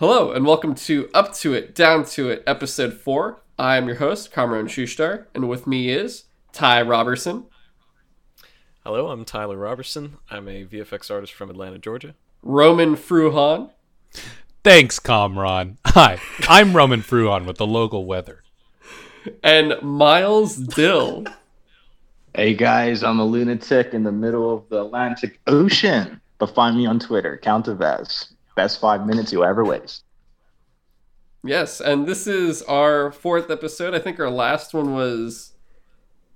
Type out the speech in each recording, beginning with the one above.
Hello, and welcome to Up to It, Down to It, Episode 4. I am your host, Kamron Shushtar, and with me is Ty Robertson, Hello, I'm Tyler Robertson. I'm a VFX artist from Atlanta, Georgia. Roman Fruhan, Thanks, Kamron. Hi, I'm Roman Fruon with the local weather. and Miles Dill. Hey guys, I'm a lunatic in the middle of the Atlantic Ocean. But find me on Twitter, Count of S. Best five minutes you'll ever waste. Yes, and this is our fourth episode. I think our last one was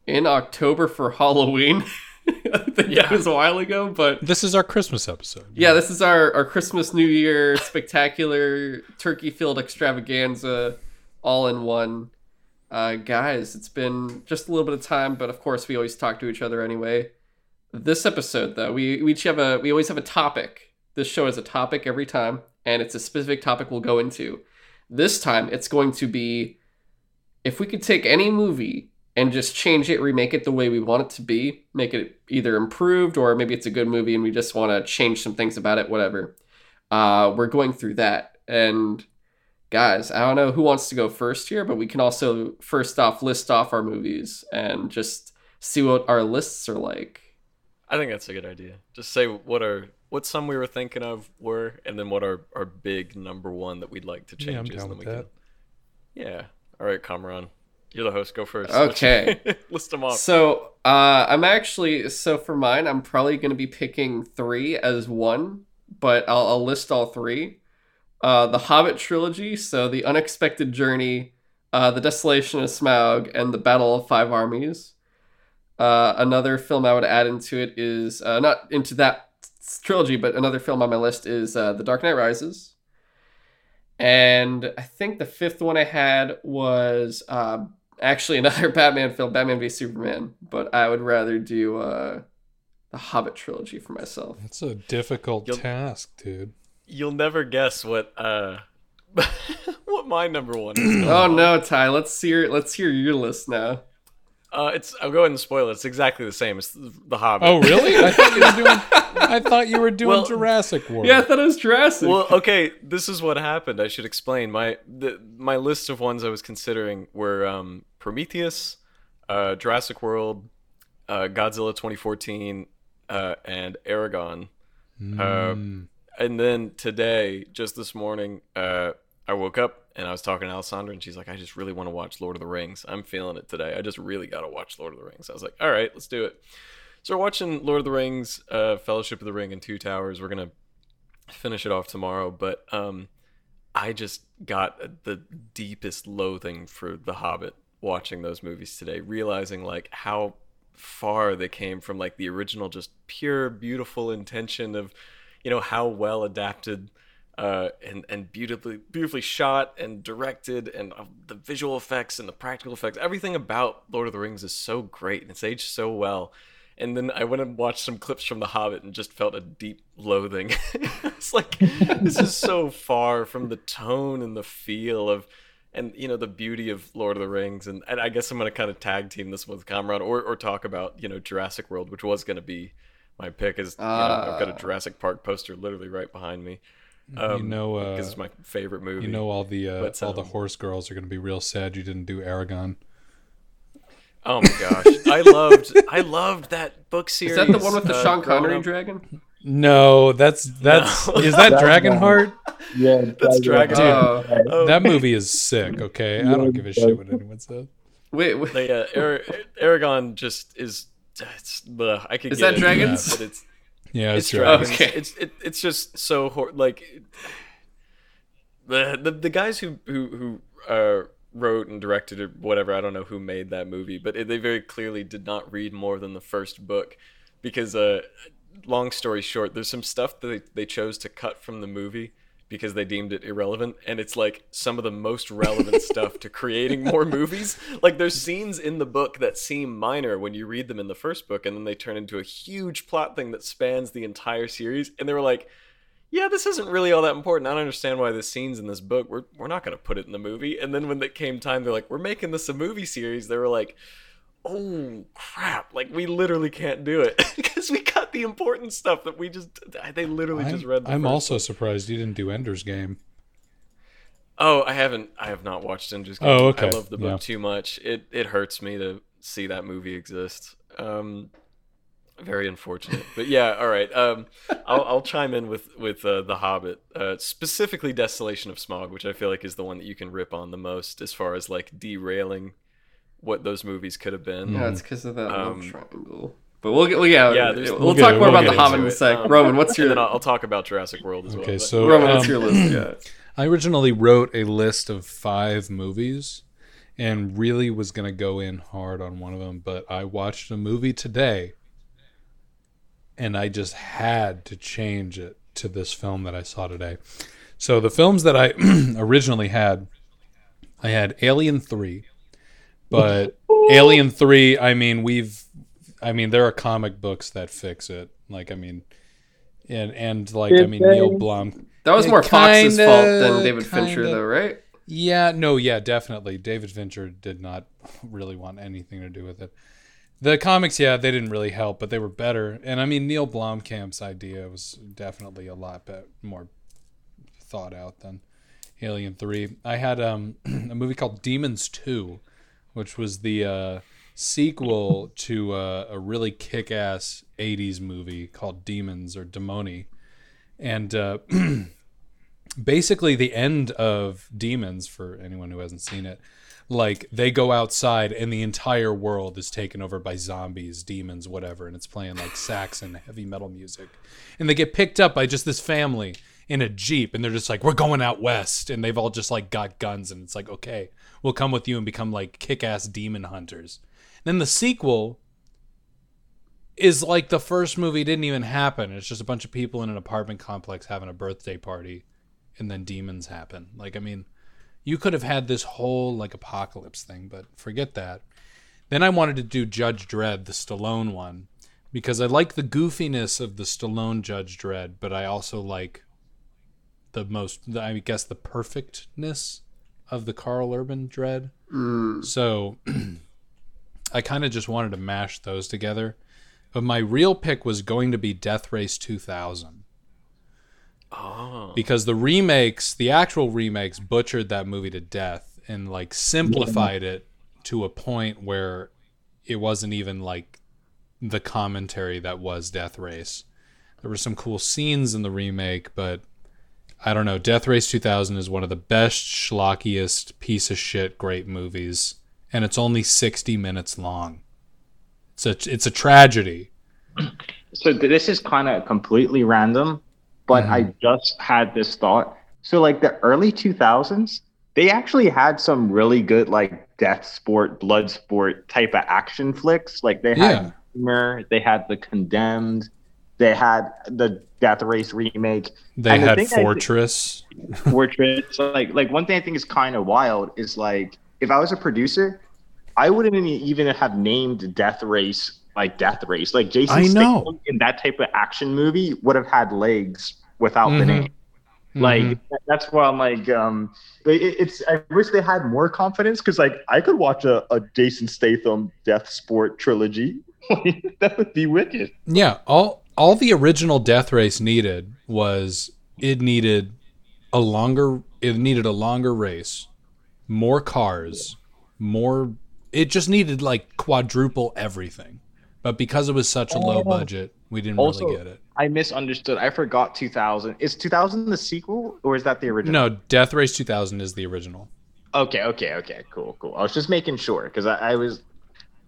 in October for Halloween. I think that was a while ago, but This is our Christmas episode. yeah, this is our, our Christmas New Year spectacular turkey filled extravaganza all in one. Uh, guys, it's been just a little bit of time, but of course we always talk to each other anyway. This episode though, we, we each have a we always have a topic. This show has a topic every time, and it's a specific topic we'll go into. This time it's going to be if we could take any movie and just change it, remake it the way we want it to be, make it either improved or maybe it's a good movie and we just want to change some things about it, whatever. Uh, we're going through that. And guys, I don't know who wants to go first here, but we can also first off list off our movies and just see what our lists are like. I think that's a good idea. Just say what our what some we were thinking of were, and then what our, our big number one that we'd like to change Yeah, I'm is. down then with we that. Can... Yeah. All right, Kamron. You're the host. Go first. Okay. List them off. So uh, I'm actually so for mine, I'm probably going to be picking three as one, but I'll, I'll list all three. Uh, the Hobbit trilogy, so the Unexpected Journey, uh, the Desolation of Smaug, and the Battle of Five Armies. Uh, another film I would add into it is uh, not into that trilogy, but another film on my list is uh, The Dark Knight Rises. And I think the fifth one I had was uh, actually another Batman film, Batman v Superman, but I would rather do uh, the Hobbit trilogy for myself. It's a difficult You'll- task, dude. You'll never guess what uh what my number one is. Oh no, Ty, let's hear let's hear your list now. Uh, it's I'll go ahead and spoil it. It's exactly the same. It's the Hobbit. Oh, really? I thought you were doing. I thought you were doing Well- Jurassic World. Yeah, I thought it was Jurassic. well, okay. This is what happened. I should explain. My the, my list of ones I was considering were um, Prometheus, uh, Jurassic World, uh, Godzilla 2014, uh, and Eragon. Uh, Mm. and then today, just this morning, uh, I woke up and I was talking to Alessandra, and she's like, "I just really want to watch Lord of the Rings. I'm feeling it today. I just really got to watch Lord of the Rings." I was like, "All right, let's do it." So we're watching Lord of the Rings, uh, Fellowship of the Ring, and Two Towers. We're gonna finish it off tomorrow, but um, I just got the deepest loathing for The Hobbit watching those movies today, realizing like how far they came from like the original, just pure beautiful intention of, you know, how well adapted uh, and and beautifully beautifully shot and directed, and uh, the visual effects and the practical effects. Everything about Lord of the Rings is so great, and it's aged so well. And then I went and watched some clips from The Hobbit and just felt a deep loathing. it's like this is so far from the tone and the feel of, and you know the beauty of Lord of the Rings. And, and I guess I'm gonna kind of tag team this with Comrade or or talk about you know Jurassic World, which was gonna be my pick. Is you know, I've got a Ah. Jurassic Park poster literally right behind me. You Um, know, because uh, it's my favorite movie. you know, all the uh, But, all the um, horse girls are going to be real sad you didn't do Eragon. Oh my gosh, I loved I loved that book series. is that the one with the uh, Sean growing Connery dragon? No, that's that's No. is that That's Dragonheart? Yeah, That's Dragon. Oh, Oh, That movie is sick. Okay, I don't give a shit what anyone says. wait, wait. They, uh, Ar- Eragon just is. It's, ugh, I could Is get that into dragons? but it's Yeah, it's it's, dragons. dragons. Okay. It's it, it's just so hor- like the the the guys who who who uh, wrote and directed or whatever. I don't know who made that movie, but it, they very clearly did not read more than the first book because uh, long story short, there's some stuff that they, they chose to cut from the movie because they deemed it irrelevant and it's like some of the most relevant stuff to creating more movies. Like there's scenes in the book that seem minor when you read them in the first book and then they turn into a huge plot thing that spans the entire series and they were like yeah this isn't really all that important. I don't understand why this scene's in this book we're, we're not going to put it in the movie. And then when it came time they're like we're making this a movie series. They were like oh crap. Like we literally can't do it because we cut the important stuff that we just they literally just I'm, read the I'm first also surprised you didn't do Ender's Game. Oh, I haven't. I have not watched Ender's Game. Oh, okay. I love the book Yeah. too much. It it hurts me to see that movie exist. Um, very unfortunate. But yeah, all right. Um, I'll I'll chime in with with uh, the Hobbit, uh, specifically Desolation of Smaug, which I feel like is the one that you can rip on the most as far as like derailing what those movies could have been. Yeah, it's because of that Um, love triangle. But we'll get, well, yeah, Yeah, we'll, there's- we'll we'll talk get- more we'll about the get Hobbit in a it. sec. Um, Roman, what's And your then I'll, I'll talk about Jurassic World as well. Okay, so Roman? um, What's your list? Yeah. I originally wrote a list of five movies and really was going to go in hard on one of them, but I watched a movie today and I just had to change it to this film that I saw today. So the films that I originally had, I had Alien 3, but Alien 3, I mean, we've, I mean, there are comic books that fix it. Like, I mean, and, and like, I mean, Neill Blom. That was more Fox's kinda, fault than David Fincher, kinda. though, right? Yeah, no, yeah, definitely. David Fincher did not really want anything to do with it. The comics, yeah, they didn't really help, but they were better. And I mean, Neill Blomkamp's idea was definitely a lot be- more thought out than Alien Three. I had um, a movie called Demons Two, which was the uh, sequel to uh, a really kick-ass '80s movie called Demons or Demoni, and uh, basically the end of demons for anyone who hasn't seen it like they go outside and the entire world is taken over by zombies demons whatever and it's playing like saxon heavy metal music. And they get picked up by just this family in a jeep and they're just like we're going out west. And they've all just like got guns and it's like okay we'll come with you and become like kick-ass demon hunters then the sequel is like the first movie didn't even happen it's just a bunch of people in an apartment complex having a birthday party and then demons happen. Like, I mean, you could have had this whole like apocalypse thing, but forget that. Then I wanted to do Judge Dredd, the Stallone one, because I like the goofiness of the Stallone Judge Dredd, but I also like the most, I guess, the perfectness of the Karl Urban Dredd. Mm. So I kind of just wanted to mash those together. But my real pick was going to be Death Race 2000 Oh. because the remakes, the actual remakes, butchered that movie to death and like simplified it to a point where it wasn't even like the commentary that was Death Race. There were some cool scenes in the remake, but I don't know. Death Race 2000 is one of the best schlockiest piece of shit great movies, and it's only 60 minutes long. It's a it's a tragedy. So this is kind of completely random, but mm-hmm. I just had this thought. So like the early 2000s, they actually had some really good like death sport, blood sport type of action flicks. Like they Yeah. had Humor, they had The Condemned, they had the Death Race remake, They And the had thi- Fortress. Fortress. Like like one thing I think is kind of wild is like if I was a producer, I wouldn't even have named Death Race like Death Race. Like Jason I know. Statham in that type of action movie would have had legs without the Mhm. name. Like Mhm. that's why I'm like, um, it, it's. I wish they had more confidence because like I could watch a, a Jason Statham Death Sport trilogy. that would be wicked. Yeah, all all the original Death Race needed was it needed a longer it needed a longer race, more cars, more it just needed like quadruple everything. But because it was such a low Oh. budget, we didn't Also- really get it. I misunderstood. I forgot 2000. Is 2000 the sequel or is that the original? No, Death Race 2000 is the original. Okay, okay, okay, cool, cool. I was just making sure because I, I was,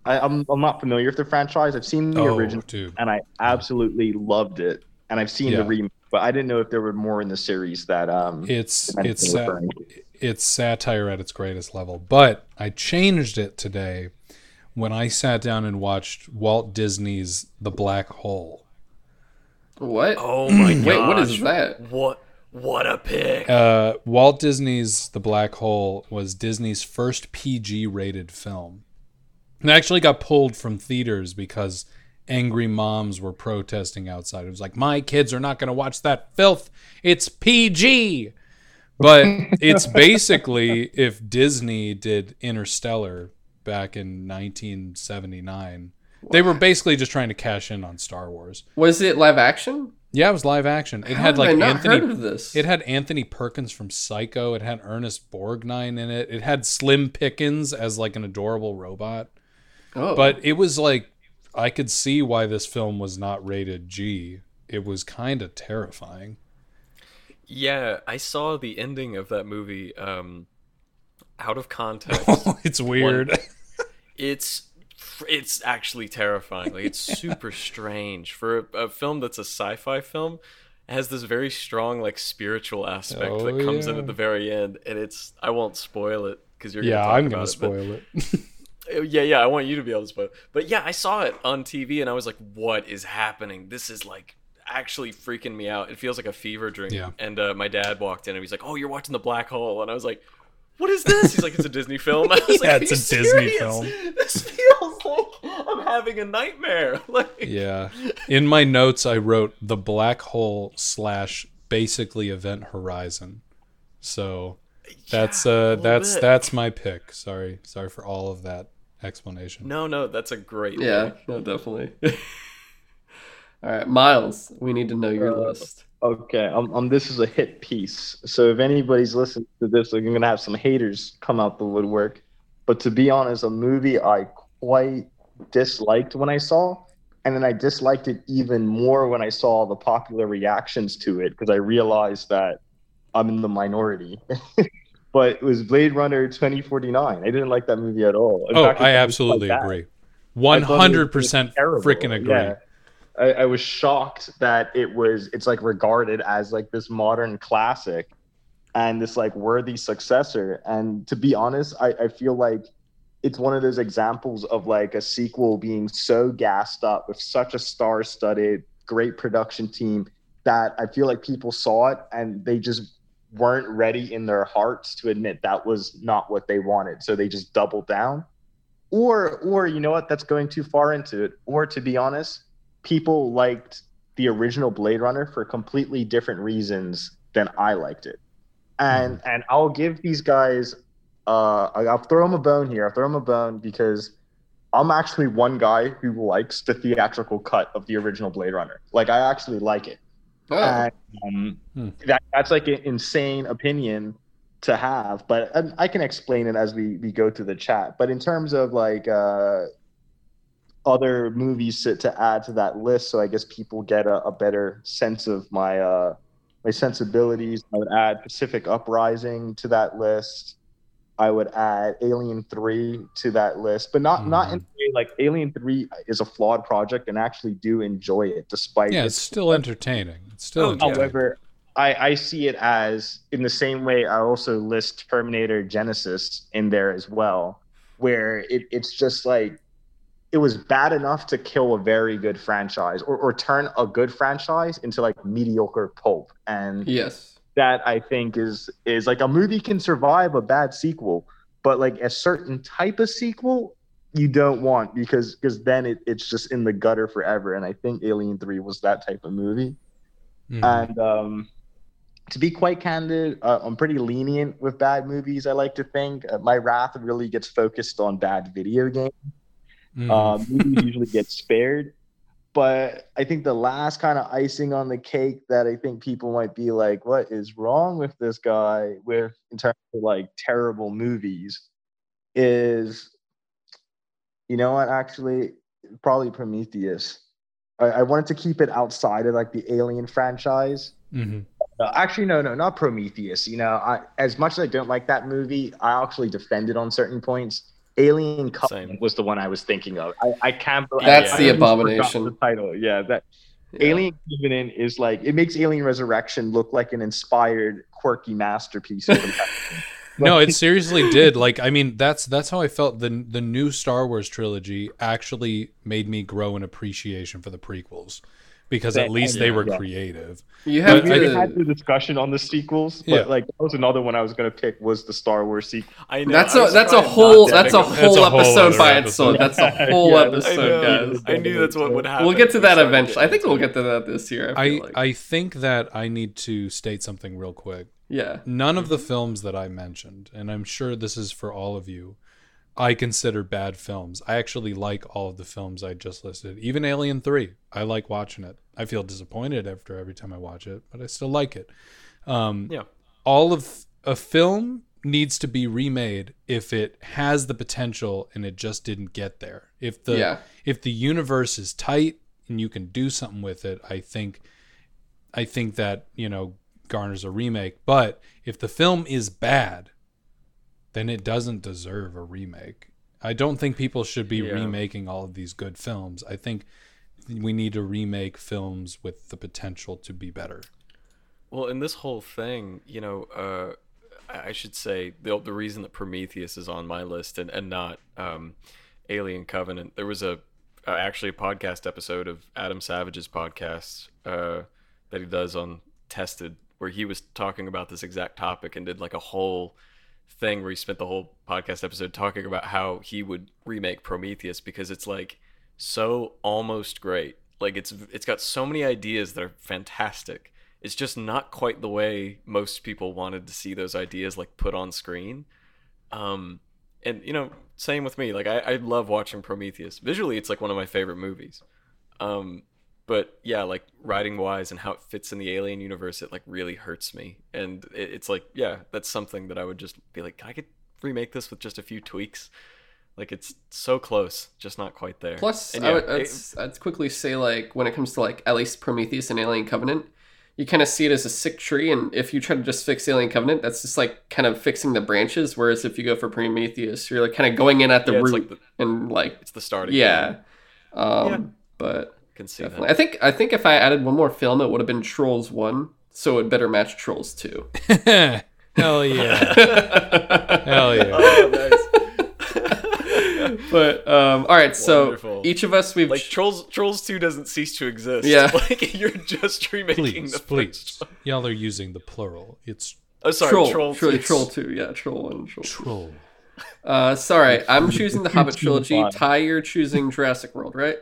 I, I'm, I'm not familiar with the franchise. I've seen the Oh, original dude. and I absolutely loved it, and I've seen Yeah. the remake, but I didn't know if there were more in the series that um. It's it's you're sat- referring to. It's satire at its greatest level. But I changed it today when I sat down and watched Walt Disney's The Black Hole. What? Oh my god. Wait, what is that? What what a pick. Uh, Walt Disney's The Black Hole was Disney's first PG rated film. It actually got pulled from theaters because angry moms were protesting outside. It was like, my kids are not going to watch that filth. It's PG. But it's basically if Disney did Interstellar back in 1979, they were basically just trying to cash in on Star Wars. Was it live action? Yeah, it was live action. It How had have I like not Anthony. heard of this. It had Anthony Perkins from Psycho. It had Ernest Borgnine in it. It had Slim Pickens as like an adorable robot. oh, But it was like I could see why this film was not rated G. It was kind of terrifying. Yeah, I saw the ending of that movie um, out of context. it's weird. it's it's actually terrifying. Like it's super strange for a, a film that's a sci-fi film. Has this very strong like spiritual aspect Oh, that comes in at the very end, and it's I won't spoil it because you're yeah, gonna talk I'm gonna it, spoil it. but- uh, yeah, yeah, I want you to be able to spoil. it. But yeah, I saw it on TV, and I was like, "What is happening? This is like." Actually freaking me out it feels like a fever dream Yeah. and uh, my dad walked in and he's like oh you're watching the black hole and i was like what is this he's like it's a disney film I was Yeah, like, it's a you Disney film." this feels like i'm having a nightmare like yeah. In my notes, I wrote the black hole slash basically event horizon. So that's Yeah, uh that's bit. that's my pick. Sorry, sorry for all of that explanation. no no that's a great yeah, pick. no, definitely. All right, Miles, we need to know your Uh, list. Okay, um, um, this is a hit piece. So if anybody's listening to this, you're gonna have some haters come out the woodwork. But to be honest, a movie I quite disliked when I saw, and then I disliked it even more when I saw the popular reactions to it because I realized that I'm in the minority. but it was Blade Runner 2049. I didn't like that movie at all. In Oh, fact, I absolutely quite bad. agree. I One thought it was- hundred it percent was freaking agree. Yeah. I, I was shocked that it was it's like regarded as like this modern classic and this like worthy successor. And to be honest, I, I feel like it's one of those examples of like a sequel being so gassed up with such a star-studded, great production team that I feel like people saw it and they just weren't ready in their hearts to admit that was not what they wanted. So they just doubled down. Or or you know what, that's going too far into it. Or to be honest, people liked the original Blade Runner for completely different reasons than I liked it. And and I'll give these guys uh I'll throw them a bone here. I'll throw them a bone because I'm actually one guy who likes the theatrical cut of the original Blade Runner. Like I actually like it. Oh, And, um, Hmm. that, that's like an insane opinion to have, but um, I can explain it as we, we go through the chat. But in terms of like uh, other movies to, to add to that list, so I guess people get a, a better sense of my uh, my sensibilities. I would add Pacific Uprising to that list. I would add Alien Three to that list, but not not in the way like Alien Three is a flawed project, and I actually do enjoy it despite Yeah, its it's still entertaining. It's still Oh, entertaining. However, I, I see it as in the same way I also list Terminator Genisys in there as well, where it, it's just like it was bad enough to kill a very good franchise or, or turn a good franchise into like mediocre pulp. And yes. that I think is is like a movie can survive a bad sequel, but like a certain type of sequel you don't want because because then it, it's just in the gutter forever. And I think Alien Three was that type of movie. Mhm. And um, to be quite candid, uh, I'm pretty lenient with bad movies. I like to think uh, my wrath really gets focused on bad video games. Mhm. Um, movies usually get spared, but I think the last kind of icing on the cake that I think people might be like, "What is wrong with this guy?" With in terms of like terrible movies, is you know what? Actually, probably Prometheus. I, I wanted to keep it outside of like the Alien franchise. Mhm. Uh, actually, no, no, not Prometheus. You know, I, as much as I don't like that movie, I actually defend it on certain points. Alien Covenant Same. was the one I was thinking of. I, I can't. believe- That's I the almost forgot abomination. The title, yeah. That Yeah. Alien Covenant is like it makes Alien Resurrection look like an inspired, quirky masterpiece. no, it seriously did. Like, I mean, that's that's how I felt. the The new Star Wars trilogy actually made me grow an appreciation for the prequels because at Same. least they were Yeah. creative. You But have we had the discussion on the sequels, but Yeah. like that was another one I was gonna pick was the Star Wars sequel. I know. That's I a that's a whole that's a whole episode by itself. That's a whole episode, guys. I knew that's what would happen. We'll get to that eventually. I think we'll get to that this year. I I like. I think that I need to state something real quick. yeah. None of mm-hmm. the films that I mentioned, and I'm sure this is for all of you, I consider bad films. I actually like all of the films I just listed. Even Alien 3. I like watching it. I feel disappointed after every time I watch it, but I still like it. Um, Yeah. all of a film needs to be remade if it has the potential and it just didn't get there. If the Yeah. if the universe is tight and you can do something with it, I think I think that, you know, garners a remake. But if the film is bad, then it doesn't deserve a remake. I don't think people should be Yeah. remaking all of these good films. I think we need to remake films with the potential to be better. Well, in this whole thing, you know, uh, I should say the the reason that Prometheus is on my list and and not um, Alien Covenant. There was a uh, actually a podcast episode of Adam Savage's podcast uh, that he does on Tested, where he was talking about this exact topic and did like a whole thing where he spent the whole podcast episode talking about how he would remake Prometheus because it's like so almost great. Like it's it's got so many ideas that are fantastic. It's just not quite the way most people wanted to see those ideas like put on screen. Um and you know, same with me. Like I, I love watching Prometheus. Visually it's like one of my favorite movies. Um but yeah, like writing wise and how it fits in the alien universe, it like really hurts me. And it, it's like, yeah, that's something that I would just be like, I could remake this with just a few tweaks. Like it's so close, just not quite there. Plus, And I would, it- I'd, I'd quickly say, like, when it comes to, like, at least Prometheus and Alien Covenant, you kind of see it as a sick tree, and if you try to just fix Alien Covenant, that's just, like, kind of fixing the branches, whereas if you go for Prometheus, you're, like, kind of going in at the Yeah, root, like and, like, it's the starting. yeah. point. Um, Yeah. But, can see definitely. that. I think, I think if I added one more film, it would have been Trolls 1, so it better match Trolls 2. Hell yeah. Hell yeah. Oh, nice. but, um, all right, so Wonderful. each of us, we've... like Trolls Trolls 2 doesn't cease to exist. Yeah. Like you're just remaking Please, the please. first one. Y'all are using the plural. It's Oh sorry, Troll, Troll, Troll, 2. Troll 2, yeah, Troll 1, Troll 2. troll. Uh, sorry, I'm choosing the Hobbit trilogy. Ty, you're choosing Jurassic World, right?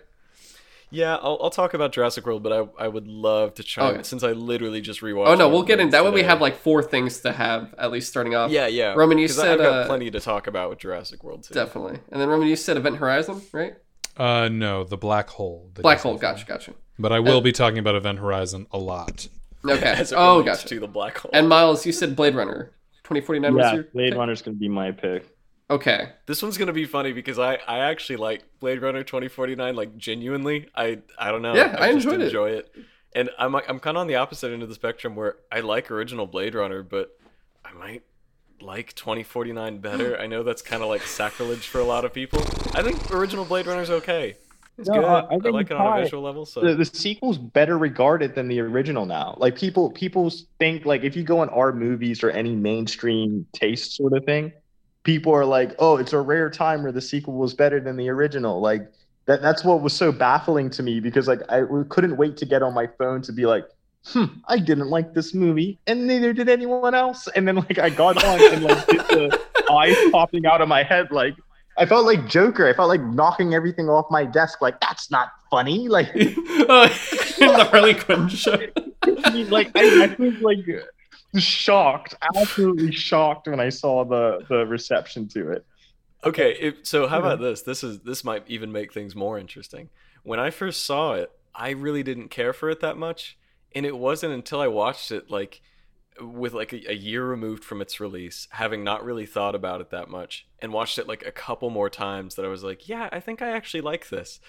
Yeah, I'll, I'll talk about Jurassic World, but I, I would love to chime Okay. since I literally just rewatched. Oh no, we'll get in. Rings That way we have like four things to have at least starting off. Yeah, yeah. Roman, you said, I've got uh, plenty to talk about with Jurassic World too. definitely. And then Roman, you said Event Horizon, right? Uh, no, the black hole. the Black Disney Hole. film. Gotcha, gotcha. But I will be talking about Event Horizon a lot. Okay. As it oh, gotcha. to the black hole. And Miles, you said Blade Runner, 2049 was Yeah, your Blade pick? Runner's gonna be my pick. Okay. This one's gonna be funny because I, I actually like Blade Runner 2049 like genuinely. I I don't know. Yeah, I just enjoyed it. enjoy it. And I'm I'm kind of on the opposite end of the spectrum where I like original Blade Runner, but I might like 2049 better. I know that's kind of like sacrilege for a lot of people. I think original Blade Runner's okay. It's No, good. I- I I, think like it on a visual level. So The, the sequel's better regarded than the original now. Like people, people think like if you go on art movies or any mainstream taste sort of thing, people are like, "Oh, it's a rare time where the sequel was better than the original." Like that. That's what was so baffling to me because like I couldn't wait to get on my phone to be like, "Hmm, I didn't like this movie, and neither did anyone else." And then like I got on and like the eyes popping out of my head like. I felt like Joker. I felt like knocking everything off my desk. Like that's not funny. Like in the Harley Quinn show. I mean, like I, I was like shocked, absolutely shocked when I saw the the reception to it. Okay, if, so how about this? This is this might even make things more interesting. When I first saw it, I really didn't care for it that much, and it wasn't until I watched it like with like a, a year removed from its release, having not really thought about it that much, and watched it like a couple more times that I was like, yeah, I think I actually like this.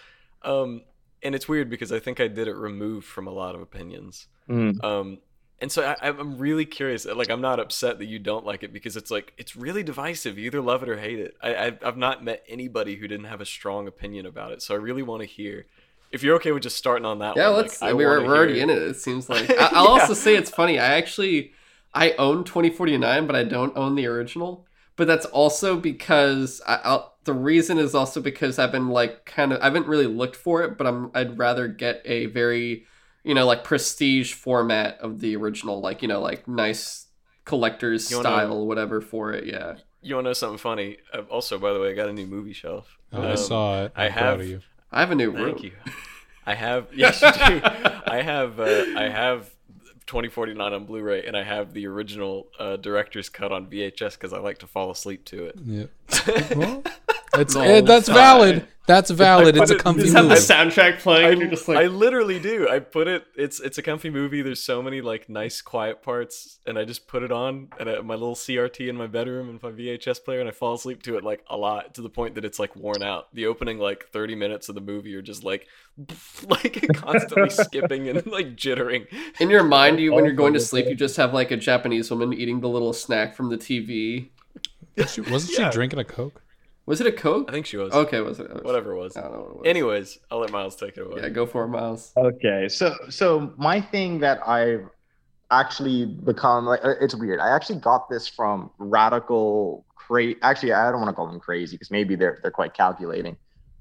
Um, and it's weird because I think I did it removed from a lot of opinions. Mm. Um, and so I, I'm really curious. Uh, like, I'm not upset that you don't like it because it's like it's really divisive. You either love it or hate it. I, I've, I've not met anybody who didn't have a strong opinion about it. So I really want to hear. If you're okay with just starting on that Yeah, one, let's. like, I we're, we're already in it. It seems like. I, I'll Yeah. also say it's funny. I actually, I own 2049, but I don't own the original. But that's also because I, I'll, the reason is also because I've been like kind of I haven't really looked for it, but I'm I'd rather get a very, you know, like prestige format of the original, like you know, like nice collector's You wanna- style, whatever for it. Yeah. You want to know something funny? Uh, also, by the way, I got a new movie shelf. Oh, I Um, saw it. I I'm proud have- of you. I have a new room. Thank you. I have yes, you do. I have uh, I have 2049 on Blu-ray, and I have the original uh, director's cut on VHS because I like to fall asleep to it. Yeah. well, It's it, that's valid. That's valid. It's a put it- comfy You just have the soundtrack playing, I, and you're just like, I literally do. I put it. It's it's a comfy movie. There's so many like nice quiet parts, and I just put it on and I, my little CRT in my bedroom and my VHS player, and I fall asleep to it like a lot to the point that it's like worn out. The opening like 30 minutes of the movie are just like like constantly skipping and like jittering. in your mind, you when you're going to sleep, you just have like a Japanese woman eating the little snack from the TV. She- Wasn't Yeah. she drinking a coke? Was it a Coke? I think she was. Okay, was it? Whatever it was. I don't know what it was. Anyways, I'll let Miles take it away. yeah, go for it, Miles. Okay, so so my thing that I've actually become like uh, it's weird. I actually got this from radical cra Actually, I don't want to call them crazy because maybe they're they're quite calculating.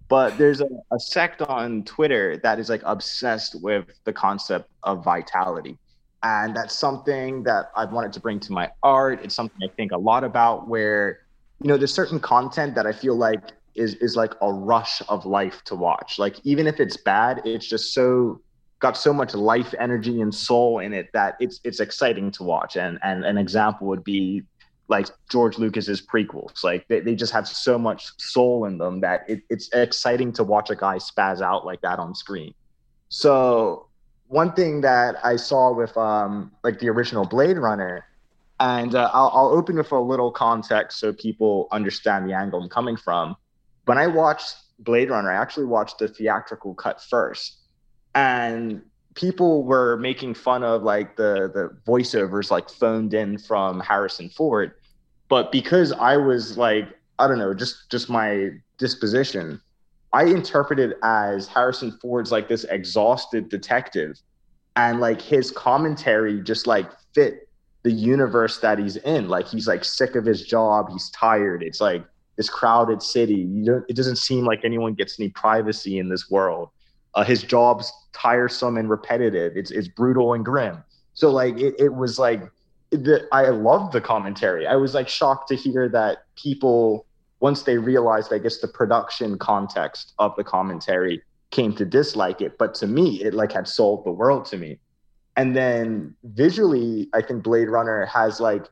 But there's a, a sect on Twitter that is like obsessed with the concept of vitality. And that's something that I've wanted to bring to my art. It's something I think a lot about where, you know, there's certain content that I feel like is is like a rush of life to watch. Like even if it's bad, it's just so got so much life energy and soul in it that it's it's exciting to watch. And and an example would be like George Lucas's prequels. Like they, they just have so much soul in them that it, it's exciting to watch a guy spaz out like that on screen. So one thing that I saw with um like the original Blade Runner, and uh, I'll, I'll open with a little context so people understand the angle I'm coming from. When I watched Blade Runner, I actually watched the theatrical cut first, and people were making fun of like the the voiceovers like phoned in from Harrison Ford, but because I was like I don't know, just just my disposition, I interpreted as Harrison Ford's like this exhausted detective, and like his commentary just like fit the universe that he's in. Like he's like sick of his job, he's tired. It's like this crowded city. It doesn't seem like anyone gets any privacy in this world. Uh, his job's tiresome and repetitive. It's it's brutal and grim. So like it, it was like the, I loved the commentary. I was like shocked to hear that people once they realized I guess the production context of the commentary came to dislike it. But to me, it like had sold the world to me. And then visually, I think Blade Runner has like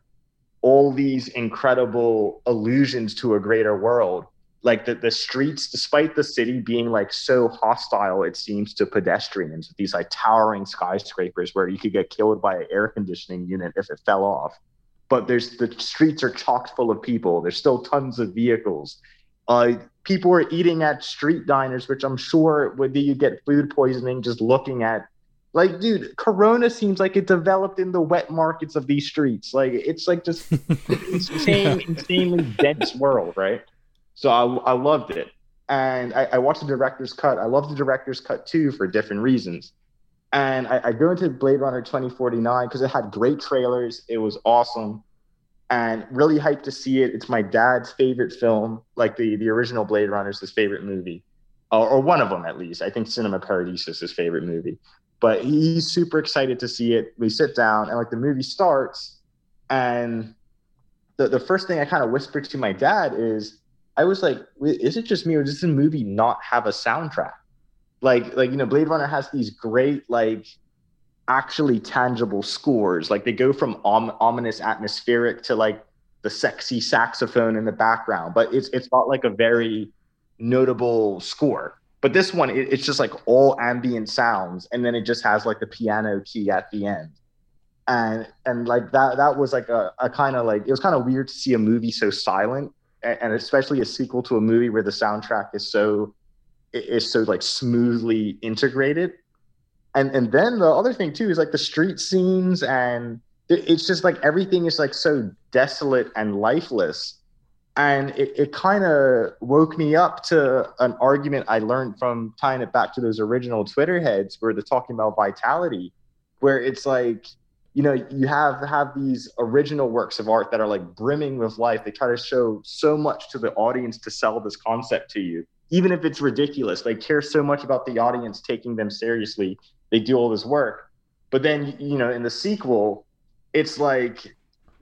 all these incredible allusions to a greater world. Like the, the streets despite the city being like so hostile it seems to pedestrians with these like towering skyscrapers where you could get killed by an air conditioning unit if it fell off. But there's the streets are chock full of people. There's still tons of vehicles. Uh, people are eating at street diners which i'm sure would you get food poisoning just looking at like dude corona seems like it developed in the wet markets of these streets like it's like just insane insanely dense world right so I, I loved it. And I, I watched the director's cut. I love the director's cut too for different reasons. And I, I go into Blade Runner 2049 because it had great trailers. It was awesome and really hyped to see it. It's my dad's favorite film, like the, the original Blade Runner is his favorite movie, or, or one of them at least. I think Cinema Paradiso is his favorite movie. But he's super excited to see it. We sit down and like the movie starts, and the, the first thing I kind of whispered to my dad is, I was like, is it just me or does this movie not have a soundtrack? Like, like you know, Blade Runner has these great, like, actually tangible scores. Like they go from om- ominous, atmospheric to like the sexy saxophone in the background, but it's it's not like a very notable score. But this one, it, it's just like all ambient sounds, and then it just has like the piano key at the end. And and like that that was like a, a kind of like it was kind of weird to see a movie so silent and especially a sequel to a movie where the soundtrack is so is so like smoothly integrated and and then the other thing too is like the street scenes and it's just like everything is like so desolate and lifeless and it, it kind of woke me up to an argument i learned from tying it back to those original twitter heads where they're talking about vitality where it's like you know you have have these original works of art that are like brimming with life. They try to show so much to the audience to sell this concept to you even if it's ridiculous. They care so much about the audience taking them seriously. They do all this work. But then you know in the sequel it's like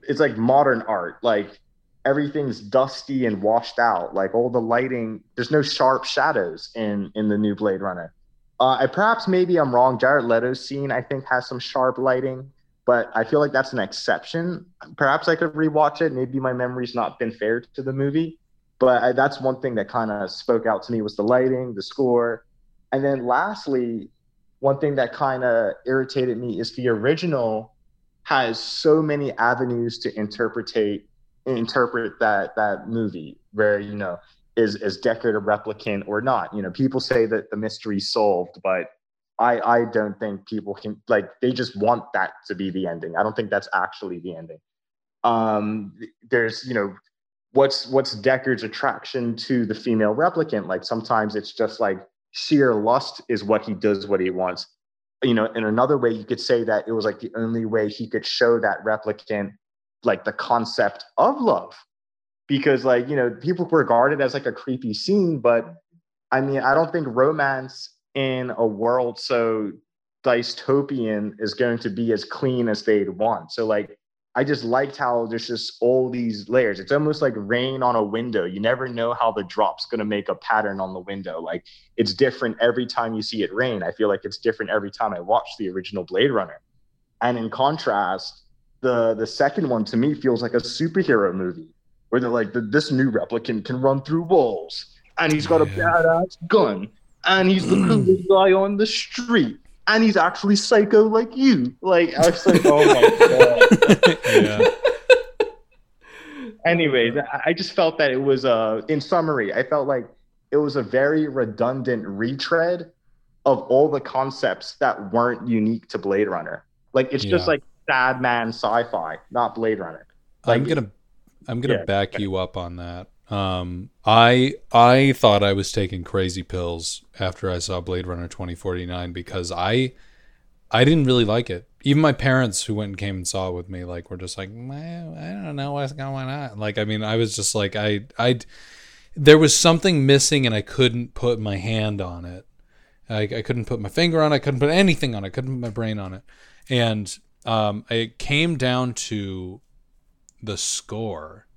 it's like modern art. Like everything's dusty and washed out like all the lighting there's no sharp shadows in in the new blade runner uh, I, perhaps maybe i'm wrong jared leto's scene i think has some sharp lighting but I feel like that's an exception. Perhaps I could rewatch it. Maybe my memory's not been fair to the movie, But I, that's one thing that kind of spoke out to me was the lighting, the score, and then lastly, one thing that kind of irritated me is the original has so many avenues to interpretate interpret that that movie where you know is is Deckard a replicant or not? You know people say that the mystery's solved but I I don't think people can like they just want that to be the ending. I don't think that's actually the ending. Um there's you know what's what's Deckard's attraction to the female replicant? Like sometimes it's just like sheer lust is what he does what he wants. You know in another way you could say that it was like the only way he could show that replicant like the concept of love. Because like you know people regard it as like a creepy scene but i mean i don't think romance in a world so dystopian is going to be as clean as they'd want. So like i just liked how there's just all these layers. It's almost like rain on a window. You never know how the drop's going to make a pattern on the window. Like it's different every time you see it rain. I feel like it's different every time i watch the original blade runner. And in contrast the the second one to me feels like a superhero movie where they're like this new replicant can run through walls and he's got a badass gun and he's the coolest guy on the street and he's actually psycho like you. Like i was like oh my god. Yeah. Anyways i just felt that it was uh in summary i felt like it was a very redundant retread of all the concepts that weren't unique to blade runner. Like it's yeah. just like sad man sci-fi, not Blade Runner. Like, I'm gonna I'm gonna yeah, back okay. you up on that. Um, I I thought I was taking crazy pills after I saw Blade Runner 2049 because I I didn't really like it. Even my parents who went and came and saw it with me, like, were just like, I don't know what's going on. Like, I mean, I was just like, I I there was something missing and I couldn't put my hand on it. I, I couldn't put my finger on it. I couldn't put anything on it. I couldn't put my brain on it. And um, it came down to the score.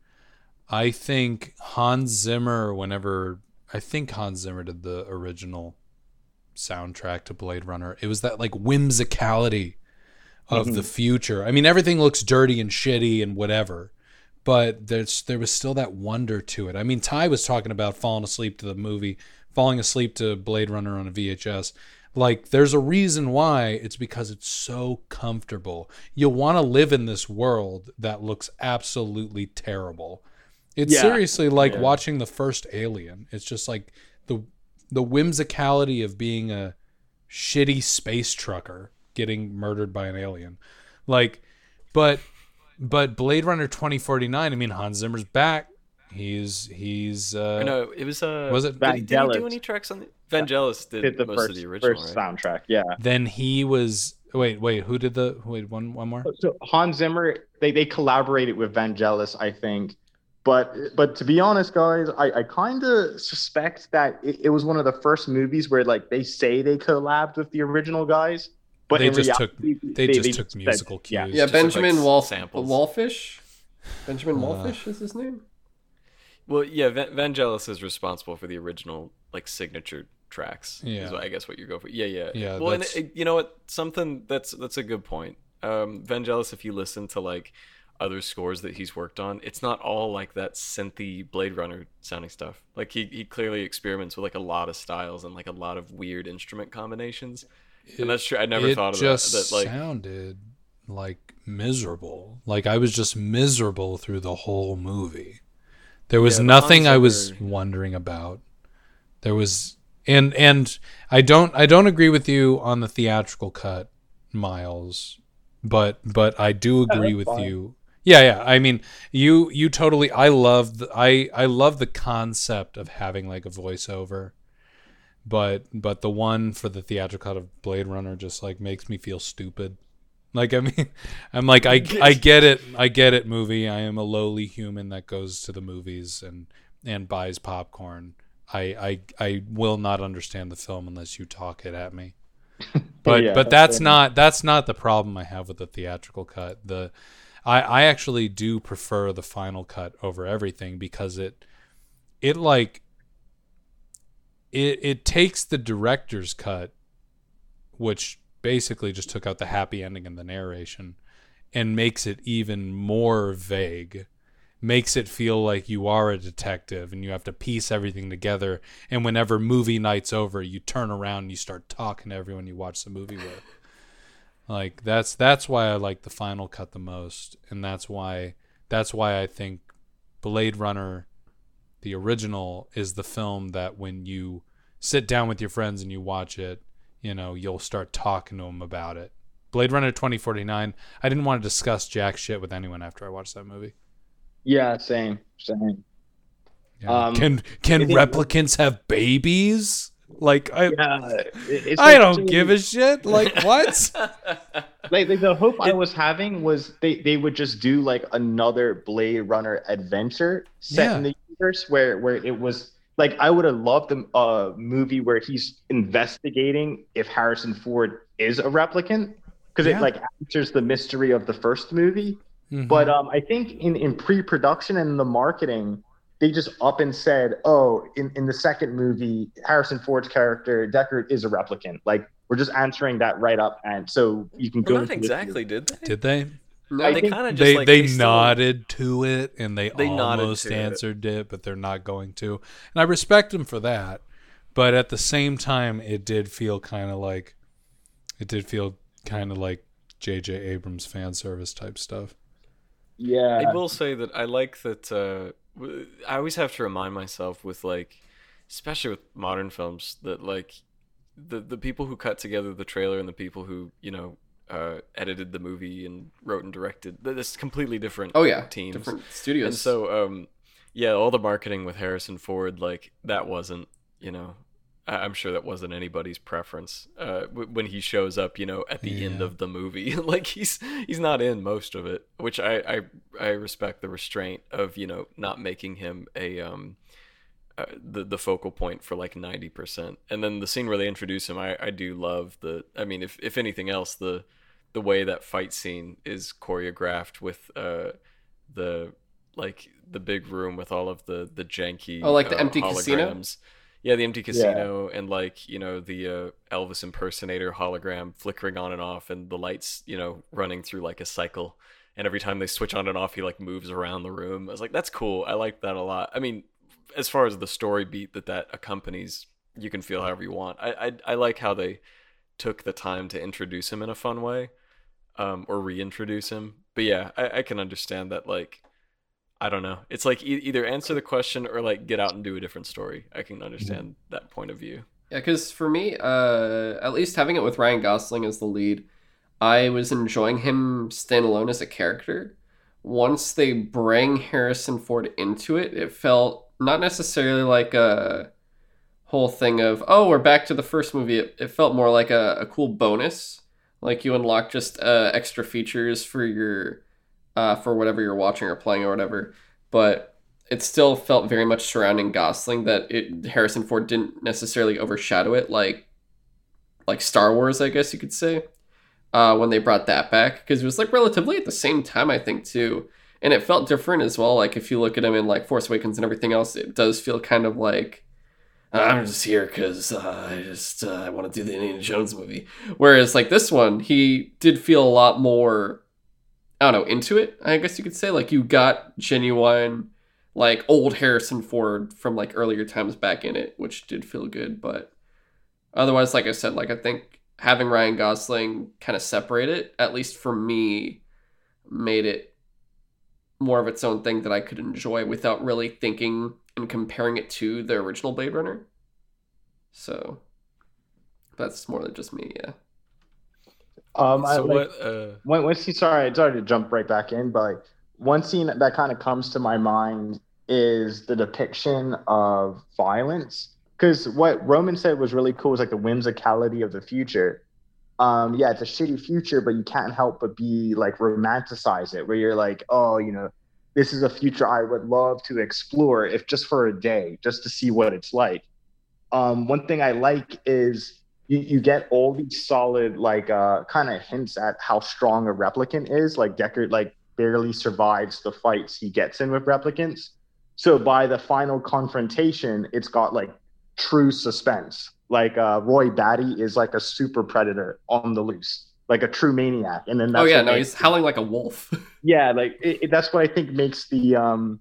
I think Hans Zimmer, whenever I think Hans Zimmer did the original soundtrack to Blade Runner, it was that like whimsicality of mm-hmm. the future. I mean, everything looks dirty and shitty and whatever, but there's there was still that wonder to it. I mean, Ty was talking about falling asleep to the movie, falling asleep to Blade Runner on a VHS. Like, there's a reason why. It's because it's so comfortable. You'll want to live in this world that looks absolutely terrible. It's yeah. seriously like yeah. watching the first Alien. It's just like the the whimsicality of being a shitty space trucker getting murdered by an alien. Like, but but Blade Runner 2049. I mean, Hans Zimmer's back. He's he's uh no, it was uh was it did, did he do any tracks on the Vangelis did, did the most first, of the original first right? soundtrack, yeah. Then he was wait, wait, who did the wait one one more? So Hans Zimmer, they they collaborated with Vangelis, I think. But but to be honest, guys, I, I kind of suspect that it, it, was one of the first movies where like they say they collabed with the original guys, but they just reality, took they, they just they took musical cues. Yeah, yeah Benjamin like Wolf samples. Wallfisch. Benjamin uh, is his name. Well, yeah, Vangelis is responsible for the original like signature tracks. Yeah, is I guess what you're going for. Yeah, yeah, yeah. Well, and it, you know what? Something that's that's a good point. Um, Vangelis, if you listen to like other scores that he's worked on, it's not all like that synthy Blade Runner sounding stuff. Like he he clearly experiments with like a lot of styles and like a lot of weird instrument combinations. It, and that's true. I never thought of just that. That like sounded like miserable. Like I was just miserable through the whole movie. There was yeah, nothing I was wondering about. There was and and I don't I don't agree with you on the theatrical cut, Miles, but but I do agree yeah, with fine. you. Yeah, yeah. I mean, you you totally. I love the, I I love the concept of having like a voiceover, but but the one for the theatrical cut of Blade Runner just like makes me feel stupid. Like I mean, I'm like I I get it. I get it. Movie. I am a lowly human that goes to the movies and and buys popcorn I, I I will not understand the film unless you talk it at me. But yeah, but that's not that's not the problem I have with the theatrical cut. The I I actually do prefer the final cut over everything because it it like it it takes the director's cut which basically just took out the happy ending and the narration and makes it even more vague makes it feel like you are a detective and you have to piece everything together. And whenever movie night's over, you turn around and you start talking to everyone you watch the movie with. Like that's that's why I like the final cut the most, and that's why that's why I think Blade Runner, the original, is the film that when you sit down with your friends and you watch it, you know you'll start talking to them about it. Blade Runner 2049. I didn't want to discuss jack shit with anyone after I watched that movie. Yeah, same, same. Yeah. Um, can can replicants have babies? Like I Yeah, it's I don't give a shit. Like what? like, like the hope I was having was they they would just do like another Blade Runner adventure set Yeah. in the universe where where it was like I would have loved a uh, movie where he's investigating if Harrison Ford is a replicant because Yeah. it like answers the mystery of the first movie. Mhm. But um, I think in, in pre-production and the marketing, they just up and said, "Oh, in, in the second movie, Harrison Ford's character Deckard is a replicant." Like we're just answering that right up, and so you can go Well, not exactly, did they? did they? No, they kind of just they like they, still- nodded to it and they, They nodded almost to it. answered it. but they're not going to. And I respect them for that. But at the same time, it did feel kind of like it did feel kind of like J.J. Abrams fan service type stuff. Yeah, I will say that I like that. Uh, w- I always have to remind myself with like, especially with modern films, that like the the people who cut together the trailer and the people who you know uh, edited the movie and wrote and directed, th- this completely different. oh yeah, teams. different studios. And so, um, yeah, all the marketing with Harrison Ford, like that wasn't, you know, I- I'm sure that wasn't anybody's preference. Uh, w- when he shows up, you know, at the end of the movie, like he's he's not in most of it, which I I, I respect the restraint of you know not making him a um. Uh, the the focal point for like 90% and then the scene where they introduce him I, I do love the I mean if if anything else the the way that fight scene is choreographed with uh the like the big room with all of the the janky Oh, like the uh, empty casino? yeah the empty casino and like you know the uh, elvis impersonator hologram flickering on and off and the lights you know running through like a cycle. And every time they switch on and off he like moves around the room. I was like that's cool. I like that a lot. I mean as far as the story beat that that accompanies you can feel however you want i i, I like how they took the time to introduce him in a fun way um, or reintroduce him. But yeah, I, I can understand that. Like, I don't know. It's like e- either answer the question or like get out and do a different story. I can understand that point of view. Yeah, because for me, uh, at least having it with Ryan Gosling as the lead, I was enjoying him standalone as a character. Once they bring Harrison Ford into it, it felt not necessarily like a whole thing of, oh, we're back to the first movie. It, it felt more like a, a cool bonus. Like you unlock just uh, extra features for your, uh, for whatever you're watching or playing or whatever. But it still felt very much surrounding Gosling that it Harrison Ford didn't necessarily overshadow it like like Star Wars, I guess you could say. Uh, when they brought that back because it was like relatively at the same time I think too, and it felt different as well. Like if you look at him in like Force Awakens and everything else, it does feel kind of like I'm just here because uh, I just uh, I want to do the Indiana Jones movie. Whereas like this one, he did feel a lot more I don't know into it. I guess you could say like you got genuine like old Harrison Ford from like earlier times back in it, which did feel good. But otherwise, like I said, like I think having Ryan Gosling kind of separate it, at least for me, made it more of its own thing that I could enjoy without really thinking and comparing it to the original Blade Runner. So that's more than just me, yeah. um, I so like, what? Uh, one, one scene, sorry, sorry to jump right back in, but like, one scene that kind of comes to my mind is the depiction of violence. Because what Roman said was really cool was like the whimsicality of the future. Um, yeah, it's a shitty future, but you can't help but be like romanticize it, where you're like, oh, you know, this is a future I would love to explore, if just for a day, just to see what it's like. Um, one thing I like is you, you get all these solid like uh kind of hints at how strong a replicant is like deckard like barely survives the fights he gets in with replicants. So by the final confrontation it's got like true suspense. Like uh roy batty is like a super predator on the loose like a true maniac. And then oh that's yeah, no, he's howling like a wolf. yeah, like it, it- that's what I think makes the um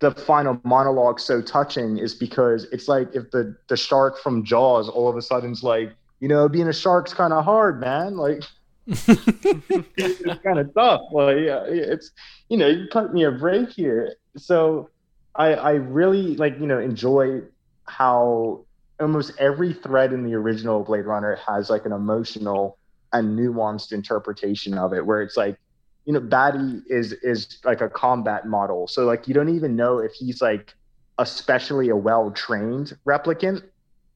the final monologue so touching is because it's like if the the shark from Jaws all of a sudden's like, you know, being a shark's kind of hard, man. Like it's kind of tough. Like yeah, it's you know, you cut me a break here. So I I really like you know enjoy how almost every thread in the original Blade Runner has like an emotional and nuanced interpretation of it, where it's like you know, Batty is is like a combat model. So like you don't even know if he's like especially a well trained replicant.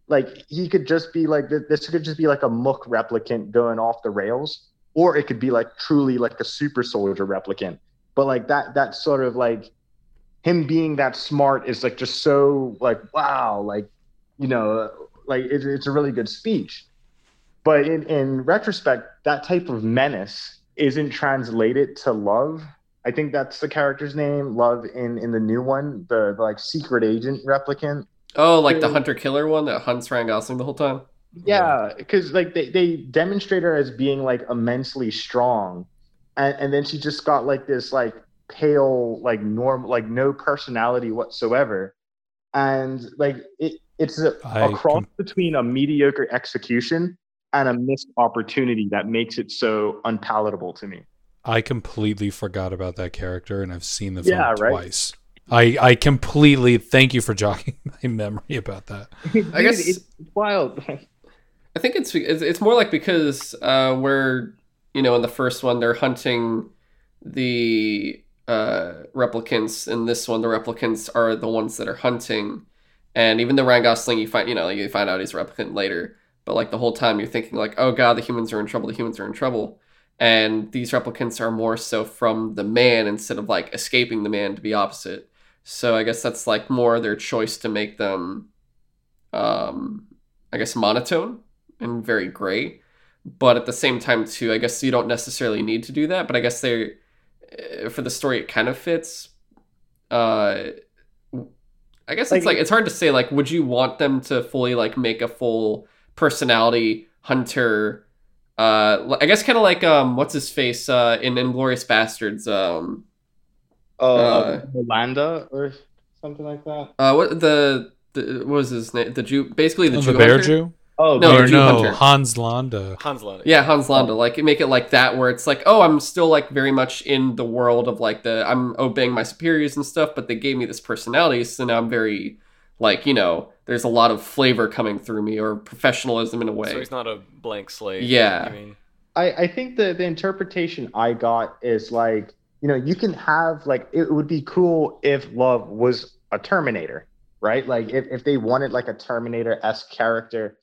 Like he could just be like this could just be like a mook replicant going off the rails, or it could be like truly like a super soldier replicant. But like that that sort of like him being that smart is like just so like wow like you know like it, it's a really good speech. But in in retrospect, that type of menace isn't translated to love. I think that's the character's name, Love in in the new one, the, the like secret agent replicant. oh, like the hunter killer one that hunts Ryan Gosling the whole time. Yeah, because like they, they demonstrate her as being like immensely strong, and and then she just got like this like pale like normal like no personality whatsoever, and like it it's a, I a cross com- between a mediocre execution and a missed opportunity that makes it so unpalatable to me. I completely forgot about that character, and I've seen the Yeah, film right? twice. I I completely thank you for jogging my memory about that. I guess- it's, it's wild. I think it's it's, it's more like because uh, we're you know in the first one they're hunting the uh, replicants. In this one, the replicants are the ones that are hunting. And even though Ryan Gosling, you find you know like, you find out he's a replicant later, but like the whole time you're thinking like, oh god, the humans are in trouble. The humans are in trouble. And these replicants are more so from the man instead of like escaping the man to be opposite. So I guess that's like more their choice to make them, um, I guess monotone and very gray. But at the same time, too, I guess you don't necessarily need to do that. But I guess they, uh, for the story, it kind of fits. Uh, I guess it's Like- like it's hard to say. Like, would you want them to fully like make a full personality hunter? Uh, I guess kind of like um, what's his face uh in Inglourious Basterds um Uh, Uh, Yolanda or something like that. uh what the the what was his name the Jew basically the Oh, Jew the bear hunter? Jew? Oh, No, or Jew no, hunter. Hans Landa. Hans Landa. Yeah, Hans Landa. Like make it like that, where it's like, oh, I'm still like very much in the world of like the I'm obeying my superiors and stuff, but they gave me this personality, so now I'm very like you know, there's a lot of flavor coming through me or professionalism in a way. So he's not a blank slate. Yeah. I mean, I, I think the, the interpretation I got is like, you know, you can have like it would be cool if Love was a Terminator, right? Like if, if they wanted like a Terminator-esque character,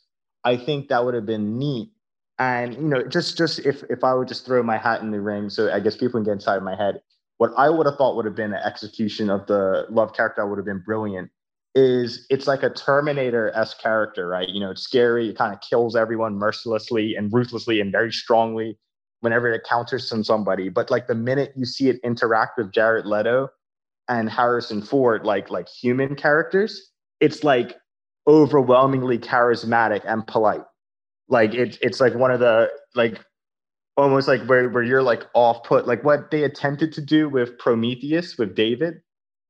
I think that would have been neat. And you know, just just if if I would just throw my hat in the ring, so I guess people can get inside my head, what I would have thought would have been an execution of the Love character would have been brilliant. Is it's like a Terminator s character, right? You know, it's scary, it kind of kills everyone mercilessly and ruthlessly and very strongly whenever it counters some somebody. But like the minute you see it interact with Jared Leto and Harrison Ford, like like human characters, it's like overwhelmingly charismatic and polite. Like it's it's like one of the like almost like where, where you're like off put, like what they attempted to do with Prometheus with David,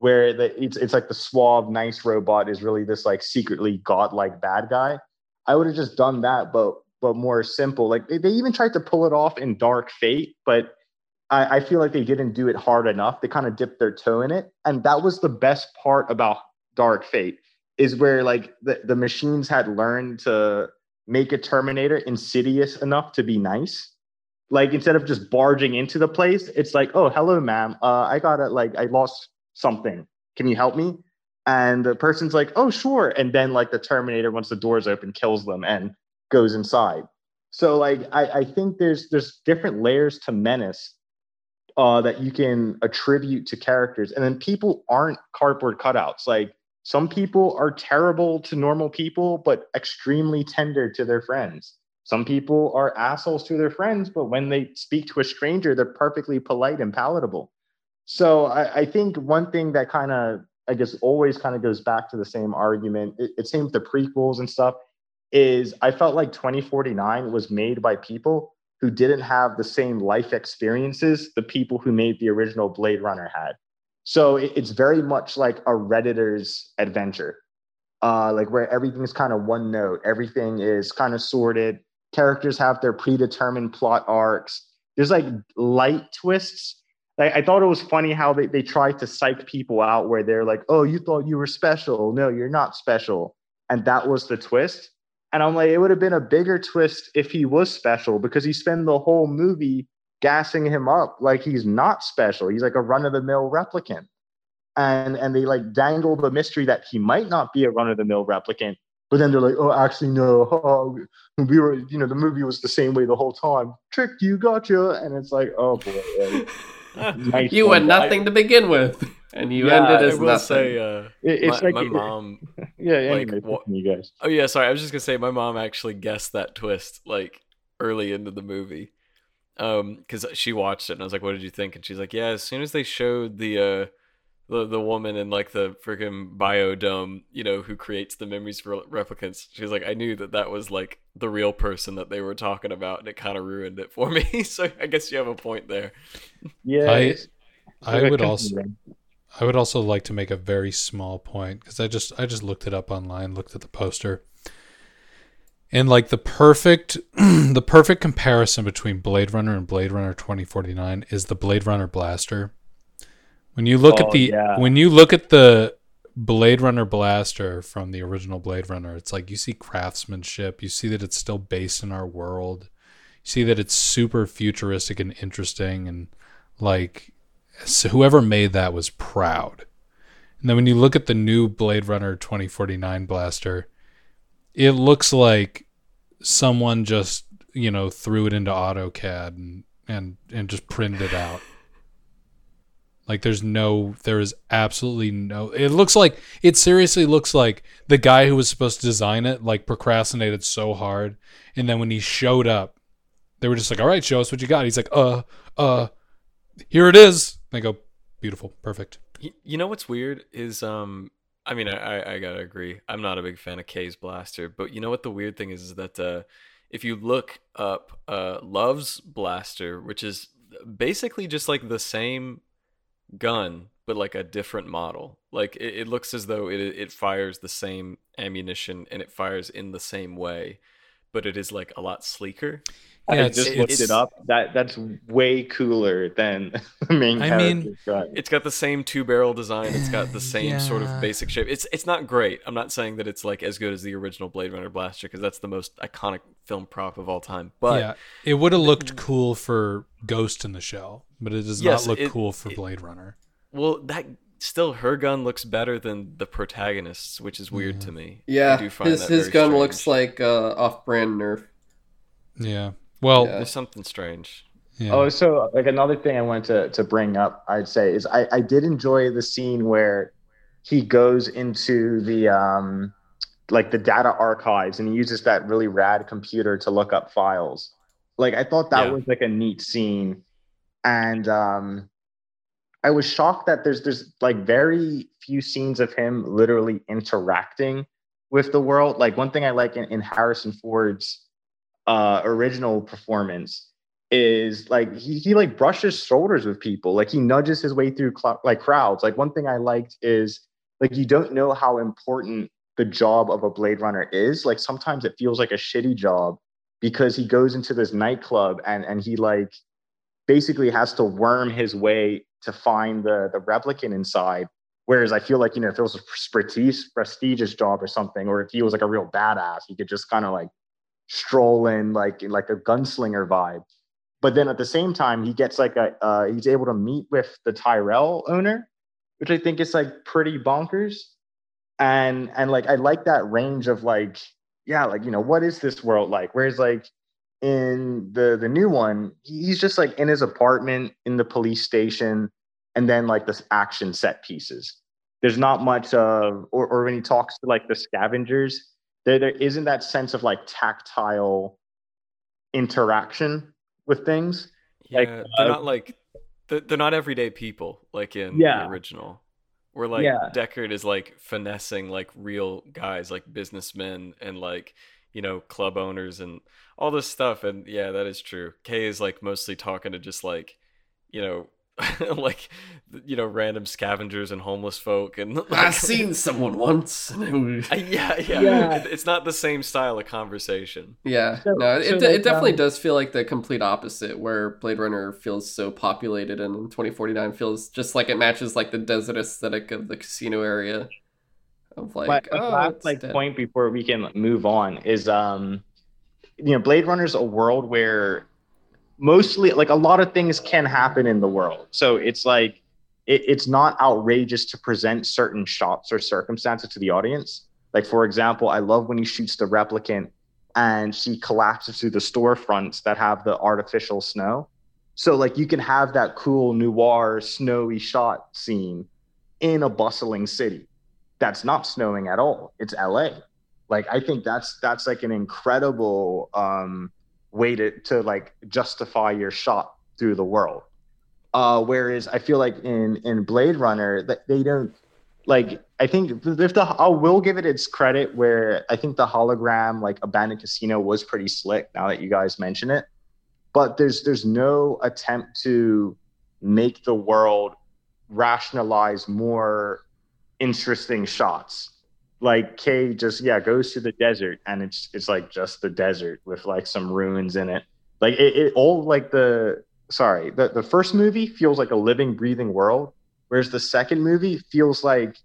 where the it's it's like the suave, nice robot is really this like secretly godlike bad guy. I would have just done that, but but more simple. Like they, they even tried to pull it off in Dark Fate, but I, I feel like they didn't do it hard enough. They kind of dipped their toe in it, and that was the best part about Dark Fate is where like the, the machines had learned to make a Terminator insidious enough to be nice. Like instead of just barging into the place, it's like, oh, hello, ma'am. Uh, I got it. like I lost something. Can you help me? And the person's like, oh, sure. And then like the Terminator, once the doors open, kills them and goes inside. So like I, I think there's there's different layers to menace uh, that you can attribute to characters, and then people aren't cardboard cutouts. Like some people are terrible to normal people, but extremely tender to their friends. Some people are assholes to their friends, but when they speak to a stranger, they're perfectly polite and palatable. So I, I think one thing that kind of I guess always kind of goes back to the same argument. It, it seems the prequels and stuff is I felt like 2049 was made by people who didn't have the same life experiences the people who made the original Blade Runner had. So it, it's very much like a Redditor's adventure, uh, like where everything's kind of one note, everything is kind of sorted. Characters have their predetermined plot arcs. There's like light twists. I thought it was funny how they, they tried to psych people out where they're like, oh, you thought you were special. No, you're not special. And that was the twist. And I'm like, it would have been a bigger twist if he was special because he spent the whole movie gassing him up like he's not special. He's like a run of the mill replicant. And and they like dangle the mystery that he might not be a run of the mill replicant. But then they're like, oh, actually, no. Oh, we were, you know, the movie was the same way the whole time. Tricked you, gotcha. And it's like, oh boy. Like, nice You were had nothing to begin with, and you Yeah, ended I as will nothing. say, uh, It- it's my, like my mom. Yeah, like, anyway, what- you guys. Oh yeah, sorry. I was just gonna say my mom actually guessed that twist like early into the movie, um, because she watched it and I was like, "What did you think?" And she's like, "Yeah." As soon as they showed the uh, the the woman in like the freaking biodome, you know, who creates the memories for replicants, she's like, "I knew that that was like the real person that they were talking about, and it kind of ruined it for me." so I guess you have a point there. Yeah. I- I would like- also I would also like to make a very small point because I just I just looked it up online, looked at the poster, and like the perfect the perfect comparison between Blade Runner and Blade Runner twenty forty nine is the Blade Runner blaster. When you look at Oh, the yeah. when you look at the Blade Runner blaster from the original Blade Runner, it's like you see craftsmanship, you see that it's still based in our world, you see that it's super futuristic and interesting, and like so whoever made that was proud. And then when you look at the new Blade Runner 2049 blaster, it looks like someone just, you know, threw it into AutoCAD and and and just printed it out. Like there's no there is absolutely no it looks like it seriously looks like the guy who was supposed to design it like procrastinated so hard and then when he showed up they were just like all right show us what you got. He's like uh uh here it is. They go beautiful perfect. You know what's weird is um I mean I, I I gotta agree I'm not a big fan of K's blaster but you know what the weird thing is is that uh if you look up uh Love's blaster which is basically just like the same gun but like a different model like it, it looks as though it it fires the same ammunition and it fires in the same way but it is like a lot sleeker Yeah, I it's- just looked it's- it up. That that's way cooler than the main I mean- gun. it's got the same two barrel design. It's got the same sort of basic shape. It's it's not great. I'm not saying that it's like as good as the original Blade Runner blaster because that's the most iconic film prop of all time. But yeah it would have looked mm. cool for ghost in the shell but it does Yes, not look it- cool for it- blade runner well, that still her gun looks better than the protagonist's, which is weird to me. I Yeah, do find his that his gun strange. looks like uh, off-brand Nerf. yeah well Yeah. there's something strange. yeah. Oh, so like another thing I wanted to, to bring up, I'd say, is I, I did enjoy the scene where he goes into the um like the data archives and he uses that really rad computer to look up files. Like I thought that Yeah. was like a neat scene. And um I was shocked that there's there's like very few scenes of him literally interacting with the world. Like one thing I like in, in Harrison Ford's uh original performance is like he, he like brushes shoulders with people. Like he nudges his way through cl- like crowds. Like one thing i liked is like you don't know how important the job of a blade runner is. Like sometimes it feels like a shitty job because he goes into this nightclub and and he like basically has to worm his way to find the the replicant inside. Whereas i feel like you know if it was a prestige prestigious job or something or if he was like a real badass he could just kind of like stroll in like like a gunslinger vibe. But then at the same time he gets like a uh, he's able to meet with the tyrell owner which i think is like pretty bonkers. And and like i like that range of like yeah like you know what is this world like? Whereas like in the the new one he's just like in his apartment in the police station and then like this action set pieces there's not much of or, or when he talks to like the scavengers there there isn't that sense of like tactile interaction with things Yeah, Like, they're uh, not like they're, they're not everyday people like in Yeah. the original. Where like Yeah. Deckard is like finessing like real guys, like businessmen, and like you know, club owners and all this stuff. And yeah, that is true. Kay is like mostly talking to just like, you know, like you know random scavengers and homeless folk and like, I seen someone once. and it was- yeah, yeah Yeah. It- it's not the same style of conversation yeah, So- no, it, so, it like, definitely um, does feel like the complete opposite, where Blade Runner feels so populated, and 2049 feels just like it matches like the desert aesthetic of the casino area. Of like, my oh, last like dead. point before we can move on is um you know blade runner's a world where mostly like a lot of things can happen in the world. So it's like it, it's not outrageous to present certain shots or circumstances to the audience. Like for example i love when he shoots the replicant and she collapses through the storefronts that have the artificial snow. So like you can have that cool noir snowy shot scene in a bustling city that's not snowing at all. It's LA. Like I think that's that's like an incredible um way to to like justify your shot through the world. Uh whereas I feel like in in Blade Runner that they don't like I think if the I will give it its credit where I think the hologram like abandoned casino was pretty slick now that you guys mention it. But there's there's no attempt to make the world rationalize more interesting shots. Like Kay just yeah goes to the desert and it's it's like just the desert with like some ruins in it. Like it, it all like the sorry the the first movie feels like a living breathing world, whereas the second movie feels like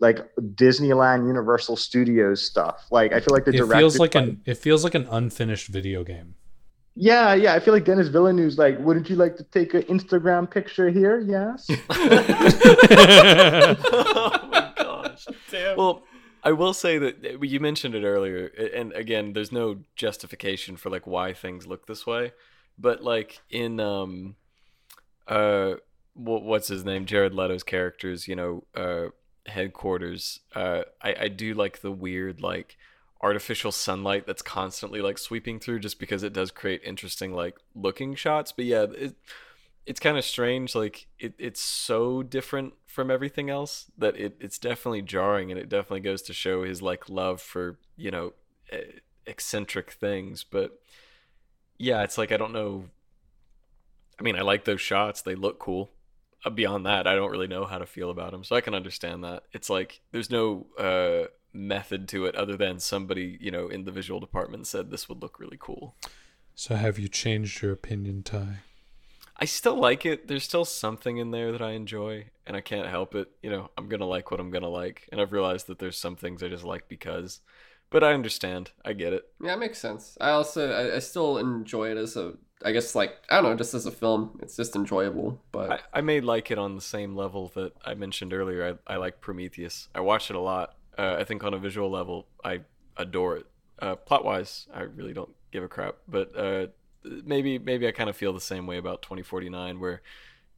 like Disneyland Universal Studios stuff. Like I feel like the It director feels like an it feels like an unfinished video game. Yeah yeah I feel like Denis Villeneuve's like wouldn't you like to take an Instagram picture here? Yes. oh my gosh. Well, I will say that you mentioned it earlier, and again, there's no justification for like why things look this way, but like in um, uh, what's his name, Jared Leto's characters, you know, uh, headquarters. Uh, I I do like the weird like artificial sunlight that's constantly like sweeping through, just because it does create interesting like looking shots. But yeah, it, it's kind of strange like it, it's so different from everything else that it, it's definitely jarring and it definitely goes to show his like love for you know eccentric things. But yeah it's like i don't know. I mean i like those shots. They look cool. Uh, beyond that i don't really know how to feel about them so i can understand that. It's like there's no uh method to it other than somebody you know in the visual department said this would look really cool so have you changed your opinion, Ty? I still like it. There's still something in there that I enjoy, and I can't help it. You know, I'm gonna like what I'm gonna like, and I've realized that there's some things I just like because. But I understand. I get it. Yeah, it makes sense. I also I, I still enjoy it as a I guess like I don't know, just as a film. It's just enjoyable. But I, I may like it on the same level that I mentioned earlier. I, I like Prometheus. I watch it a lot. Uh, I think on a visual level, I adore it. Uh, plot wise, I really don't give a crap. But uh, maybe maybe I kind of feel the same way about 2049, where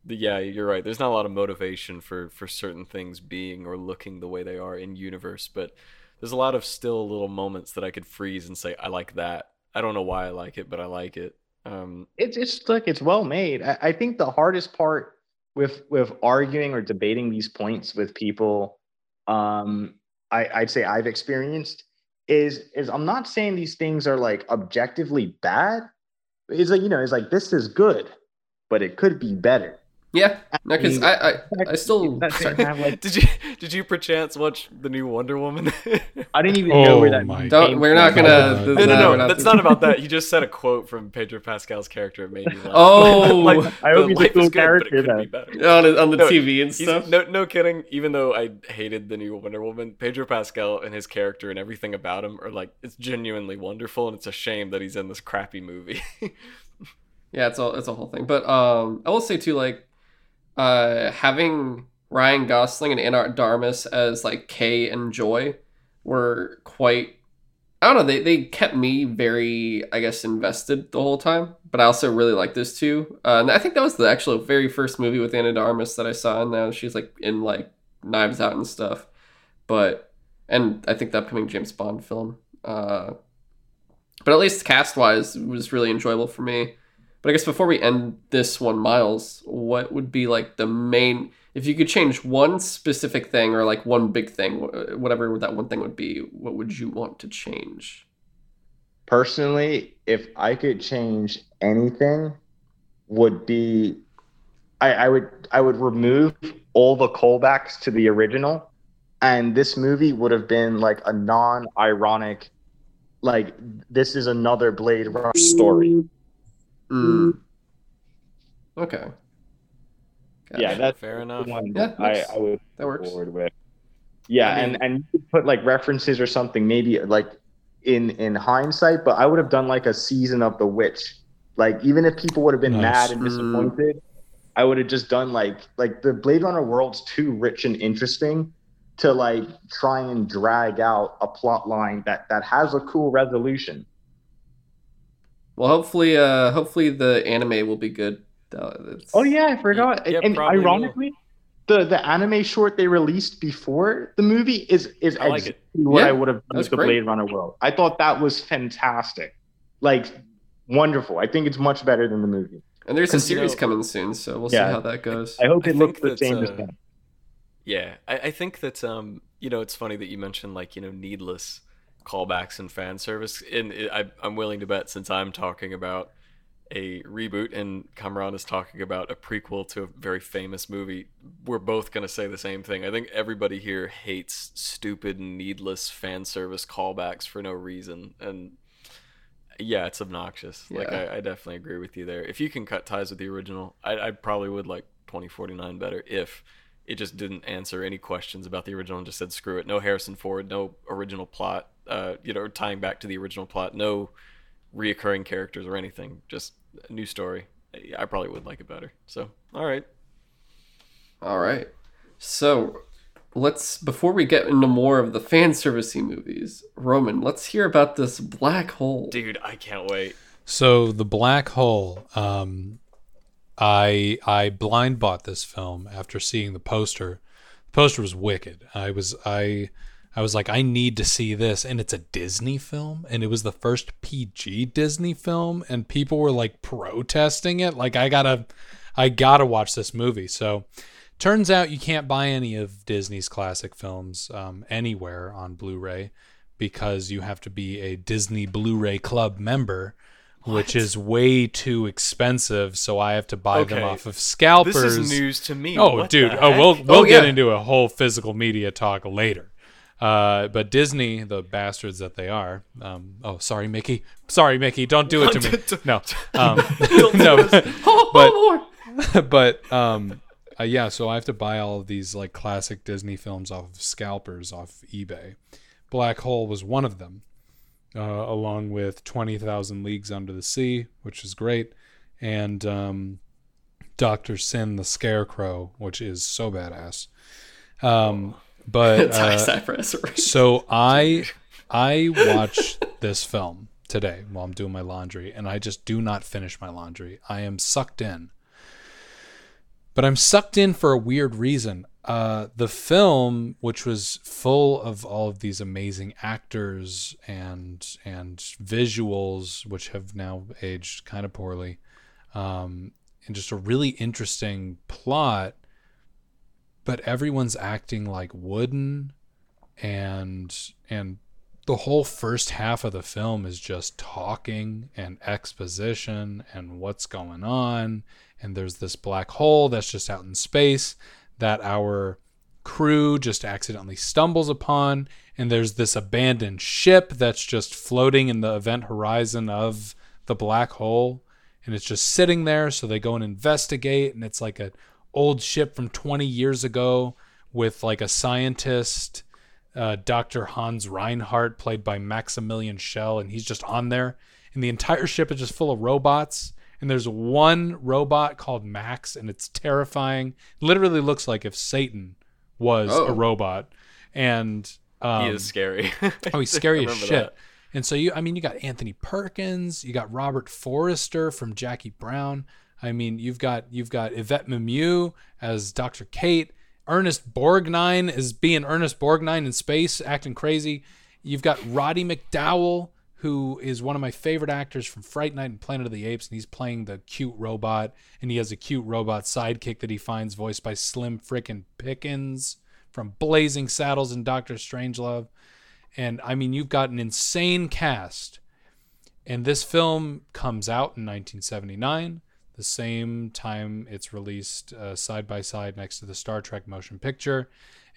the, yeah, you're right. There's not a lot of motivation for for certain things being or looking the way they are in universe, but there's a lot of still little moments that I could freeze and say I like that. I don't know why I like it, but I like it. Um, it's it's like it's well made. I, I think the hardest part with with arguing or debating these points with people, um, I, I'd say I've experienced is is I'm not saying these things are like objectively bad. It's like you know, it's like this is good, but it could be better. Yeah, no, because I, I I still sorry. like, did you did you perchance watch the new Wonder Woman? I didn't even know where Oh that my Don't we're not gonna No, no, no, we're no. That's not about that. You just said a quote from Pedro Pascal's character. It made me laugh. Oh. like, I hope the he's a cool good, character, it could be better. on on the No, TV and stuff. no, no kidding. Even though I hated the new Wonder Woman, Pedro Pascal and his character and everything about him are like it's genuinely wonderful, and it's a shame that he's in this crappy movie. Yeah, it's a it's a whole thing. But um, I will say too, like, uh, having Ryan Gosling and Ana de Armas as like Kay and Joy were quite. I don't know. They they kept me very, I guess, invested the whole time. But I also really like this too. Uh, and I think that was the actual very first movie with Ana de Armas that I saw. And now she's like in like Knives Out and stuff. But and I think the upcoming James Bond film. Uh, but at least cast wise, was really enjoyable for me. But I guess before we end this one, Miles, what would be like the main? If you could change one specific thing or like one big thing, whatever that one thing would be, what would you want to change? personally, if I could change anything, would be I, I would I would remove all the callbacks to the original, and this movie would have been like a non-ironic, like this is another Blade Runner story. Mm. Okay. Got Yeah, that's Fair enough. one Yeah, that I, that's- I would that works. forward with. Yeah, I mean- and and you could put like references or something maybe like in in hindsight, but I would have done like a season of The Witch. Like even if people would have been Nice. mad and Mm. disappointed, I would have just done like like the Blade Runner world's too rich and interesting to like try and drag out a plot line that that has a cool resolution. Well, hopefully, uh, hopefully the anime will be good. Uh, Oh yeah, I forgot. Yeah, and probably will. ironically, the the anime short they released before the movie is is I like it. exactly what Yeah, I would have done that's with the great. Blade Runner world. I thought that was fantastic, like wonderful. I think it's much better than the movie. And there's a 'Cause, you series know- coming soon, so we'll Yeah. see how that goes. I hope I it looks the that, same as uh, them. Yeah, I, I think that um, you know, it's funny that you mentioned like you know needless callbacks and fan service. And I, I'm willing to bet since I'm talking about a reboot and Kamron is talking about a prequel to a very famous movie, we're both gonna say the same thing. I think everybody here hates stupid, needless fan service callbacks for no reason, and yeah, it's obnoxious. Like I, I definitely agree with you there. If you can cut ties with the original, I, I probably would like 2049 better if it just didn't answer any questions about the original and just said screw it no harrison ford no original plot uh you know tying back to the original plot no reoccurring characters or anything just a new story i probably would like it better so all right All right. So let's before we get into more of the fan servicey movies, Roman, let's hear about this black hole. dude i can't wait So the black hole. Um, I I blind bought this film after seeing the poster. The poster was wicked. I was I I was like I need to see this, and it's a Disney film, and it was the first PG Disney film, and people were like protesting it. Like I gotta I gotta watch this movie. So turns out you can't buy any of Disney's classic films um, anywhere on Blu-ray because you have to be a Disney Blu-ray Club member, which is way too expensive. So I have to buy them off of scalpers. this is news to me Oh, What dude. Oh, we'll we'll Oh, get into a whole physical media talk later. Uh, but Disney, the bastards that they are. Um, oh, sorry, Mickey. Sorry, Mickey. Don't do it to me. No. Um, no. Oh, But- oh, but um, uh, yeah, so I have to buy all of these like classic Disney films off of scalpers off eBay. Black Hole was one of them, uh, along with Twenty Thousand Leagues Under the Sea, which is great, and um, Doctor Syn the Scarecrow, which is so badass. Um, but high uh, cypress. right? so I I watched this film today while I'm doing my laundry, and I just do not finish my laundry. I am sucked in, but I'm sucked in for a weird reason. Uh, the film, which was full of all of these amazing actors and and visuals, which have now aged kind of poorly, um, and just a really interesting plot, but everyone's acting like wooden and and the whole first half of the film is just talking and exposition and what's going on. And there's this black hole that's just out in space that our crew just accidentally stumbles upon. And there's this abandoned ship that's just floating in the event horizon of the black hole. And it's just sitting there. So they go and investigate. And it's like a old ship from 20 years ago with like a scientist uh, Dr. Hans Reinhardt, played by Maximilian Schell, and he's just on there. And the entire ship is just full of robots. And there's one robot called Max, and it's terrifying. Literally looks like if Satan was Oh. a robot. And um, he is scary Oh, he's scary as shit. that. And so you, I mean, you got Anthony Perkins, you got Robert Forster from Jackie Brown. I mean, you've got you've got Yvette Mimieux as Dr. Kate. Ernest Borgnine is being Ernest Borgnine in space, acting crazy. You've got Roddy McDowall, who is one of my favorite actors from Fright Night and Planet of the Apes, and he's playing the cute robot, and he has a cute robot sidekick that he finds voiced by Slim Frickin' Pickens from Blazing Saddles and Doctor Strangelove. And I mean, you've got an insane cast. and this film comes out in 1979, the same time it's released uh, side by side next to the Star Trek motion picture,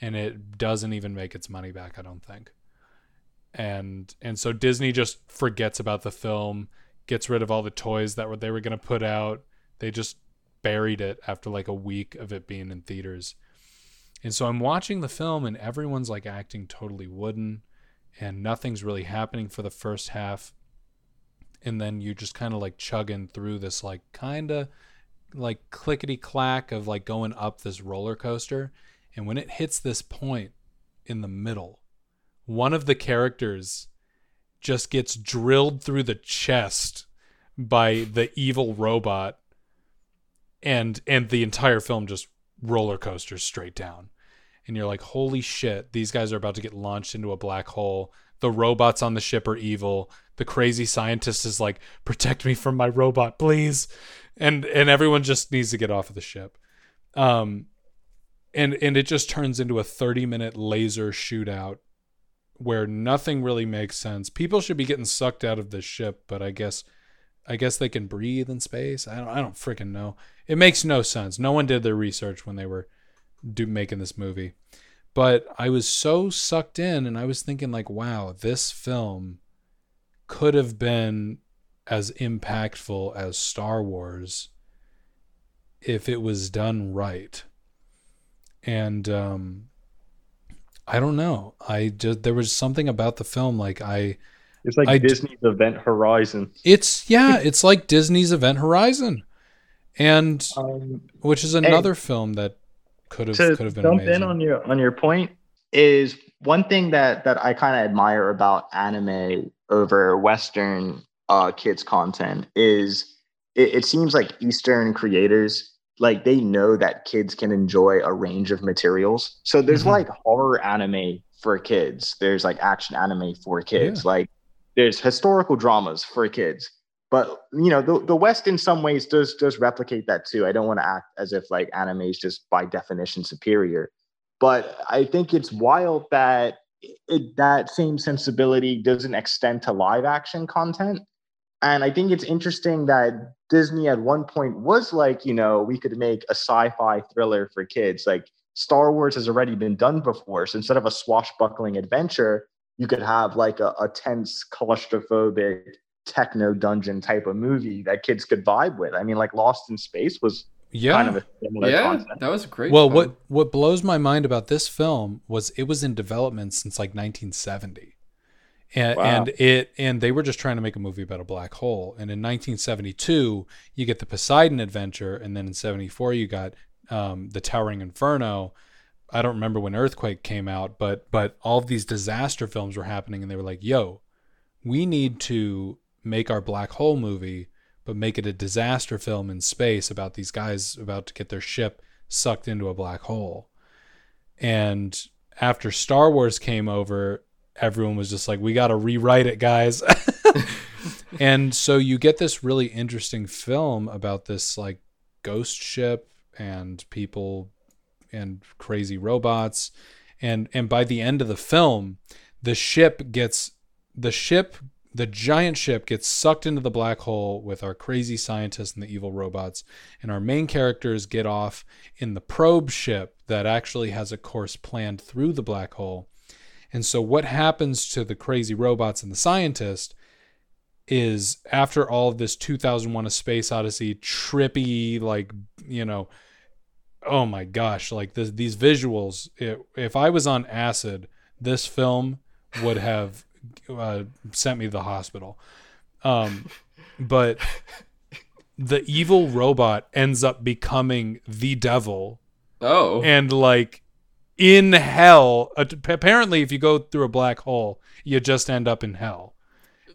and it doesn't even make its money back, I don't think. And and so Disney just forgets about the film, gets rid of all the toys that were they were to put out. They just buried it after like a week of it being in theaters. And so I'm watching the film and everyone's like acting totally wooden and nothing's really happening for the first half. And then you're just kind of like chugging through this like kind of like clickety clack of like going up this roller coaster. And when it hits this point in the middle, one of the characters just gets drilled through the chest by the evil robot and and the entire film just roller coasters straight down and you're like holy shit these guys are about to get launched into a black hole the robots on the ship are evil the crazy scientist is like protect me from my robot please and and everyone just needs to get off of the ship um and and it just turns into a 30 minute laser shootout where nothing really makes sense people should be getting sucked out of the ship but i guess I guess they can breathe in space. I don't I don't freaking know. It makes no sense. No one did their research when they were do, making this movie. But I was so sucked in and I was thinking like, wow, this film could have been as impactful as Star Wars if it was done right. And um I don't know. I just there was something about the film like I it's like I Disney's Event Horizon. it's yeah, it's like Disney's Event Horizon. And Um, which is another film that could have could have been jump amazing. in on your on your point is one thing that that I kind of admire about anime over Western uh, kids content is it, it seems like Eastern creators like they know that kids can enjoy a range of materials. So there's Mhm. like horror anime for kids. There's like action anime for kids. Like there's historical dramas for kids but you know the, the west in some ways does does replicate that too. I don't want to act as if like anime is just by definition superior but i think it's wild that it, that same sensibility doesn't extend to live action content. And i think it's interesting that disney at one point was like you know we could make a sci-fi thriller for kids. Like star wars has already been done before so instead of a swashbuckling adventure you could have like a, a tense claustrophobic techno dungeon type of movie that kids could vibe with. I mean, like Lost in Space was yeah. kind of a similar yeah, concept. that was a great. well, one. what what blows my mind about this film was it was in development since like 1970. And, Wow. and it and they were just trying to make a movie about a black hole. And in 1972, you get the Poseidon Adventure, and then in 74 you got um, the Towering Inferno. I don't remember when Earthquake came out, but but all of these disaster films were happening, and they were like, "Yo, we need to make our black hole movie, but make it a disaster film in space about these guys about to get their ship sucked into a black hole." And after Star Wars came over, everyone was just like, "We got to rewrite it, guys." and so you get this really interesting film about this like ghost ship and people and crazy robots and and by the end of the film the ship gets the ship the giant ship gets sucked into the black hole with our crazy scientists and the evil robots and our main characters get off in the probe ship that actually has a course planned through the black hole. And so what happens to the crazy robots and the scientist is after all of this 2001 a space odyssey trippy like you know oh my gosh like this, these visuals it, if i was on acid this film would have uh, sent me to the hospital. Um but the evil robot ends up becoming the devil. Oh, and like in hell apparently if you go through a black hole you just end up in hell.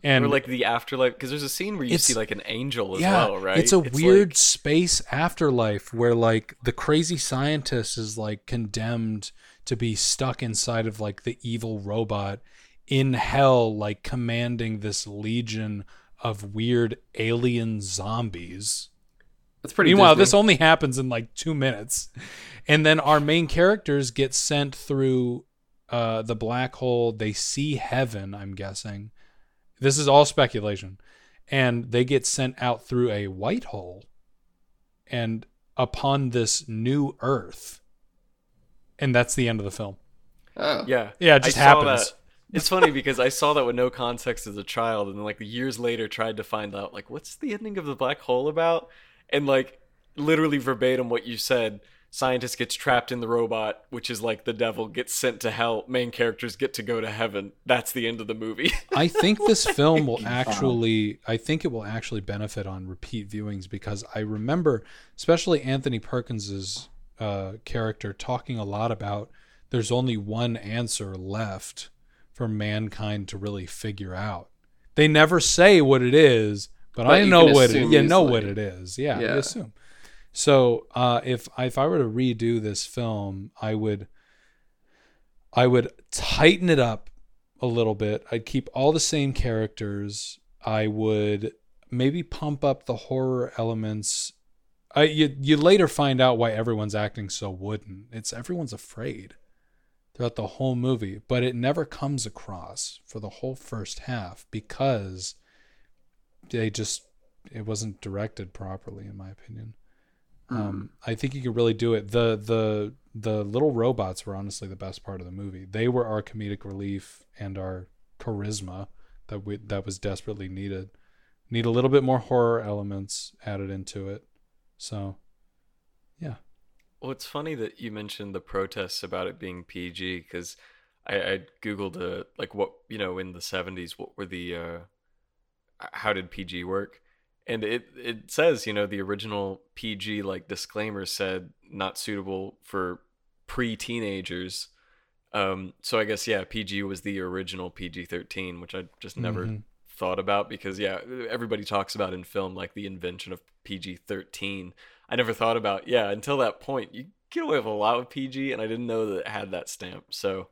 And or like the afterlife, because there's a scene where you see like an angel as yeah, well, right? It's a like- weird space afterlife where like the crazy scientist is like condemned to be stuck inside of like the evil robot in hell, like commanding this legion of weird alien zombies. that's pretty. Meanwhile, Disney. this only happens in like two minutes, and then our main characters get sent through uh, the black hole. They see heaven. I'm guessing. This is all speculation, and they get sent out through a white hole and upon this new earth and that's the end of the film Oh. Yeah. Yeah, it just I saw happens. It's funny because I saw that with no context as a child, and then like years later tried to find out like what's the ending of the black hole about, and like literally verbatim what you said. Scientist gets trapped in the robot, which is like the devil gets sent to hell. Main characters get to go to heaven. That's the end of the movie. I think this film will actually I think it will actually benefit on repeat viewings because I remember especially Anthony Perkins's uh, character talking a lot about there's only one answer left for mankind to really figure out. They never say what it is, but, But I know what it, you know what it is. Yeah, Yeah. I assume. So uh, if if I were to redo this film, I would I would tighten it up a little bit. I'd keep all the same characters. I would maybe pump up the horror elements. I you you later find out why everyone's acting so wooden. It's everyone's afraid throughout the whole movie, but it never comes across for the whole first half because they just it wasn't directed properly in my opinion. Um, I think you could really do it. The the the little robots were honestly the best part of the movie. They were our comedic relief and our charisma that we that was desperately needed. Need a little bit more horror elements added into it. So, yeah. Well, it's funny that you mentioned the protests about it being PG because I, I googled uh, like what you know in the seventies what were the uh, how did PG work, and it it says you know the original PG like disclaimer said not suitable for pre teenagers. Um, so I guess yeah, PG was the original PG thirteen, which I just never Mhm. thought about because yeah, everybody talks about in film like the invention of PG thirteen. I never thought about yeah until that point. You get away with a lot with PG, and I didn't know that it had that stamp. So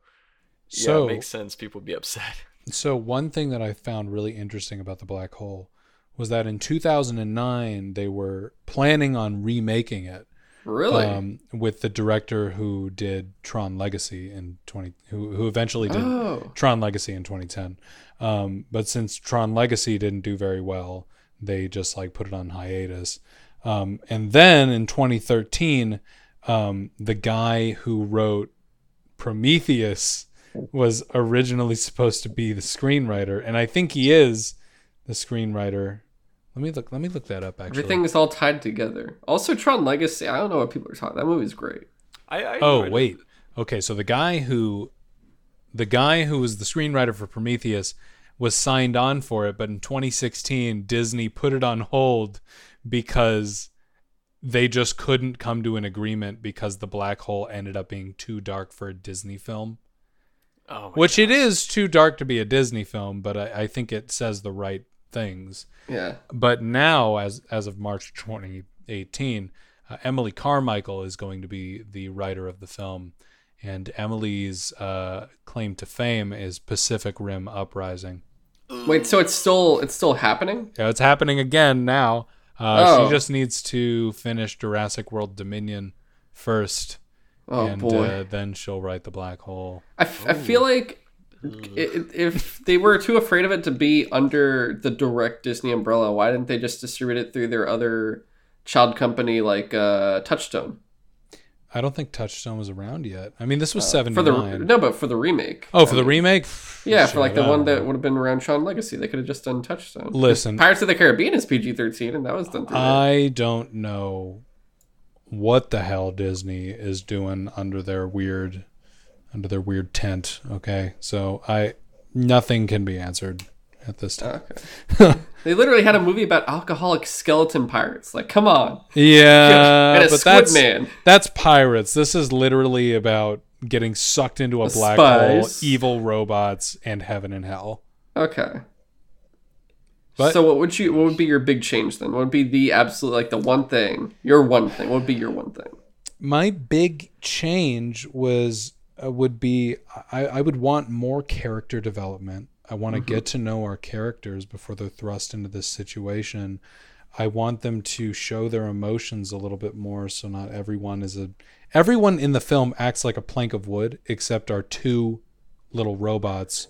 yeah, So it makes sense. People would be upset. So one thing that I found really interesting about the black hole was that in 2009 they were planning on remaking it Really? um, with the director who did Tron Legacy in 20 who who eventually did oh. Tron Legacy in 2010. Um, but since Tron Legacy didn't do very well, they just like put it on hiatus. Um, and then in 2013, um, the guy who wrote Prometheus was originally supposed to be the screenwriter, and I think he is the screenwriter. Let me look. Let me look that up. Actually, Everything is all tied together. Also, Tron Legacy. I don't know what people are talking. That movie's great. I, I Oh enjoyed it. wait. Okay, so the guy who the guy who was the screenwriter for Prometheus was signed on for it, but in 2016 Disney put it on hold because they just couldn't come to an agreement because the black hole ended up being too dark for a Disney film. Oh, my Which it is too dark to be a Disney film, but I, I think it says the right things Yeah. but now as as of March 2018 uh, Emily Carmichael is going to be the writer of the film and Emily's uh, claim to fame is Pacific Rim Uprising Wait, so it's still it's still happening? yeah, it's happening again now uh, Oh. she just needs to finish Jurassic World Dominion first Oh and boy. uh, then she'll write the black hole I, f- I feel like i- i- if they were too afraid of it to be under the direct Disney umbrella, why didn't they just distribute it through their other child company like uh, Touchstone? I don't think Touchstone was around yet I mean this was Uh, For 79 the no, but for the remake. oh for I the mean, remake Yeah, for like the one that would have been around Tron Legacy, they could have just done Touchstone. Listen. Pirates of the Caribbean is PG thirteen, and that was done. I don't know what the hell Disney is doing under their weird under their weird tent, okay? So I nothing can be answered at this time. Okay. they literally had a movie about alcoholic skeleton pirates. Like, come on. Yeah, and a but squid that's man. that's pirates. This is literally about getting sucked into a The black spice. hole, evil robots, and heaven and hell. Okay. But- so what would you what would be your big change then? What would be the absolute like the one thing? Your one thing. What would be your one thing? my big change was uh, would be I, I would want more character development. I want to get mm-hmm. to know our characters before they're thrust into this situation. I want them to show their emotions a little bit more so not everyone is a everyone in the film acts like a plank of wood except our two little robots,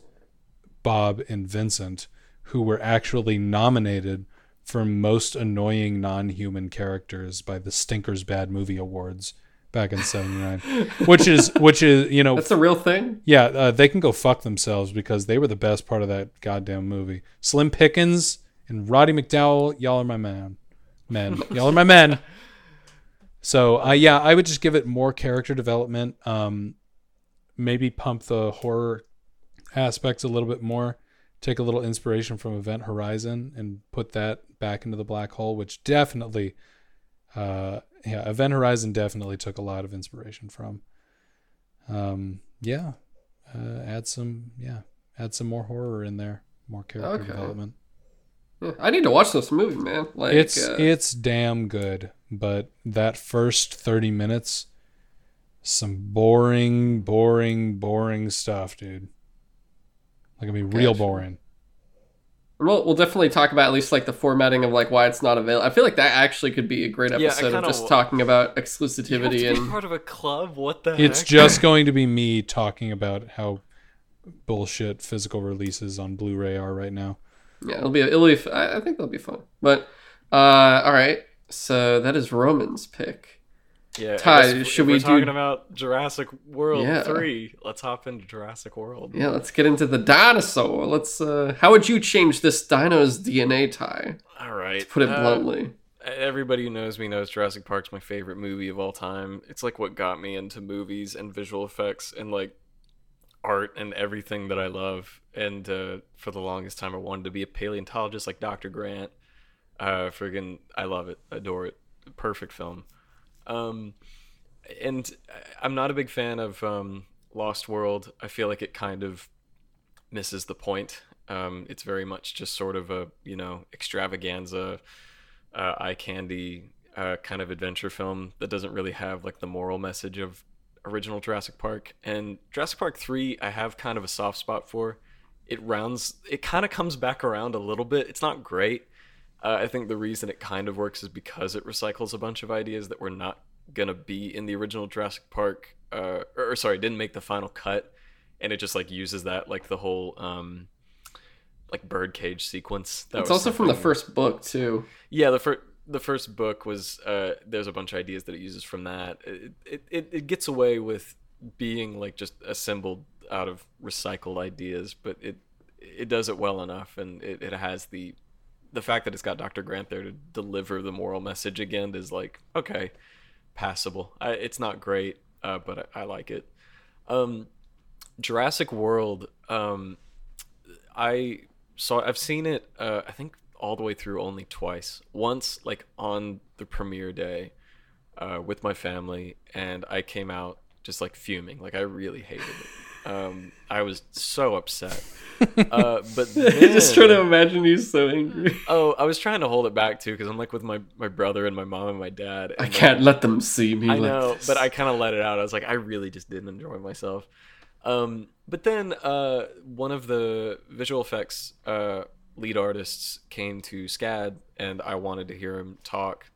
Bob and Vincent, who were actually nominated for most annoying non-human characters by the Stinkers Bad Movie Awards back in 79 which is which is you know That's the real thing. yeah uh, they can go fuck themselves because they were the best part of that goddamn movie. Slim pickens and roddy McDowall y'all are my man. Men. Y'all are my men. So uh, yeah i would just give it more character development um maybe pump the horror aspects a little bit more take a little inspiration from event horizon and put that back into the black hole which definitely uh yeah event horizon definitely took a lot of inspiration from. Um yeah uh, add some yeah add some more horror in there more character Okay. development. Yeah, I need to watch this movie, man. Like it's uh, it's damn good but that first 30 minutes some boring boring boring stuff dude. Like i mean real boring We'll, we'll definitely talk about at least like the formatting of like why it's not available. I feel like that actually could be a great episode of kinda just wa- talking about You have exclusivity to be and part of a club. What the it's heck? just going to be me talking about how bullshit physical releases on blu-ray are right now yeah, it'll be it'll be. f- I I think that'll be fun. But uh, all right, so that is Roman's pick. Yeah. Ty, should we're we do- talking about Jurassic World Yeah. three? Let's hop into Jurassic World. Yeah, let's get into the dinosaur. Let's. uh How would you change this dino's DNA tie? All right. To put it uh, bluntly. Everybody who knows me knows Jurassic Park's my favorite movie of all time. It's like what got me into movies and visual effects and like art and everything that I love. And uh, for the longest time, I wanted to be a paleontologist like Dr. Grant. Uh, friggin', I love it, adore it. Perfect film. Um, and I'm not a big fan of um, Lost World. I feel like it kind of misses the point. Um, it's very much just sort of a you know extravaganza, uh, eye candy uh, kind of adventure film that doesn't really have like the moral message of original Jurassic Park. And Jurassic Park three, I have kind of a soft spot for. It rounds. It kind of comes back around a little bit. It's not great. Uh, I think the reason it kind of works is because it recycles a bunch of ideas that were not gonna be in the original Jurassic Park, uh, or, or sorry, didn't make the final cut, and it just like uses that like the whole um, like birdcage sequence. That It's also from the first book too. Yeah, the first the first book was uh, there's a bunch of ideas that it uses from that. It, it it it gets away with being like just assembled out of recycled ideas, but it it does it well enough, and it, it has the the fact that it's got Dr. Grant there to deliver the moral message again is like okay, passable. I, it's not great, uh, but I, I like it. Um, Jurassic World. Um, I saw. I've seen it. Uh, I think all the way through only twice. Once, like on the premiere day, uh, with my family, and I came out just like fuming. Like I really hated it. Um, I was so upset. Uh, but just trying to imagine you so angry. Oh, I was trying to hold it back too because I'm like with my my brother and my mom and my dad. I and, like, can't let them see me. I like know, this. but I kind of let it out. I was like, I really just didn't enjoy myself. Um, but then uh, one of the visual effects uh, lead artists came to SCAD, and I wanted to hear him talk.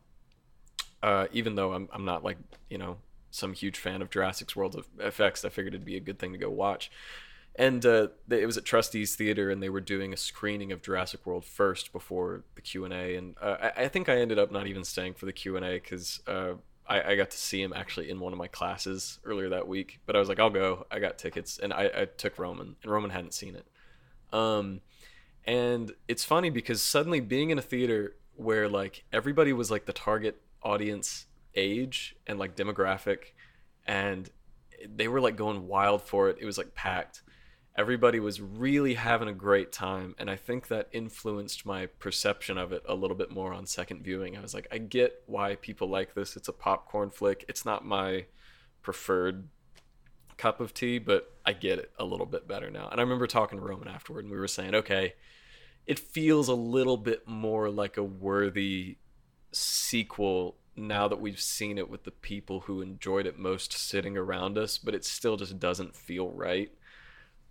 Uh, even though I'm I'm not like you know some huge fan of Jurassic World of effects, I figured it'd be a good thing to go watch. And uh, it was at Trustees Theater, and they were doing a screening of Jurassic World first before the Q and A. And uh, I, I think I ended up not even staying for the Q and A because uh, I, I got to see him actually in one of my classes earlier that week. But I was like, I'll go. I got tickets, and I, I took Roman, and Roman hadn't seen it. Um, and it's funny because suddenly being in a theater where like everybody was like the target audience age and like demographic, and they were like going wild for it. It was like packed. Everybody was really having a great time, and I think that influenced my perception of it a little bit more on second viewing. I was like, I get why people like this. It's a popcorn flick. It's not my preferred cup of tea, but I get it a little bit better now. And I remember talking to Roman afterward, and we were saying, okay, it feels a little bit more like a worthy sequel now that we've seen it with the people who enjoyed it most sitting around us, but it still just doesn't feel right.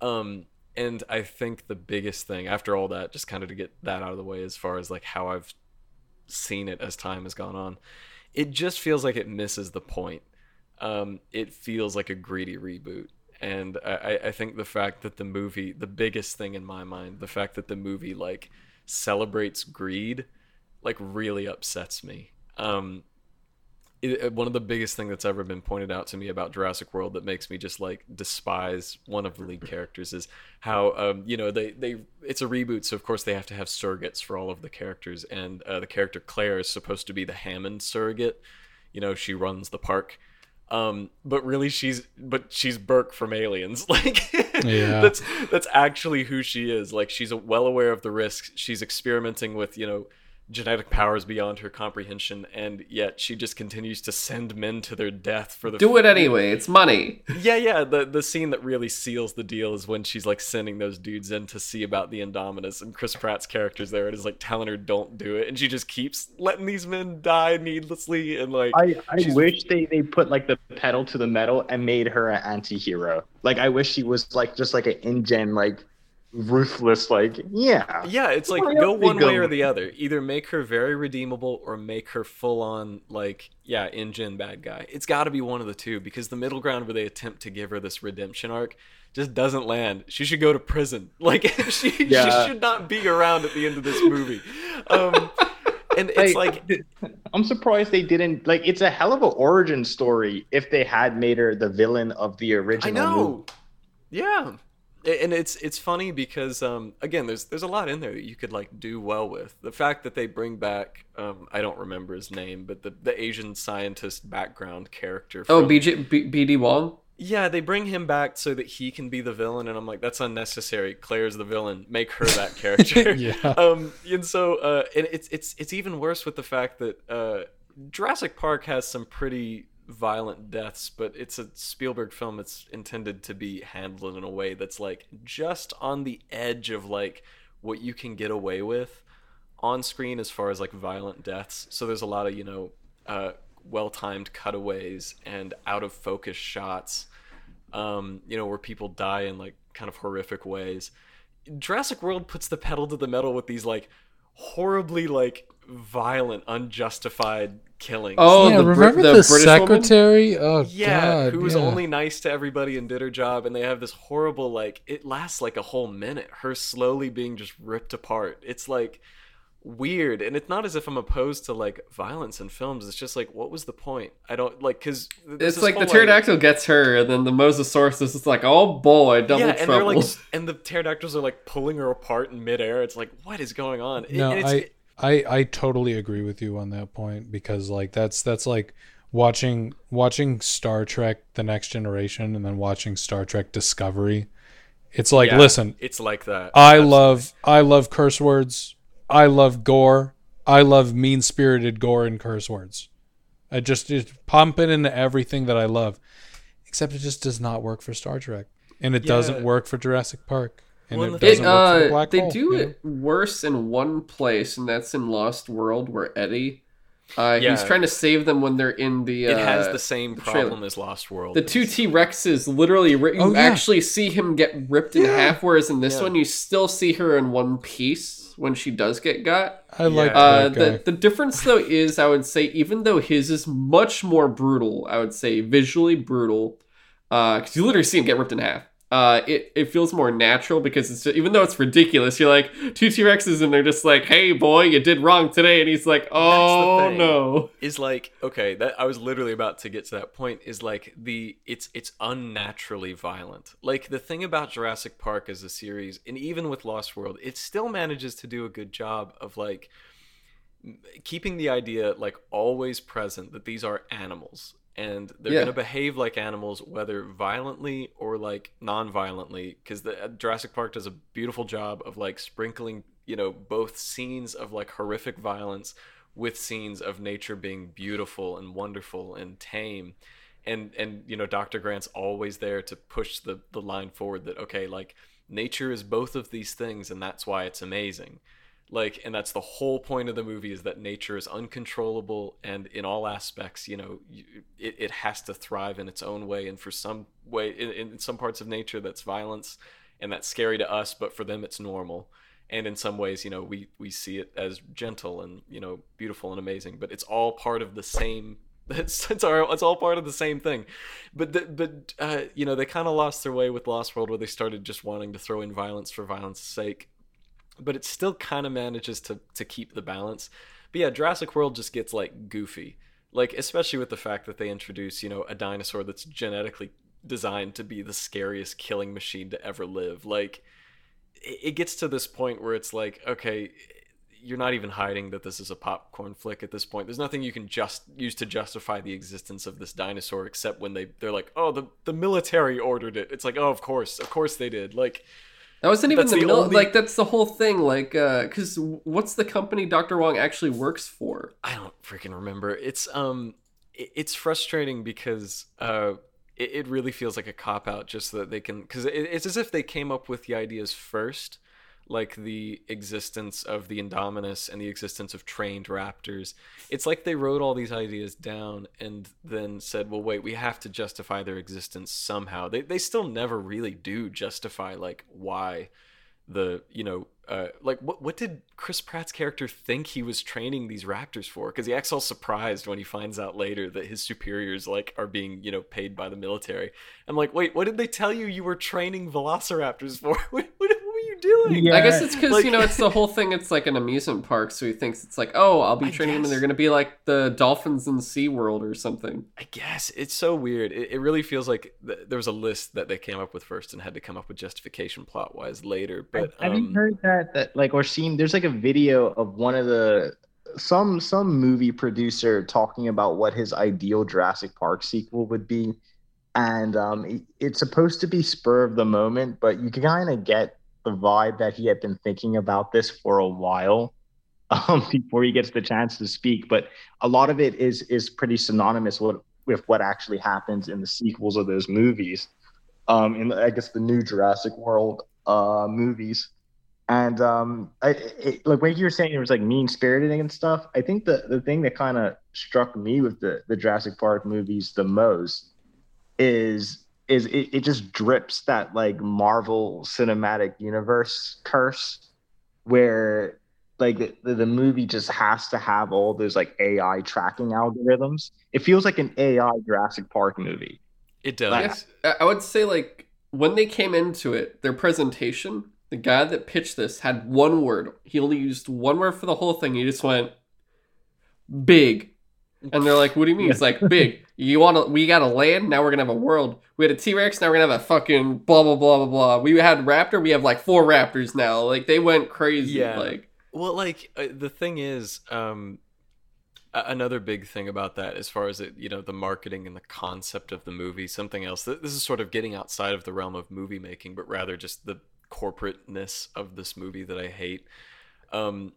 Um, and I think the biggest thing after all that, just kind of to get that out of the way, as far as like how I've seen it as time has gone on, it just feels like it misses the point. Um, it feels like a greedy reboot, and I, I think the fact that the movie, the biggest thing in my mind, the fact that the movie like celebrates greed, like really upsets me. Um, it, one of the biggest thing that's ever been pointed out to me about Jurassic World that makes me just like despise one of the lead characters is how um, you know they they it's a reboot so of course they have to have surrogates for all of the characters and uh, the character Claire is supposed to be the Hammond surrogate. You know she runs the park. Um, but really she's but she's Burke from Aliens. Like Yeah. that's that's actually who she is. Like she's well aware of the risks. She's experimenting with you know genetic powers beyond her comprehension and yet she just continues to send men to their death for the Do it anyway. It's money. yeah yeah the the scene that really seals the deal is when she's like sending those dudes in to see about the indominus and chris pratt's character's there and is like telling her don't do it and she just keeps letting these men die needlessly and like I, I wish they, they put like the pedal to the metal and made her an anti-hero. Like I wish she was like just like an InGen like ruthless like yeah. yeah it's like go one way or the other either make her very redeemable or make her full on like yeah InGen bad guy it's got to be one of the two because the middle ground where they attempt to give her this redemption arc just doesn't land she should go to prison like she, Yeah. she should not be around at the end of this movie um and it's like I'm surprised they didn't like it's a hell of an origin story if they had made her the villain of the I original movie. know. Yeah. A- And it's it's funny because um again there's there's a lot in there that you could like do well with. The fact that they bring back um I don't remember his name, but the the Asian scientist background character Oh, from- BJ, B, BD Wong. Yeah, they bring him back so that he can be the villain and I'm like that's unnecessary. Claire's the villain. Make her that character. Yeah. Um and so uh and it's it's it's even worse with the fact that uh Jurassic Park has some pretty violent deaths, but it's a Spielberg film. It's intended to be handled in a way that's like just on the edge of like what you can get away with on screen as far as like violent deaths. So there's a lot of, you know, uh, well timed cutaways and out of focus shots, um, you know, where people die in like kind of horrific ways. Jurassic World puts the pedal to the metal with these like horribly like violent, unjustified killing. Oh, yeah, the, Brit- remember the the, British woman? secretary? Oh yeah, God, who was yeah. only nice to everybody and did her job, and they have this horrible like it lasts like a whole minute. Her slowly being just ripped apart. It's like weird, and it's not as if I'm opposed to like violence in films. It's just like, what was the point? I don't like because It's like the pterodactyl gets her, and then the mosasaurus is just like, oh boy, double yeah, and trouble. they're like, and the pterodactyls are like pulling her apart in midair. It's like, what is going on? No, and it's, I, I I totally agree with you on that point because like that's that's like watching watching Star Trek: The Next Generation and then watching Star Trek Discovery. It's like, yeah, listen, it's like that. I Absolutely. love I love curse words. I love gore. I love mean spirited gore and curse words. I just, just pump it into everything that I love. Except it just does not work for Star Trek. And it Yeah. doesn't work for Jurassic Park. And Well, it the doesn't work for the uh, Black they Hole, do you know? it worse in one place, and that's in Lost World, where Eddie, uh, he's trying to save them when they're in the. Uh, It has the same the trailer. problem as Lost World. The two T Rexes literally, ri- you Oh, yeah. actually see him get ripped in half, whereas in this Yeah. one you still see her in one piece when she does get got. I like Uh, that the the difference though is I would say even though his is much more brutal, I would say visually brutal, because you literally see him get ripped in half. Uh, it, it feels more natural because it's even though it's ridiculous, you're like two T Rexes and they're just like, "Hey boy, you did wrong today," and he's like, "Oh no." is like okay that i was literally about to get to that point is like the it's it's unnaturally violent like the thing about jurassic park as a series and even with lost world it still manages to do a good job of like keeping the idea like always present that these are animals and they're Yeah. going to behave like animals whether violently or like non-violently because the uh, jurassic park does a beautiful job of like sprinkling you know both scenes of like horrific violence with scenes of nature being beautiful and wonderful and tame and and you know dr grant's always there to push the the line forward that okay like nature is both of these things and that's why it's amazing like and that's the whole point of the movie is that nature is uncontrollable and in all aspects you know you, it, it has to thrive in its own way. And for some way in, in some parts of nature that's violence and that's scary to us but for them it's normal. And in some ways you know we we see it as gentle and you know beautiful and amazing but it's all part of the same It's it's, our, it's all part of the same thing, but the, but uh, you know they kind of lost their way with Lost World, where they started just wanting to throw in violence for violence sake, but it still kind of manages to to keep the balance. But yeah, Jurassic World just gets like goofy, like especially with the fact that they introduce you know a dinosaur that's genetically designed to be the scariest killing machine to ever live. Like it gets to this point where it's like okay you're not even hiding that this is a popcorn flick at this point. There's nothing you can just use to justify the existence of this dinosaur except when they they're like, "Oh, the the military ordered it." It's like, "Oh, of course. Of course they did." Like that wasn't even the, the only... like that's the whole thing like uh cuz what's the company Dr. Wong actually works for? I don't freaking remember. It's um it's frustrating because uh it, it really feels like a cop out just so that they can cuz it, it's as if they came up with the ideas first like the existence of the Indominus and the existence of trained raptors. It's like they wrote all these ideas down and then said, well, wait, we have to justify their existence somehow. They, they still never really do justify, like, why the, you know, uh, like, what, what did Chris Pratt's character think he was training these raptors for? Because he acts all surprised when he finds out later that his superiors, like, are being, you know, paid by the military. I'm like, wait, what did they tell you you were training velociraptors for? what, doing? Yeah. I guess it's because like, you know it's the whole thing. It's like an amusement park, so he thinks it's like, oh, I'll be I training guess. them, and they're gonna be like the dolphins in SeaWorld or something. I guess it's so weird. It, it really feels like th- there was a list that they came up with first and had to come up with justification plot wise later. But I've um, you heard that that like or seen? There's like a video of one of the some some movie producer talking about what his ideal Jurassic Park sequel would be and um, it's supposed to be spur of the moment, but you can kind of get the vibe that he had been thinking about this for a while um, before he gets the chance to speak. But a lot of it is is pretty synonymous with with what actually happens in the sequels of those movies. Um, in I guess the new Jurassic World uh, movies. And um, I, it, like when you were saying it was like mean spirited and stuff, I think the, the thing that kind of struck me with the, the Jurassic Park movies the most is is it, it just drips that like Marvel cinematic universe curse where like the, the movie just has to have all those like AI tracking algorithms. It feels like an AI Jurassic Park movie. It does. Like, I would say like when they came into it, their presentation, the guy that pitched this had one word. He only used one word for the whole thing. He just went big. And they're like, "What do you mean?" It's like big. You want to? We got a land. Now we're gonna have a world. We had a T Rex. Now we're gonna have a fucking blah blah blah blah blah. We had raptor. We have like four raptors now. Like they went crazy. Yeah. Like well, like uh, the thing is, um, another big thing about that, as far as it, you know, the marketing and the concept of the movie. Something else. This is sort of getting outside of the realm of movie making, but rather just the corporateness of this movie that I hate. Um,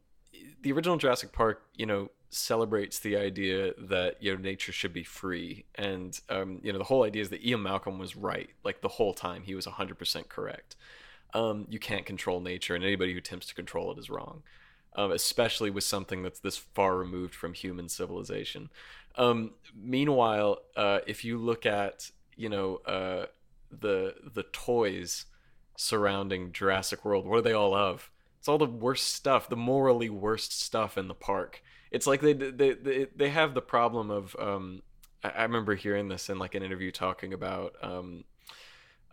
the original Jurassic Park, you know, celebrates the idea that you know nature should be free. And um, you know the whole idea is that Ian Malcolm was right like the whole time he was 100% correct. Um, you can't control nature and anybody who attempts to control it is wrong um, especially with something that's this far removed from human civilization. Um, meanwhile uh, if you look at you know uh, the the toys surrounding Jurassic World what are they all of? It's all the worst stuff the morally worst stuff in the park it's like they they they, they have the problem of um, I, I remember hearing this in like an interview talking about um,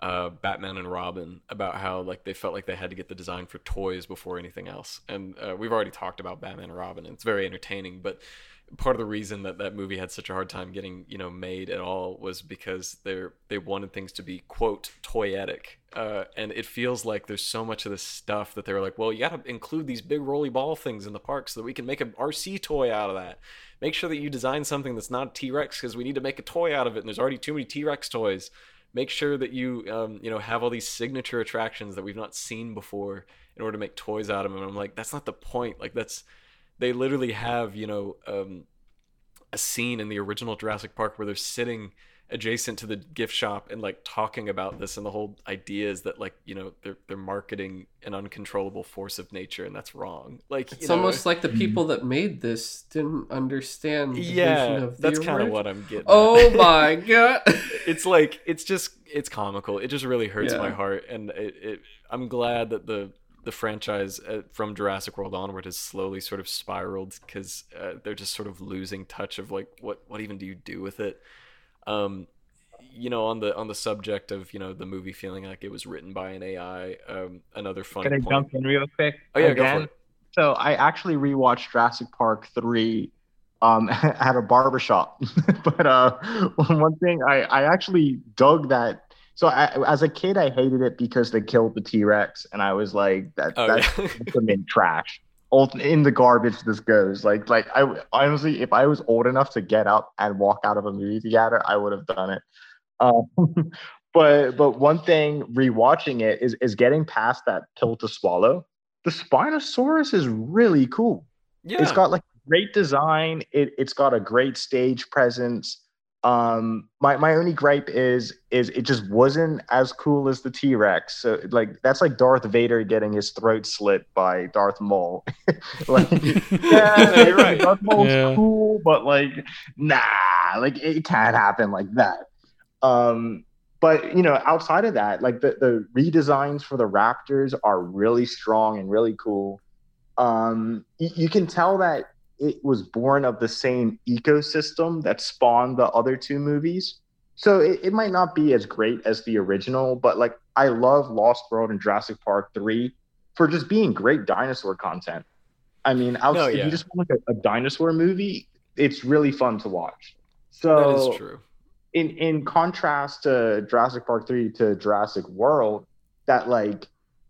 uh, Batman and Robin about how like they felt like they had to get the design for toys before anything else. And uh, we've already talked about Batman and Robin, and it's very entertaining. But part of the reason that that movie had such a hard time getting you know made at all was because they they wanted things to be quote toyetic. Uh, and it feels like there's so much of this stuff that they were like well you got to include these big roly ball things in the park so that we can make an rc toy out of that. Make sure that you design something that's not t-rex because we need to make a toy out of it and there's already too many t-rex toys. Make sure that you um, you know have all these signature attractions that we've not seen before in order to make toys out of them and i'm like that's not the point. Like that's they literally have you know um, a scene in the original Jurassic Park where they're sitting adjacent to the gift shop and like talking about this and the whole idea is that like you know they're they're marketing an uncontrollable force of nature and that's wrong. Like it's know, almost like the people that made this didn't understand yeah that's kind of what i'm getting oh my god. It's like it's just it's comical. It just really hurts yeah. my heart and it, it i'm glad that the the franchise uh, from Jurassic World onward has slowly sort of spiraled because uh, they're just sort of losing touch of like what what even do you do with it. Um, you know, on the on the subject of you know the movie feeling like it was written by an AI. Um, another fun. Can I point. jump in real quick? Oh yeah, again? go for it. So I actually rewatched Jurassic Park three um, at a barbershop. but uh, one thing I, I actually dug that. So I, as a kid, I hated it because they killed the T Rex, and I was like, that Oh, that's yeah. ultimate trash. In the garbage this goes. Like like I honestly, if I was old enough to get up and walk out of a movie theater, I would have done it. Um, but but one thing rewatching it is is getting past that pill to swallow. The Spinosaurus is really cool. yeah, It's got like great design. It it's got a great stage presence. Um, my my only gripe is is it just wasn't as cool as the T Rex. So like that's like Darth Vader getting his throat slit by Darth Maul. like yeah, You're right. Darth Maul's Yeah. cool, but like nah, like it can't happen like that. Um, but you know, outside of that, like the the redesigns for the Raptors are really strong and really cool. Um, you can tell that it was born of the same ecosystem that spawned the other two movies. So it, it might not be as great as the original, but like I love Lost World and Jurassic Park 3 for just being great dinosaur content. I mean, out, No, if you just want like a, a dinosaur movie, it's really fun to watch. So that is true. in in contrast to Jurassic Park 3 to Jurassic World, that like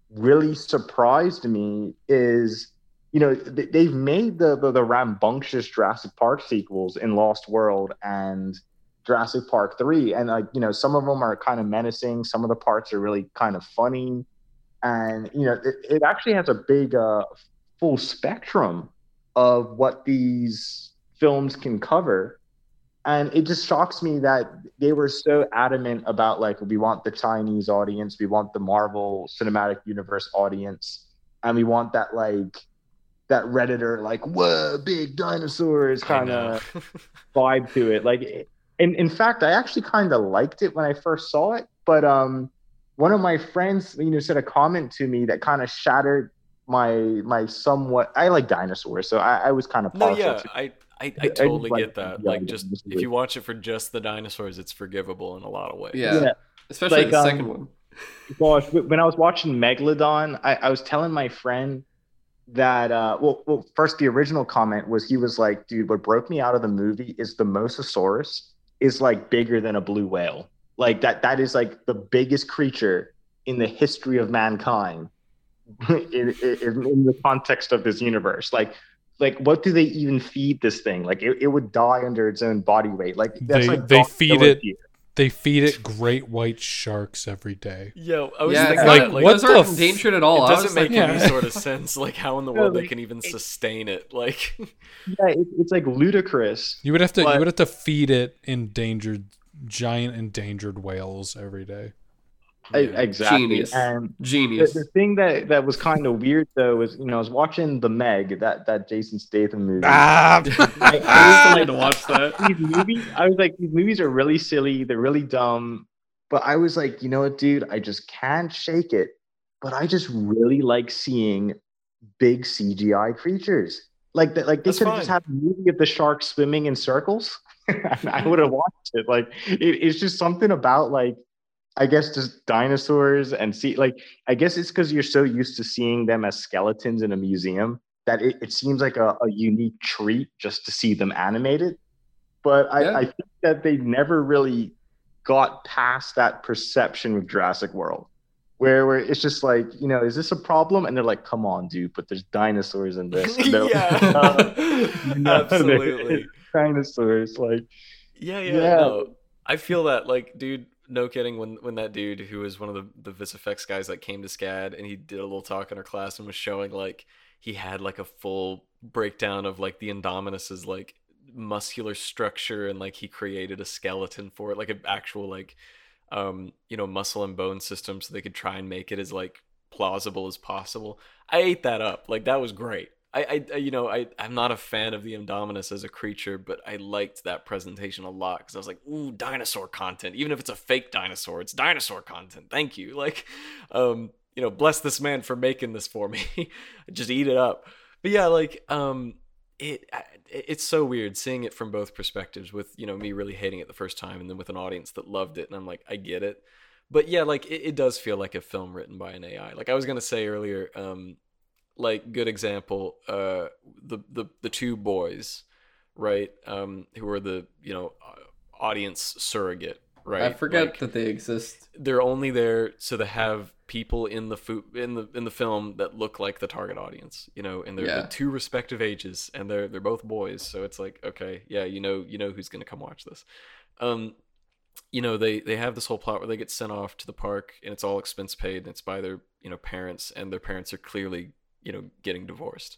really surprised me is you know they've made the, the the rambunctious Jurassic Park sequels in Lost World and Jurassic Park 3 and like you know some of them are kind of menacing some of the parts are really kind of funny. And you know it, it actually has a big uh full spectrum of what these films can cover. And it just shocks me that they were so adamant about like we want the chinese audience we want the marvel cinematic universe audience and we want that like that redditor like whoa big dinosaurs kind of vibe to it like in, in fact i actually kind of liked it when i first saw it but um one of my friends you know said a comment to me that kind of shattered my my somewhat i like dinosaurs so i, I was kind of no, yeah, to I, I, I just totally like get that. the Like, just dinosaurs. if you watch it for just the dinosaurs, it's forgivable in a lot of ways. Yeah. Yeah. Especially Like, the um, second one. Gosh, when I was watching Megalodon, I, I was telling my friend that uh well well first the original comment was he was like, dude, what broke me out of the movie is the Mosasaurus is like bigger than a blue whale. Like that that is like the biggest creature in the history of mankind in, in, in the context of this universe. Like like what do they even feed this thing? Like it, it would die under its own body weight. Like that's They- like they feed it- tier. They feed it great white sharks every day. Yo, I was Yeah, thinking like, that, like, what those aren't f- endangered at all. it doesn't make like, Yeah. any sort of sense. Like, how in the Yeah, world they can even it- sustain it? Like, Yeah, it, it's like ludicrous. You would have to But- you would have to feed it endangered giant endangered whales every day. I- yeah. exactly. Genius. And the, genius. the thing that, that was kind of weird though was you know I was watching the Meg that that Jason Statham movie. Ah, I, I still need to watch that. These movies, I was like, these movies are really silly. They're really dumb. But I was like, you know what, dude? I just can't shake it. But I just really like seeing big CGI creatures. Like that, like they That's could have just have a movie of the shark swimming in circles. I would have watched it. Like it, it's just something about like I guess just dinosaurs and see like I guess it's because you're so used to seeing them as skeletons in a museum that it, it seems like a, a unique treat just to see them animated. But I, Yeah. I think that they never really got past that perception with Jurassic World. Where, where it's just like, you know, is this a problem? And they're like, come on, dude, but there's dinosaurs in this. And they're like, yeah, no, absolutely. dinosaurs. Like, Yeah, yeah, Yeah. no. I feel that, like, dude, no kidding. When when that dude who was one of the the VisFX guys that came to SCAD and he did a little talk in our class and was showing like he had like a full breakdown of like the Indominus's like muscular structure and like he created a skeleton for it, like an actual like um you know muscle and bone system so they could try and make it as like plausible as possible. I ate that up. Like that was great. I, I, you know, I, I'm not a fan of the Indominus as a creature, but I liked that presentation a lot because I was like, ooh, dinosaur content. Even if it's a fake dinosaur, it's dinosaur content. Thank you. Like, um, you know, bless this man for making this for me. just eat it up. But yeah, like um it it's so weird seeing it from both perspectives with you know me really hating it the first time and then with an audience that loved it and i'm like i get it but yeah like it, it does feel like a film written by an ai like i was gonna say earlier um like good example uh the the, the two boys right um who are the you know audience surrogate right I forget Like, that they exist. they're only there so they have people in the food in the in the film that look like the target audience you know and they're Yeah. the two respective ages and they're they're both boys so it's like okay yeah you know you know who's gonna come watch this um you know they they have this whole plot where they get sent off to the park and it's all expense paid and it's by their you know parents and their parents are clearly you know getting divorced.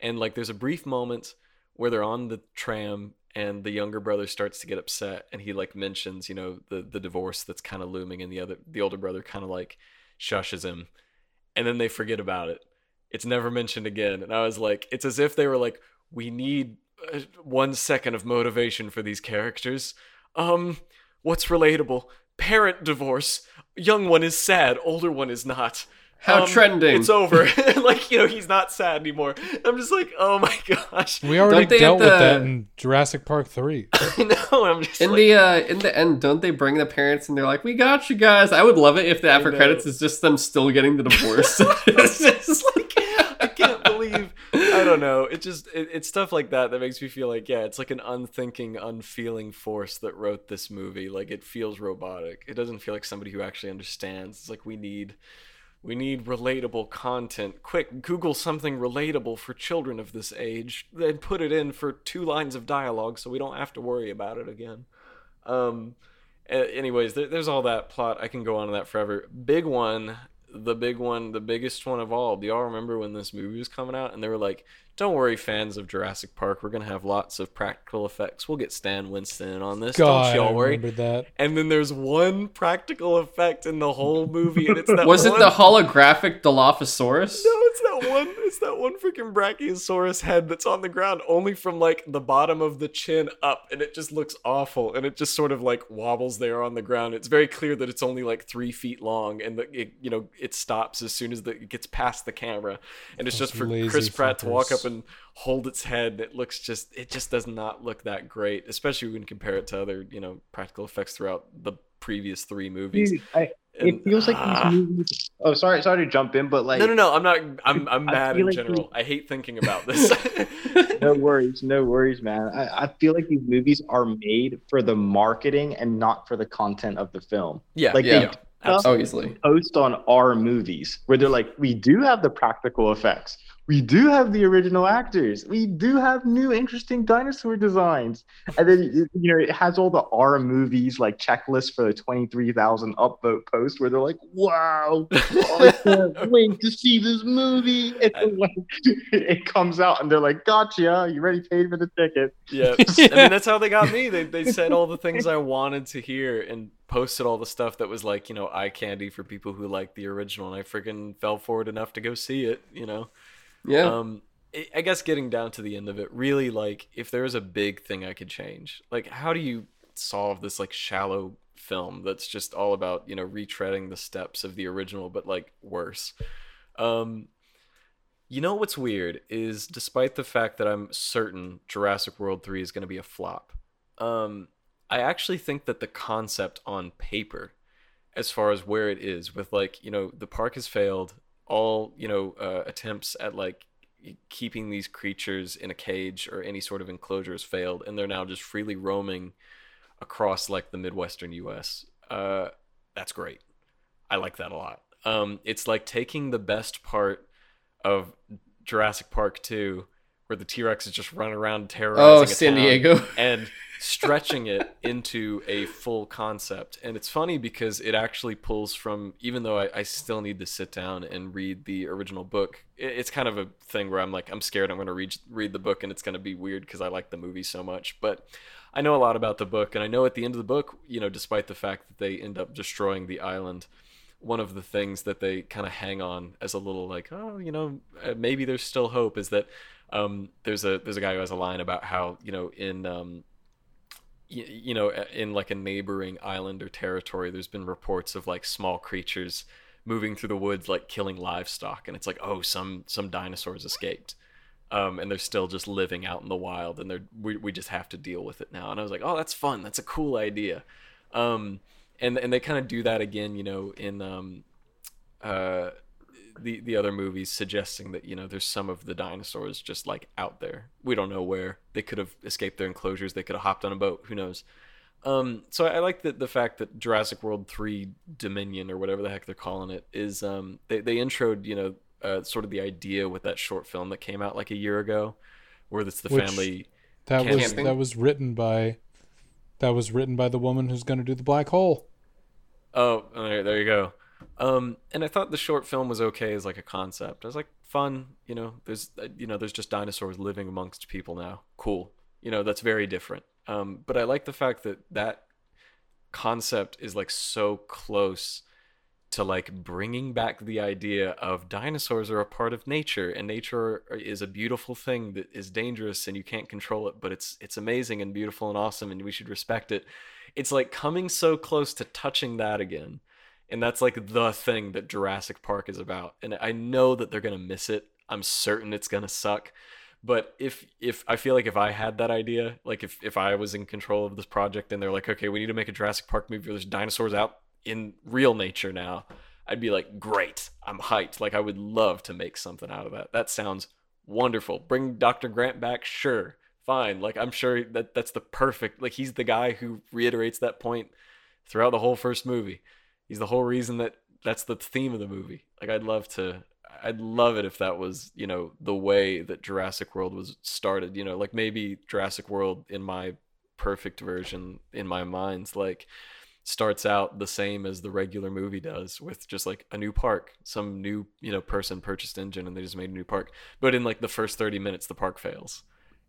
And like there's a brief moment where they're on the tram and the younger brother starts to get upset and he like mentions you know the the divorce that's kind of looming and the other the older brother kind of like shushes him. And then they forget about it. It's never mentioned again. And i was like it's as if they were like we need uh, one second of motivation for these characters. Um what's relatable? Parent divorce. Young one is sad. Older one is not How Um, trending. it's over like you know he's not sad anymore i'm just like oh my gosh We already dealt have with that in Jurassic Park 3. i know i'm just In like, the uh, in the end, don't they bring the parents and they're like, "We got you guys." I would love it if the after credits is just them still getting the divorce. it's just like I can't believe I don't know. It just it, it's stuff like that that makes me feel like yeah, it's like an unthinking, unfeeling force that wrote this movie. Like it feels robotic. It doesn't feel like somebody who actually understands. It's like we need we need relatable content. Quick, Google something relatable for children of this age, then put it in for two lines of dialogue so we don't have to worry about it again. Um, anyways, there, there's all that plot. I can go on to that forever. Big one, the big one, the biggest one of all. Do y'all remember when this movie was coming out? And they were like, "Don't worry, fans of Jurassic Park. We're gonna have lots of practical effects. We'll get Stan Winston in on this. God, Don't y'all worry." remember that. And then there's one practical effect in the whole movie, and it's that Was it one- the holographic Dilophosaurus? no, it's that one. It's that one freaking Brachiosaurus head that's on the ground, only from like the bottom of the chin up, and it just looks awful. And it just sort of like wobbles there on the ground. It's very clear that it's only like three feet long, and that it, you know it stops as soon as the, it gets past the camera. And it's Those just for lazy Chris Pratt to walk up and hold its head. It looks just, it just does not look that great, especially when you compare it to other you know practical effects throughout the previous three movies. I, And- it feels like ah. these movies. Oh, sorry, sorry to jump in, but like, no, no, no. I'm not. I'm. I'm mad in like general. I hate thinking about this. no worries, no worries, man. I, I feel like these movies are made for the marketing and not for the content of the film. yeah. Like Yeah. they absolutely. Oh, easily. post on our movies where they're like, we do have the practical effects. We do have the original actors. We do have new interesting dinosaur designs. And then, you know, it has all the R movies like checklist for the 23,000 upvote post where they're like, wow, I can't wait to see this movie. And like, it comes out and they're like, gotcha. You already paid for the ticket. Yeah. I mean, that's how they got me. They they said all the things I wanted to hear and posted all the stuff that was like, you know, eye candy for people who like the original. And I freaking fell for it enough to go see it. You know. Yeah. Um, I- guess getting down to the end of it, really, like, if there was a big thing I could change, like, how do you solve this like shallow film that's just all about you know retreading the steps of the original, but like worse? Um, you know what's weird is despite the fact that I'm certain Jurassic World 3 is going to be a flop, um, I actually think that the concept on paper, as far as where it is, with like, you know, the park has failed, all, you know, uh, attempts at like keeping these creatures in a cage or any sort of enclosure has failed, and they're now just freely roaming across like the Midwestern US. Uh, that's great. I like that a lot. Um, it's like taking the best part of Jurassic Park 2, where the T Rex is just running around terrorizing oh, a San town, Diego. and stretching it into a full concept. And it's funny because it actually pulls from, even though I, I still need to sit down and read the original book, it, it's kind of a thing where I'm like, I'm scared I'm going to read, read the book and it's going to be weird because I like the movie so much. But I know a lot about the book, and I know at the end of the book, you know, despite the fact that they end up destroying the island, one of the things that they kind of hang on as a little like, oh, you know, uh, maybe there's still hope is that um, there's a there's a guy who has a line about how you know in um, you, you know in like a neighboring island or territory, there's been reports of like small creatures moving through the woods like killing livestock and it's like oh some some dinosaurs escaped. Um, and they're still just living out in the wild and they're we, we just have to deal with it now. And i was like oh that's fun. That's a cool idea. Um, and and they kind of do that again you know in um, uh, the the other movies suggesting that you know there's some of the dinosaurs just like out there we don't know where they could have escaped their enclosures they could have hopped on a boat who knows um, so I, I like the the fact that Jurassic World Three Dominion or whatever the heck they're calling it is um, they they introed you know uh, sort of the idea with that short film that came out like a year ago, where it's the Which- family. That was that was written by that was written by the woman who's going to do the black hole. Oh, there, there you go. Um, and I thought the short film was okay as like a concept. I was like, fun, you know. There's, uh, you know, there's just dinosaurs living amongst people now. Cool, you know, that's very different. Um, but I like the fact that that concept is like so close to like bringing back the idea of dinosaurs are a part of nature and nature is a beautiful thing that is dangerous and you can't control it but it's it's amazing and beautiful and awesome and we should respect it it's like coming so close to touching that again and that's like the thing that Jurassic Park is about and I know that they're to miss it I'm certain it's to suck but if if I feel like if I had that idea like if if I was in control of this project and they're like okay we need to make a Jurassic Park movie where there's dinosaurs out in real nature now I'd be like, great, I'm hyped. Like, I would love to make something out of that. That sounds wonderful. Bring Dr. Grant back, sure, fine. Like, I'm sure that that's the perfect. Like, he's the guy who reiterates that point throughout the whole first movie. He's the whole reason that that's the theme of the movie. Like, I'd love to. I'd love it if that was, you know, the way that Jurassic World was started. You know, like maybe Jurassic World in my perfect version in my mind's like starts out the same as the regular movie does with just like a new park some new you know person purchased InGen and they just made a new park but in like the first 30 minutes the park fails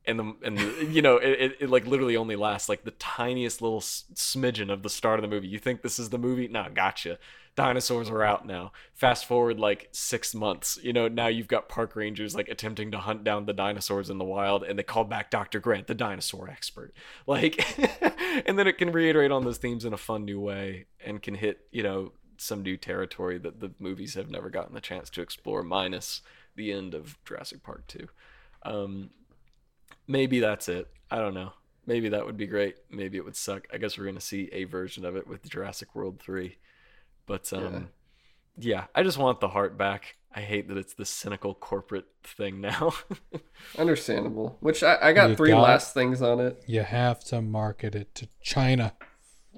and the and the, you know it, it, it like literally only lasts like the tiniest little smidgen of the start of the movie. You think this is the movie? Nah gotcha. Dinosaurs are out now. Fast forward like six months you know now you've got park rangers like attempting to hunt down the dinosaurs in the wild and they call back dr grant the dinosaur expert. Like and then it can reiterate on those themes in a fun new way and can hit you know some new territory that the movies have never gotten the chance to explore minus the end of jurassic park 2 um, maybe that's it i don't know maybe that would be great maybe it would suck i guess we're gonna see a version of it with jurassic world 3 but um, yeah. I just want the heart back. I hate that it's the cynical corporate thing now. Understandable. Which I, I got You three got- last things on it. You have to market it to China.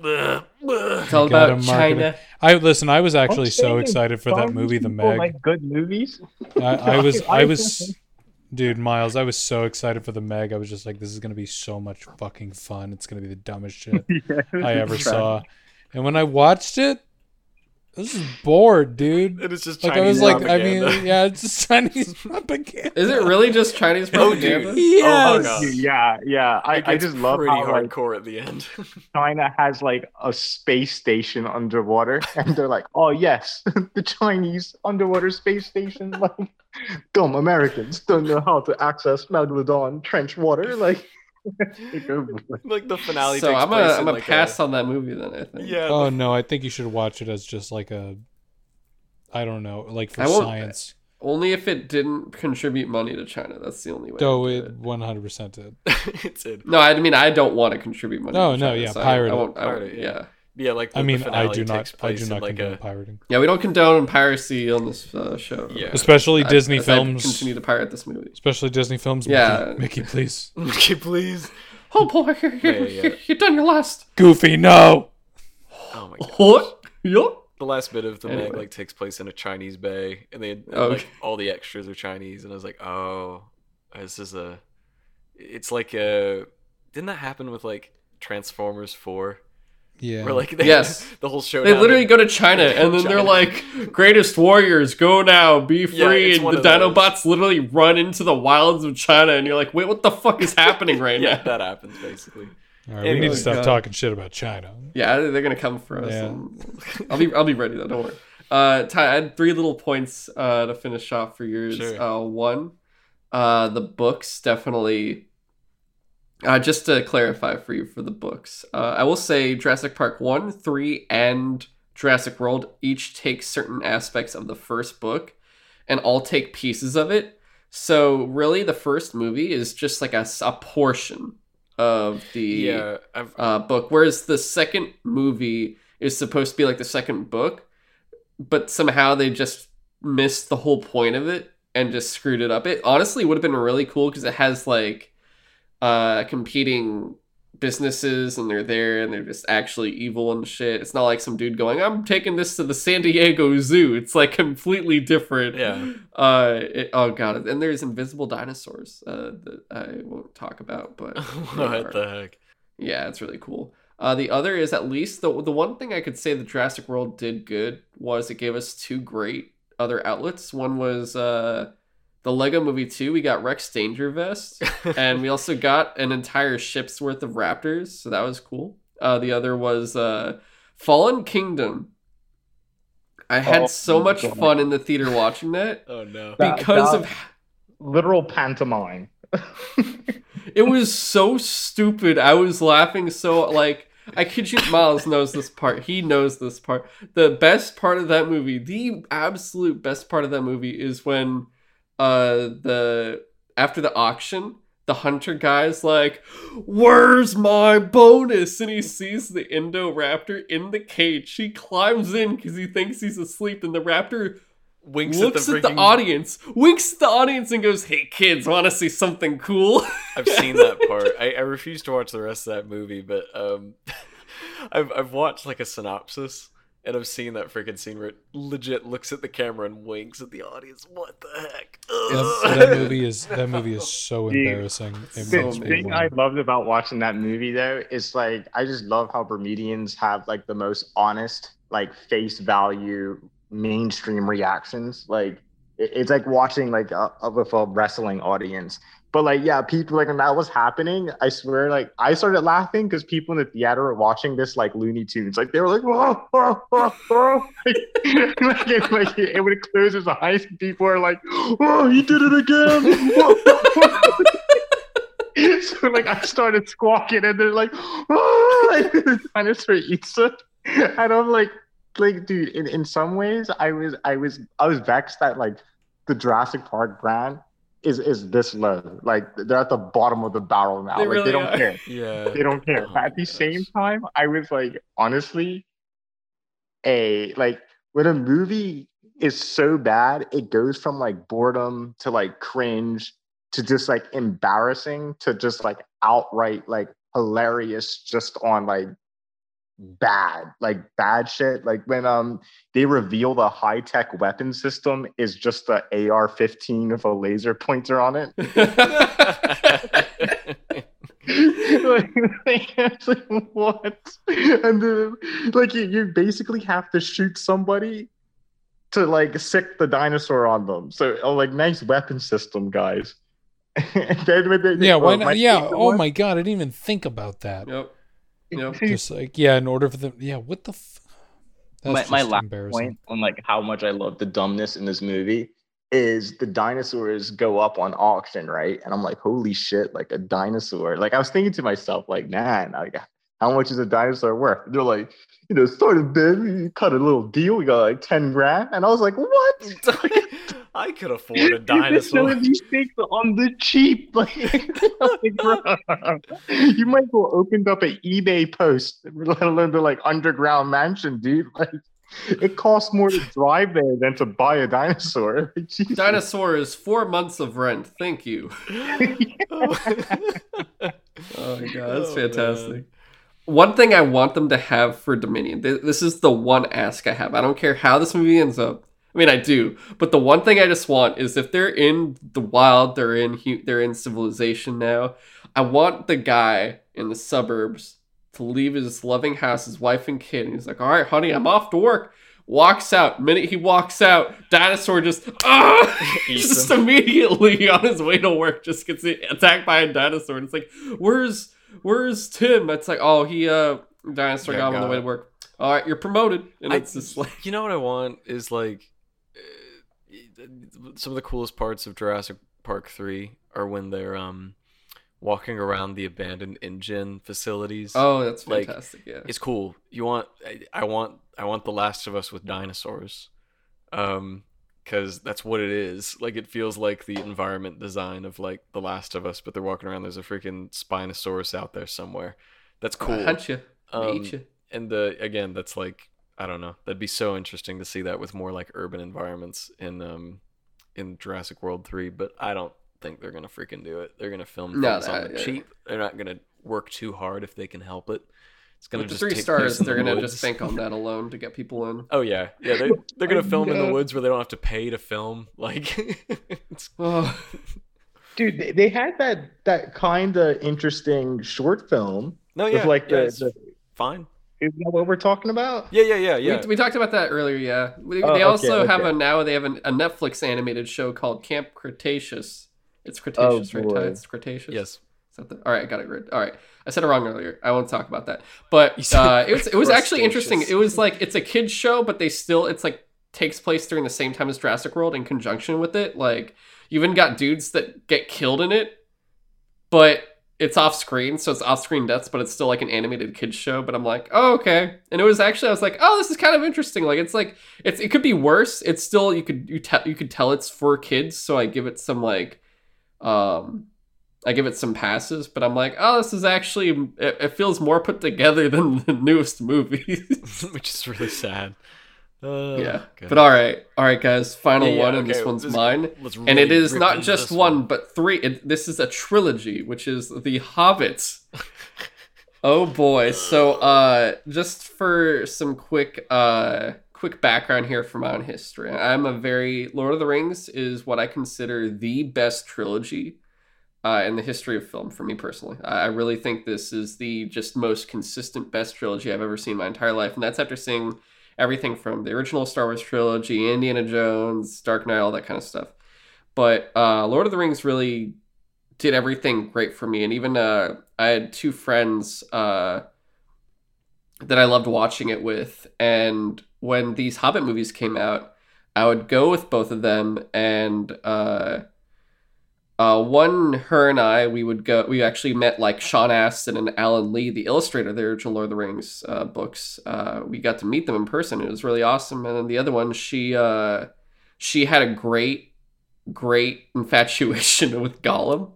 Ugh, ugh. It's all about China. it. I listen. I was actually Don't so excited for that movie, The people Meg. Like good movies. I, I was, I I- was, dude, Miles. I was so excited for the Meg. I was just like, this is gonna be so much fucking fun. It's gonna be the dumbest shit Yeah, I ever saw. And when I watched it, I is bored, dude. It is just Like Chinese I was like, propaganda. I mean, yeah, it's just Chinese propaganda. Is it really just Chinese Oh, dude. propaganda? Oh, Yes. God. Yeah, yeah. I, It I just love pretty how like hardcore at the end. China has like a space station underwater, and they're like, "Oh yes, the Chinese underwater space station." Like, dumb Americans don't know how to access Megalodon trench water. Like, like the finale. So takes I'm place gonna I'm gonna like pass a, on that movie then. I think. Yeah. Oh no, I think you should watch it as just like a, I don't know, like for science. Only if it didn't contribute money to China. That's the only way. Though it 100% did. it did. No, I mean I don't want to contribute money. No, to no, China, yeah, so I- pirate I, it. won't. I won't Pirate it, yeah. Yeah, like the, I mean, the I do not, I do in not like condone a pirating. Yeah, we don't condone piracy on this uh, show. Yeah. Especially As- Disney I films. continue to pirate this movie. Especially Disney films. Yeah. Mickey, Mickey please. Mickey, please. Oh boy, yeah, yeah. you've done your last. Goofy, no. Oh my god. What? Yup. The last bit of the Meg Anyway. like takes place in a Chinese bay, and they and, Okay. like all the extras are Chinese, and I was like, oh, this is a. It's like a. Didn't that happen with like Transformers Four? Yeah. Where like they, Yes. the whole show. They literally go to China and then they're like, "Greatest warriors, go now, be free!" it's and the of those. Dinobots literally run into the wilds of China, and you're like, "Wait, what the fuck is happening right Yeah, now?" that happens basically. All right, we need to stop God. talking shit about China. Yeah, they're gonna come for us. Yeah. I'll be I'll be ready though. Don't worry. Uh, Ty, I had three little points uh, to finish off for yours. Sure. Uh, one, uh, the books definitely. Uh, just to clarify for you for the books, uh, I will say Jurassic Park one, three, and Jurassic World each take certain aspects of the first book and all take pieces of it. So really, the first movie is just like a portion of the Yeah, uh, book, whereas the second movie is supposed to be like the second book, but somehow they just missed the whole point of it and just screwed it up. It honestly would have been really cool because it has like uh, competing businesses and they're there and they're just actually evil and shit. It's not like some dude going, "I'm taking this to the San Diego Zoo." It's like completely different. Yeah. Uh, it- oh god, and there's invisible dinosaurs uh, that I won't talk about, but what the heck? yeah, it's really cool. Uh, the other is at least the the one thing I could say the Jurassic World did good was it gave us two great other outlets. One was uh, the Lego Movie Two. We got Rex Dangervest, and we also got an entire ship's worth of raptors, so that was cool. Uh, the other was uh, Fallen Kingdom. I had Oh so much God. fun in the theater watching that oh no. That- because that- of Literal pantomime. It was so stupid. I was laughing so like I kid you. Miles knows this part. He knows this part. The best part of that movie, the absolute best part of that movie, is when uh the after the auction, the hunter guy's like, "Where's my bonus?" And he sees the Indoraptor in the cage. He climbs in because he thinks he's asleep, and the raptor Winks looks at the at the audience, winks at the audience, and goes, "Hey kids, want to see something cool?" I've seen that part. I, I refuse to watch the rest of that movie, but um, I've I've watched like a synopsis, and I've seen that freaking scene where it legit looks at the camera and winks at the audience. What the heck? That, that movie is that movie is so Dude, embarrassing. It so makes the thing I loved about watching that movie though is like I just love how Bermudians have like the most honest, like face value mainstream reactions. Like it- it's like watching like a, a, with a wrestling audience. But like yeah, people like when that was happening, I swear like I started laughing because people in the theater were watching this like Looney Tunes. Like they were like, whoa, whoa, whoa, whoa. like, like, it, like it would close his eyes and people are like, oh, he did it again. So like I started squawking and they're like, oh, and the dinosaur eats it. And I'm like, like, dude, in, in some ways I was I was I was vexed that like the Jurassic Park brand is is this low. Like they're at the bottom of the barrel now. They like really they don't are. care. yeah. They don't care. Oh but at my the same time, I was like, honestly, a like when a movie is so bad, it goes from like boredom to like cringe to just like embarrassing to just like outright like hilarious just on like bad like bad shit like when um they reveal the high-tech weapon system is just the AR-15 with a laser pointer on it like, like, like, what? And then, like, you, you basically have to shoot somebody to like sick the dinosaur on them. So, oh, like, nice weapon system, guys. And then when they- Yeah, why oh, not? my Yeah. favorite Oh one- my god, I didn't even think about that. yep. Yep. Just like yeah, in order for them. Yeah, what the. F- my, That's my just last point on like how much I love the dumbness in this movie is the dinosaurs go up on auction, right? And I'm like, holy shit, like a dinosaur. Like I was thinking to myself, like, man, like how much is a dinosaur worth? And they're like, you know, sort of bid, we cut a little deal, we got like 10 grand. And I was like, what? I could afford a dinosaur. selling these things on the cheap. Like, like, you might as well opened up an eBay post, let alone the like underground mansion, dude. Like, it costs more to drive there than to buy a dinosaur. Like, Jesus. Dinosaur is four months of rent. Thank you. Oh my god, that's Oh, fantastic. man. One thing I want them to have for Dominion. This is the one ask I have. I don't care how this movie ends up. I mean, I do, but the one thing I just want is if they're in the wild, they're in they're in civilization now. I want the guy in the suburbs to leave his loving house, his wife and kid, and he's like, "All right, honey, I'm off to work." Walks out. Minute he walks out, dinosaur just ah, just him. immediately on his way to work, just gets attacked by a dinosaur. And it's like, where's where's Tim? It's like, oh, he uh, dinosaur Yeah, got on the way to work. All right, you're promoted, and I- it's just like, you know what I want is like uh, some of the coolest parts of Jurassic Park 3 are when they're um walking around the abandoned InGen facilities. Oh, that's Like, fantastic. yeah. it's cool. You want I, I want I want The Last of Us with dinosaurs. Um cuz that's what it is. Like it feels like the environment design of like The Last of Us, but they're walking around there's a freaking Spinosaurus out there somewhere. That's cool. Hunt you. Um, eat you. and the again that's like i don't know that'd be so interesting to see that with more like urban environments in um in jurassic world 3 but i don't think they're gonna freaking do it they're gonna film No, things on the yeah. cheap they're not gonna work too hard if they can help it it's gonna With the three take stars, place in they're the gonna woods. just bank on that alone to get people in. oh yeah yeah they, they're gonna film in the woods where they don't have to pay to film like it's, Oh, Dude, they, they had that that kind of interesting short film no yeah like yeah, the, it's the fine is that what we're talking about? yeah yeah yeah yeah We, we talked about that earlier. Yeah, we, Oh, they okay, also have okay. a now they have an, a Netflix animated show called Camp Cretaceous. It's Cretaceous, right? Ty? Oh, it's Cretaceous. yes Is that the, all right, I got it right. All right, I said it wrong earlier. I won't talk about that. But uh, it was it was actually interesting. It was like it's a kids show, but they still it's like takes place during the same time as Jurassic World in conjunction with it. Like you even got dudes that get killed in it, but it's off screen, so it's off screen deaths, but it's still like an animated kids show. But I'm like, oh okay, and it was actually I was like, oh, this is kind of interesting. Like it's like it's it could be worse. It's still you could you tell you could tell it's for kids, so I give it some like um I give it some passes, but I'm like, oh, this is actually it, it feels more put together than the newest movies. which is really sad uh, yeah, but all right, all right, guys, final Yeah, yeah, one, and this one's let's- mine. let's And it really is not just this one, but three. It, this is a trilogy, which is The Hobbit. oh boy! So, uh, just for some quick, uh, quick background here from my own history, I'm a very Lord of the Rings is what I consider the best trilogy. Uh, in the history of film, for me personally, I I really think this is the just most consistent, best trilogy I've ever seen in my entire life, and that's after seeing everything from the original Star Wars trilogy, Indiana Jones, Dark Knight, all that kind of stuff. But uh, Lord of the Rings really did everything great for me, and even uh, I had two friends uh, that I loved watching it with, and when these Hobbit movies came out, I would go with both of them, and uh, uh, one her and I we would go. We actually met like Sean Astin and Alan Lee, the illustrator of the original Lord of the Rings uh, books. Uh, we got to meet them in person. It was really awesome. And then the other one, she uh, she had a great, great infatuation with Gollum,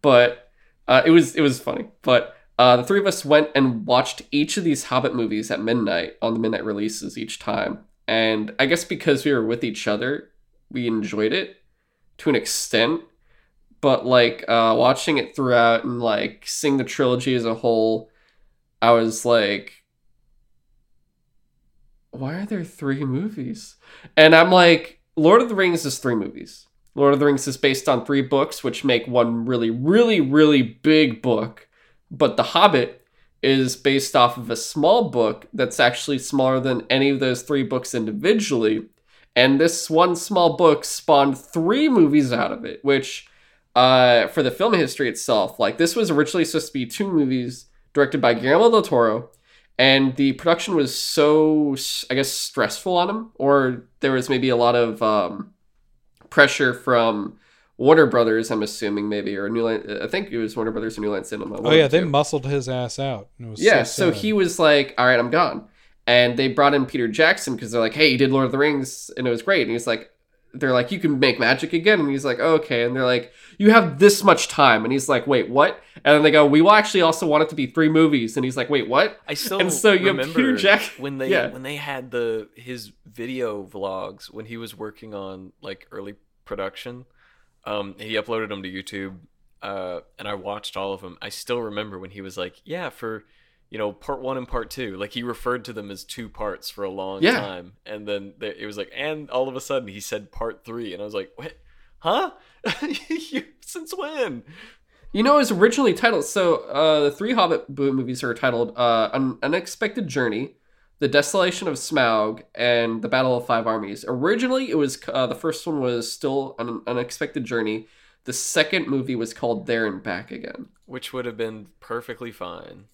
but uh, it was it was funny. But uh, the three of us went and watched each of these Hobbit movies at midnight on the midnight releases each time. And I guess because we were with each other, we enjoyed it to an extent but like uh watching it throughout and like seeing the trilogy as a whole i was like why are there three movies? And i'm like lord of the rings is three movies. Lord of the rings is based on three books which make one really really really big book but the hobbit is based off of a small book that's actually smaller than any of those three books individually and this one small book spawned three movies out of it which uh, for the film history itself, like this was originally supposed to be two movies directed by Guillermo del Toro, and the production was so, I guess, stressful on him, or there was maybe a lot of um, pressure from Warner Brothers. I'm assuming maybe or New Line. I think it was Warner Brothers or New Line Cinema. Oh yeah, they two. muscled his ass out. It was Yeah, so sad. he was like, "All right, I'm gone," and they brought in Peter Jackson because they're like, "Hey, you did Lord of the Rings, and it was great." And he's like, "They're like, you can make magic again," and he's like, oh, "Okay," and they're like, "You have this much time," and he's like, "Wait, what?" And then they go, "We will actually also want it to be three movies," and he's like, "Wait, what?" I still And so you have remember Peter Jack- when they yeah. when they had the his video vlogs when he was working on like early production. Um, he uploaded them to YouTube, uh, and I watched all of them. I still remember when he was like, "Yeah, for you know, part one and part two. Like he referred to them as two parts for a long Yeah. time, and then there, it was like, and all of a sudden he said part three, and I was like, "What? Huh? You- Since when?" You know, it was originally titled. So uh, the three Hobbit movies are titled uh, "An Unexpected Journey," "The Desolation of Smaug," and "The Battle of Five Armies." Originally, it was uh, the first one was still an unexpected journey. The second movie was called "There and Back Again." Which would have been perfectly fine.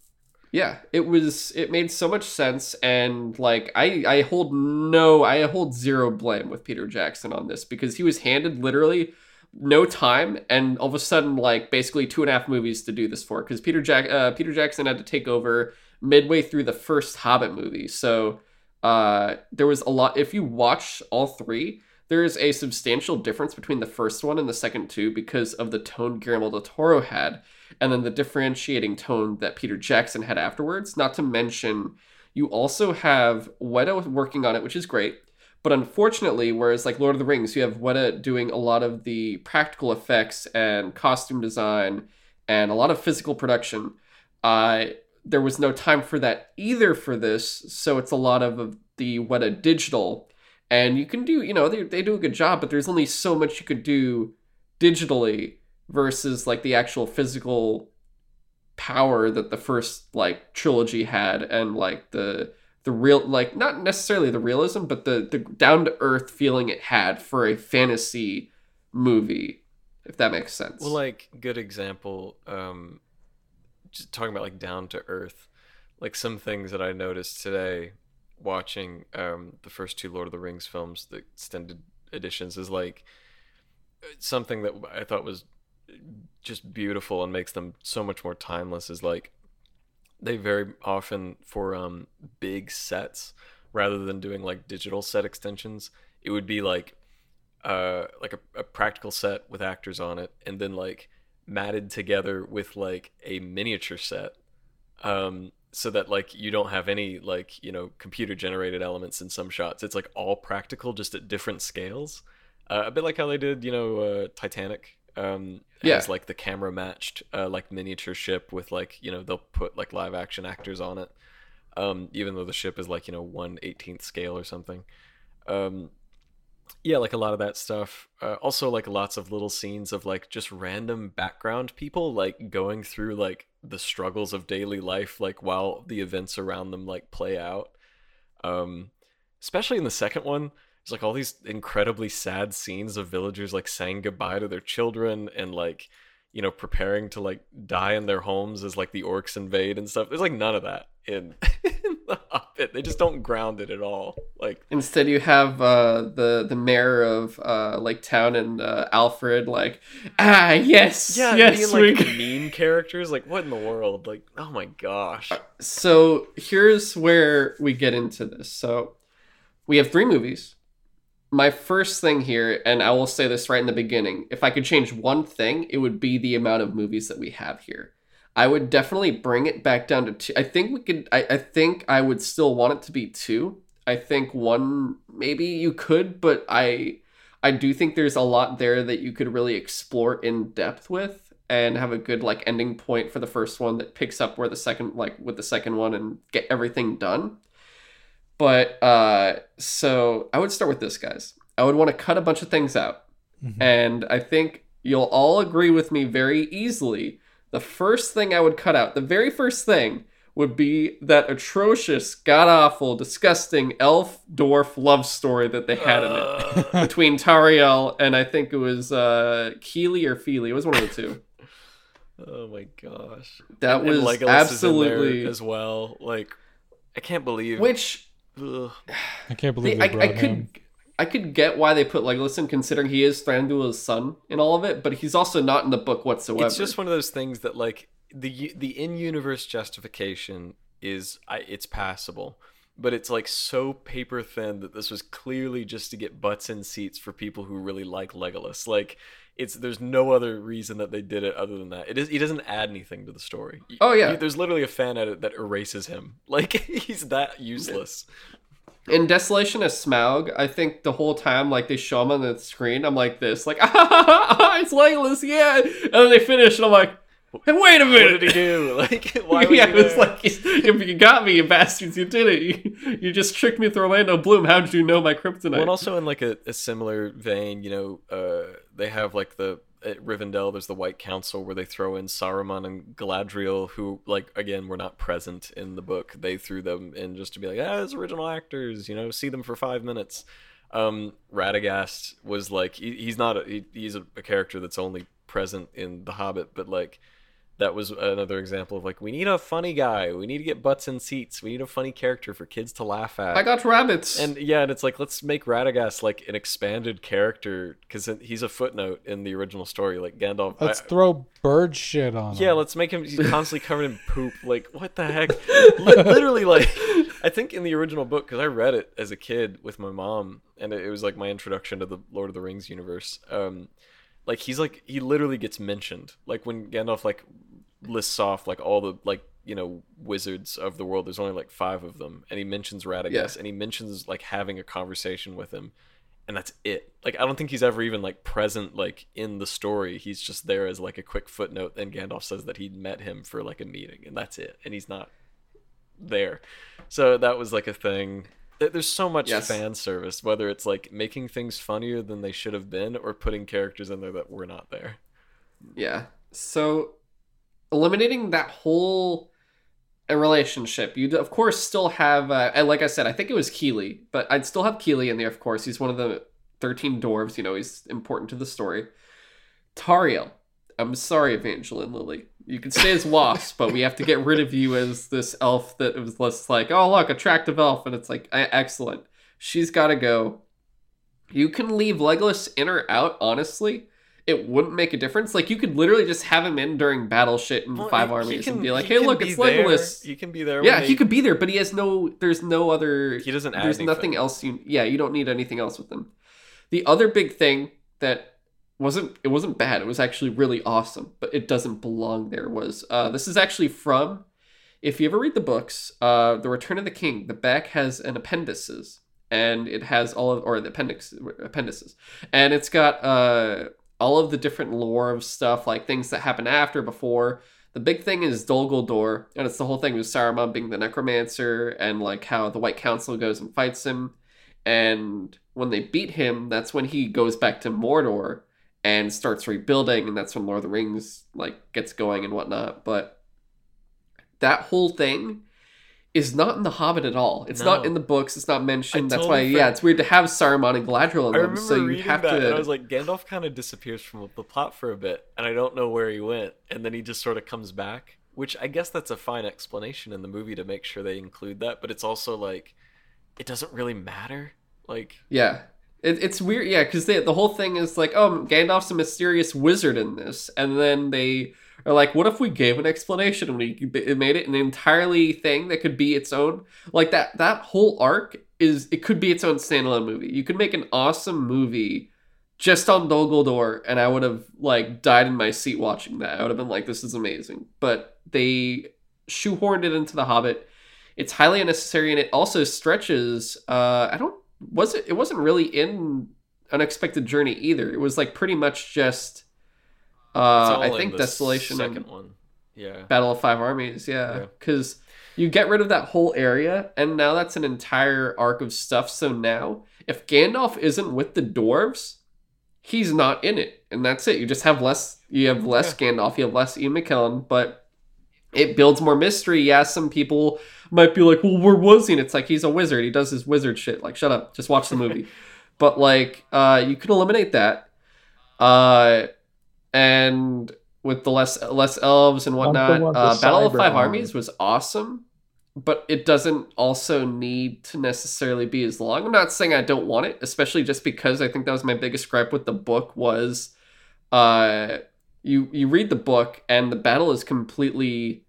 Yeah, it was. It made so much sense, and like I, I hold no, I hold zero blame with Peter Jackson on this because he was handed literally no time, and all of a sudden, like basically two and a half movies to do this for, because Peter Jack uh, Peter Jackson had to take over midway through the first Hobbit movie, so uh, there was a lot. If you watch all three, there is a substantial difference between the first one and the second two because of the tone Guillermo del Toro had, and then the differentiating tone that Peter Jackson had afterwards. Not to mention, you also have Weta working on it, which is great. But unfortunately, whereas like Lord of the Rings, you have Weta doing a lot of the practical effects and costume design and a lot of physical production. Uh, there was no time for that either for this, so it's a lot of the Weta digital. And you can do, you know, they, they do a good job, but there's only so much you could do digitally versus like the actual physical power that the first like trilogy had and like the the real like not necessarily the realism but the the down to earth feeling it had for a fantasy movie if that makes sense Well, like good example. Um, just talking about like down to earth, like some things that I noticed today watching um the first two Lord of the Rings films, the extended editions, is like something that I thought was just beautiful and makes them so much more timeless. Is like they very often for um big sets rather than doing like digital set extensions, it would be like uh like a, a practical set with actors on it and then like matted together with like a miniature set um so that like you don't have any like you know computer generated elements in some shots it's like all practical just at different scales uh, a bit like how they did you know uh, titanic um Yeah. has like the camera matched uh, like miniature ship with like you know they'll put like live action actors on it um even though the ship is like you know 1 18th scale or something um yeah like a lot of that stuff uh, also like lots of little scenes of like just random background people like going through like the struggles of daily life like while the events around them like play out um especially in the second one there's like all these incredibly sad scenes of villagers like saying goodbye to their children and like you know preparing to like die in their homes as like the orcs invade and stuff there's like none of that in, in the hobbit they just don't ground it at all like Instead, you have uh, the the mayor of uh, Lake Town and uh, Alfrid like, ah, yes, Yeah, yes, being like meme characters, like what in the world? Like, oh my gosh. So here's where we get into this. So we have three movies. My first thing here, and I will say this right in the beginning, if I could change one thing, it would be the amount of movies that we have here. I would definitely bring it back down to two. I think we could. I, I think I would still want it to be two. I think one maybe you could, but I I do think there's a lot there that you could really explore in depth with and have a good like ending point for the first one that picks up where the second like with the second one and get everything done. But uh so I would start with this guys. I would want to cut a bunch of things out. Mhm. And I think you'll all agree with me very easily. The first thing I would cut out, the very first thing would be that atrocious, god awful, disgusting elf dwarf love story that they had in it Uh, between Tauriel and I think it was uh Kili or Fili. It was one of the two. oh my gosh. That And was in absolutely as well. Like, I can't believe. which Ugh. I can't believe I, they brought I him. could I could get why they put Legolas in considering he is Thranduil's son in all of it, but he's also not in the book whatsoever. It's just one of those things that like the the in-universe justification is I, it's passable, but it's like so paper thin that this was clearly just to get butts in seats for people who really like Legolas. Like it's there's no other reason that they did it other than that. It is he doesn't add anything to the story. Oh, yeah. There's literally a fan edit that erases him. Like he's that useless. in Desolation of Smaug, I think the whole time like they show him on the screen, I'm like this, like it's Legolas, yeah, and then they finish, and I'm like, hey, wait a What minute, did he do? Like why was yeah, he it's like you, you got me, you bastards, you did it. You, you just tricked me through Orlando Bloom. How did you know my kryptonite? Well, and also in like a, a similar vein, you know, uh, they have like the at Rivendell. There's the White Council where they throw in Saruman and Galadriel, who like again were not present in the book. They threw them in just to be like, ah, as original actors, you know, see them for five minutes. Um, Radagast was like he, he's not a, he, he's a, a character that's only present in The Hobbit, but like that was another example of like we need a funny guy. We need to get butts in seats. We need a funny character for kids to laugh at. I got rabbits. and yeah, and it's like let's make Radagast like an expanded character because he's a footnote in the original story. Like Gandalf. Let's I- throw bird shit on him. yeah, him. let's make him he's constantly covered in poop. Like what the heck? Literally, like I think in the original book because I read it as a kid with my mom, and it, it was like my introduction to the Lord of the Rings universe. Um, like he's like he literally gets mentioned. Like when Gandalf like lists off like all the like you know wizards of the world. There's only like five of them, and he mentions Radagast, Yeah. and he mentions like having a conversation with him. And that's it. Like I don't think he's ever even like present like in the story. He's just there as like a quick footnote. And Gandalf says that he met him for like a meeting, and that's it. And he's not there. So that was like a thing. There's so much Yes. fan service, whether it's like making things funnier than they should have been, or putting characters in there that were not there. Yeah. So eliminating that whole relationship, you'd of course still have, uh, and like I said, I think it was Kili, but I'd still have Kili in there. Of course, he's one of the thirteen dwarves. You know, he's important to the story. Tauriel. I'm sorry, Evangeline Lilly. You can stay as Wasp, but we have to get rid of you as this elf that was less like, oh look, attractive elf, and it's like "Eh, excellent. She's got to go. You can leave Legolas in or out. Honestly, it wouldn't make a difference. Like you could literally just have him in during battle shit in Well, five armies can- and be like, "Hey, look, it's. Legolas." He can be there. Yeah, when he could be there, but he has no. There's no other. He doesn't add There's nothing anything. else. You yeah, you don't need anything else with him. The other big thing that wasn't it wasn't bad. It was actually really awesome, but it doesn't belong there. Was uh, this is actually from. If you ever read the books, uh, The Return of the King, the back has an appendices, and it has all of or the appendix appendices, and it's got uh all of the different lore of stuff like things that happened after, before. The big thing is Dol and it's the whole thing with Saruman being the necromancer, and like how the White Council goes and fights him, and when they beat him, that's when he goes back to Mordor and starts rebuilding, and that's when Lord of the Rings like gets going and whatnot. But that whole thing is not in the Hobbit at all. It's not in the books. It's not mentioned. I that's why, totally yeah, it's weird to have Saruman and Galadriel in I them. remember So you reading have that, to. and I was like, Gandalf kind of disappears from the plot for a bit, and I don't know where he went, and then he just sort of comes back. Which I guess that's a fine explanation in the movie to make sure they include that, but it's also like, it doesn't really matter. Like, Yeah. It, it's weird, yeah, because the whole thing is like, oh, Gandalf's a mysterious wizard in this, and then they are like, what if we gave an explanation and we made it an entirely thing that could be its own? Like that that whole arc is it could be its own standalone movie. You could make an awesome movie just on Dol Guldur, and I would have like died in my seat watching that. I would have been like, this is amazing. But they shoehorned it into The Hobbit. It's highly unnecessary, and it also stretches. Uh, I don't was it? It wasn't really in Unexpected Journey either. It was like pretty much just. Uh, I in think the Desolation second and one. Yeah. Battle of Five Armies. Yeah, Yeah. because you get rid of that whole area, and now that's an entire arc of stuff. So now, if Gandalf isn't with the dwarves, he's not in it, and that's it. You just have less. You have less Gandalf. You have less Ian McKellen, but it builds more mystery. Yeah, some people might be like, "Well, where was he?" And it's like he's a wizard. He does his wizard shit. Like, shut up. Just watch the movie. but like, uh, you can eliminate that. Uh, and with the less less elves and whatnot, uh, Battle of Five armor. Armies was awesome. But it doesn't also need to necessarily be as long. I'm not saying I don't want it, especially just because I think that was my biggest gripe with the book was uh you you read the book and the battle is completely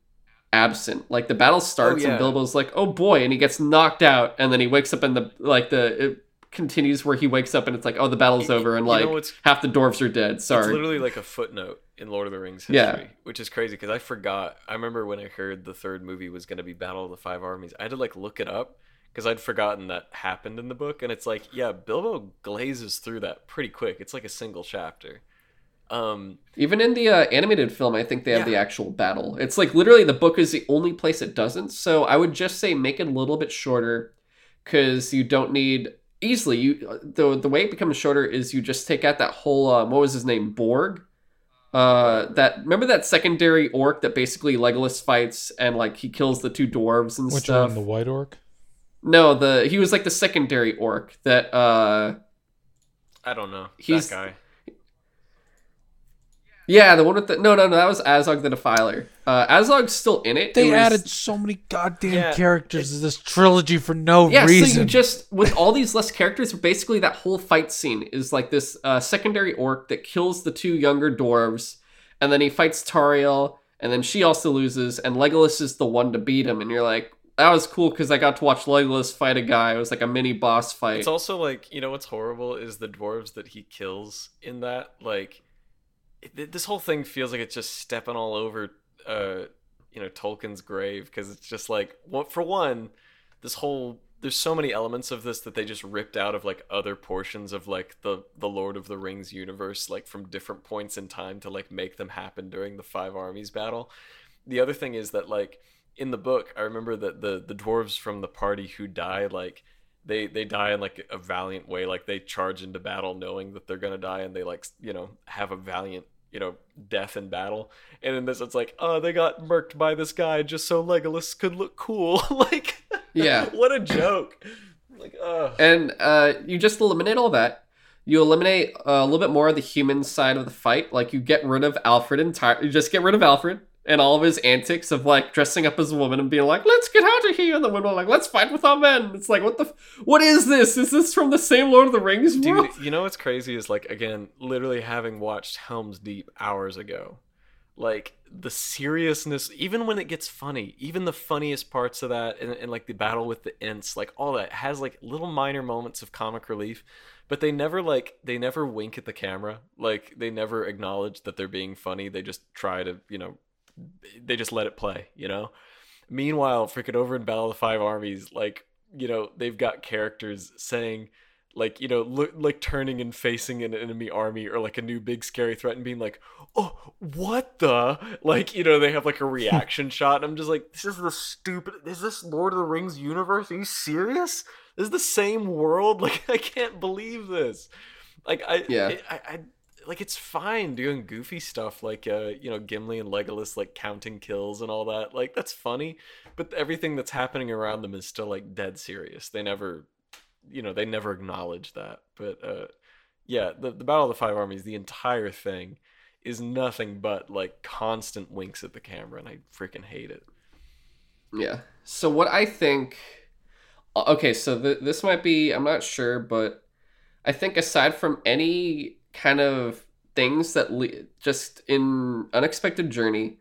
absent. Like the battle starts yeah. and Bilbo's like, "Oh boy," and he gets knocked out, and then he wakes up and the like the it continues where he wakes up and it's like, "Oh, the battle's over," and you know like half the dwarves are dead. Sorry. It's literally like a footnote in Lord of the Rings history, Yeah. which is crazy because I forgot. I remember when I heard the third movie was going to be Battle of the Five Armies. I had to like look it up because I'd forgotten that happened in the book, and it's like, yeah, Bilbo glazes through that pretty quick. It's like a single chapter. Um, Even in the uh, animated film, I think they have Yeah. the actual battle. It's like literally the book is the only place it doesn't. So I would just say make it a little bit shorter, because you don't need easily. You the the way it becomes shorter is you just take out that whole um, what was his name Bolg. Uh, that remember that secondary orc that basically Legolas fights and like he kills the two dwarves and stuff? Which stuff. one? The White Orc? No, the he was like the secondary orc that uh I don't know He's- that guy. Yeah, the one with the no, no, no. That was Azog the Defiler. Uh, Azog's still in it. They It was- added so many goddamn Yeah, characters to this trilogy for no Yeah, reason. so you just with all these less characters, basically that whole fight scene is like this uh, secondary orc that kills the two younger dwarves, and then he fights Tauriel, and then she also loses, and Legolas is the one to beat him, and you're like, that was cool because I got to watch Legolas fight a guy. It was like a mini boss fight. It's also like you know what's horrible is the dwarves that he kills in that. Like, this whole thing feels like it's just stepping all over, uh, you know, Tolkien's grave because it's just like, what for one, this whole there's so many elements of this that they just ripped out of like other portions of like the the Lord of the Rings universe, like from different points in time to like make them happen during the Five Armies battle. The other thing is that like in the book, I remember that the the dwarves from the party who die like they they die in like a valiant way like they charge into battle knowing that they're gonna die and they like you know have a valiant you know death in battle and in this it's like oh they got murked by this guy just so legolas could look cool like Yeah. what a joke like oh and uh, you just eliminate all that. You eliminate uh, a little bit more of the human side of the fight. Like you get rid of Alfrid entirely. You just get rid of Alfrid and all of his antics of like dressing up as a woman and being like, "Let's get out of here," and the women are like, "Let's fight with our men." It's like, what the? F- what is this? Is this from the same Lord of the Rings world? dude you know what's crazy is like again literally having watched helms deep hours ago like the seriousness even when it gets funny even the funniest parts of that and, and like the battle with the Ents, like all that has like little minor moments of comic relief but they never like they never wink at the camera like they never acknowledge that they're being funny they just try to you know they just let it play you know? Meanwhile freaking over in battle of the five armies like you know they've got characters saying like you know look like turning and facing an enemy army or like a new big scary threat and being like oh what the? Like you know they have like a reaction shot and i'm just like this is the stupid is this lord of the rings universe? Are you serious? This is the same world? Like i can't believe this. Like i Yeah. I, I like it's fine doing goofy stuff like uh you know gimli and legolas like counting kills and all that like that's funny but everything that's happening around them is still like dead serious they never you know they never acknowledge that but uh yeah the, the battle of the five armies the entire thing is nothing but like constant winks at the camera and i freaking hate it Yeah. So what I think okay, so th- this might be I'm not sure, but I think aside from any kind of things that le- just in unexpected journey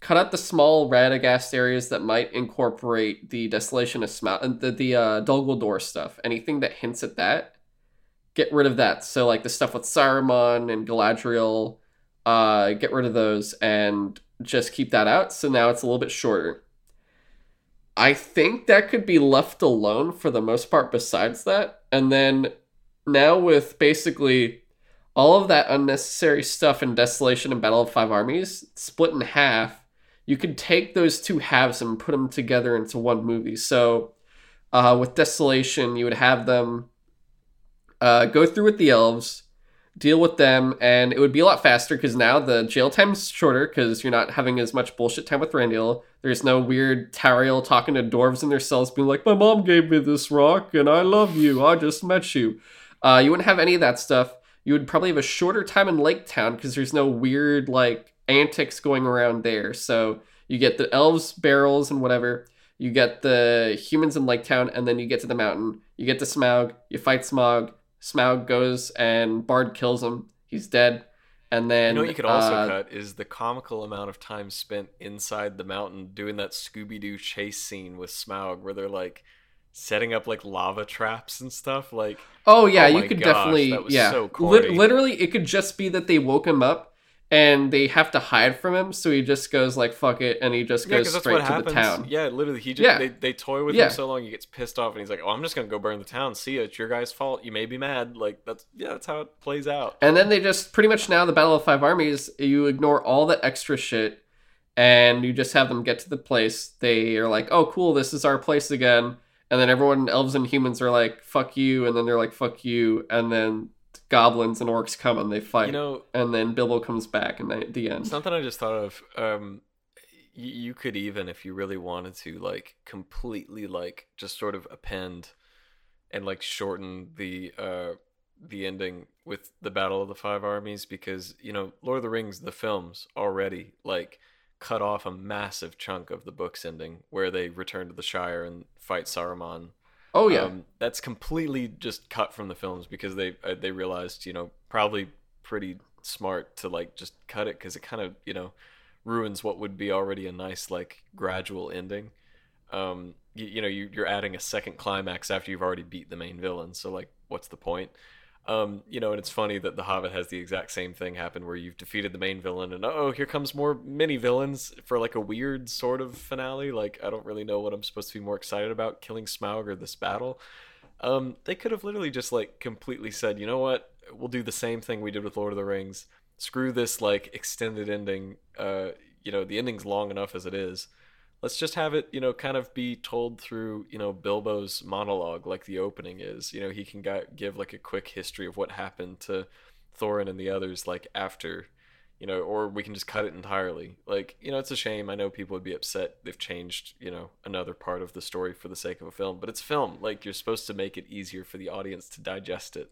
cut out the small Radagast areas that might incorporate the desolation of Smaug the the uh, Dol stuff. Anything that hints at that, get rid of that. So like the stuff with Saruman and Galadriel, uh, get rid of those and just keep that out. So now it's a little bit shorter. I think that could be left alone for the most part besides that. And then now with basically all of that unnecessary stuff in Desolation and Battle of Five Armies split in half, you could take those two halves and put them together into one movie. So uh, with Desolation, you would have them uh, go through with the elves, deal with them, and it would be a lot faster because now the jail time's shorter because you're not having as much bullshit time with Thranduil. There's no weird Tauriel talking to dwarves in their cells being like, My mom gave me this rock and I love you. I just met you. Uh, you wouldn't have any of that stuff. You would probably have a shorter time in Lake Town because there's no weird like antics going around there. So you get the elves, barrels, and whatever. You get the humans in Lake Town, and then you get to the mountain. You get to Smaug. You fight Smaug. Smaug goes and Bard kills him. He's dead. And then you know what you could also uh, cut is the comical amount of time spent inside the mountain doing that scooby-doo chase scene with smaug where they're like setting up like lava traps and stuff like Oh yeah, Oh you could gosh, definitely yeah. so corny. literally, it could just be that they woke him up and they have to hide from him, so he just goes like "fuck it" and he just goes straight to happens the town. yeah literally he just Yeah. they, they toy with Yeah. him so long he gets pissed off and he's like oh i'm just gonna go burn the town see ya it's your guys fault you may be mad like that's yeah that's how it plays out And then they just pretty much now the Battle of Five Armies, you ignore all the extra shit and you just have them get to the place. They are like, "Oh, cool, this is our place again." And then everyone, elves and humans, are like, "Fuck you," and then they're like, "Fuck you," and then goblins and orcs come and they fight. you know and then Bilbo comes back and at the end. Something I just thought of. Um, y- you could even, if you really wanted to, like completely, like just sort of append and like shorten the uh the ending with the Battle of the Five Armies because you know Lord of the Rings, the films already like cut off a massive chunk of the book's ending where they return to the Shire and fight Saruman. Oh yeah, Um, that's completely just cut from the films because they uh, they realized you know probably pretty smart to like just cut it because it kind of you know ruins what would be already a nice like gradual ending. Um, you, you know you, you're adding a second climax after you've already beat the main villain, so like what's the point? Um, you know, and it's funny that The Hobbit has the exact same thing happen where you've defeated the main villain and oh, here comes more mini villains for like a weird sort of finale. Like I don't really know what I'm supposed to be more excited about, killing Smaug or this battle. Um, they could have literally just like completely said, you know what, we'll do the same thing we did with Lord of the Rings. Screw this like extended ending. Uh, you know, the ending's long enough as it is let's just have it you know kind of be told through you know bilbo's monologue like the opening is you know he can got, give like a quick history of what happened to thorin and the others like after you know or we can just cut it entirely. Like you know it's a shame. I know people would be upset. They've changed you know another part of the story for the sake of a film but it's film. Like you're supposed to make it easier for the audience to digest it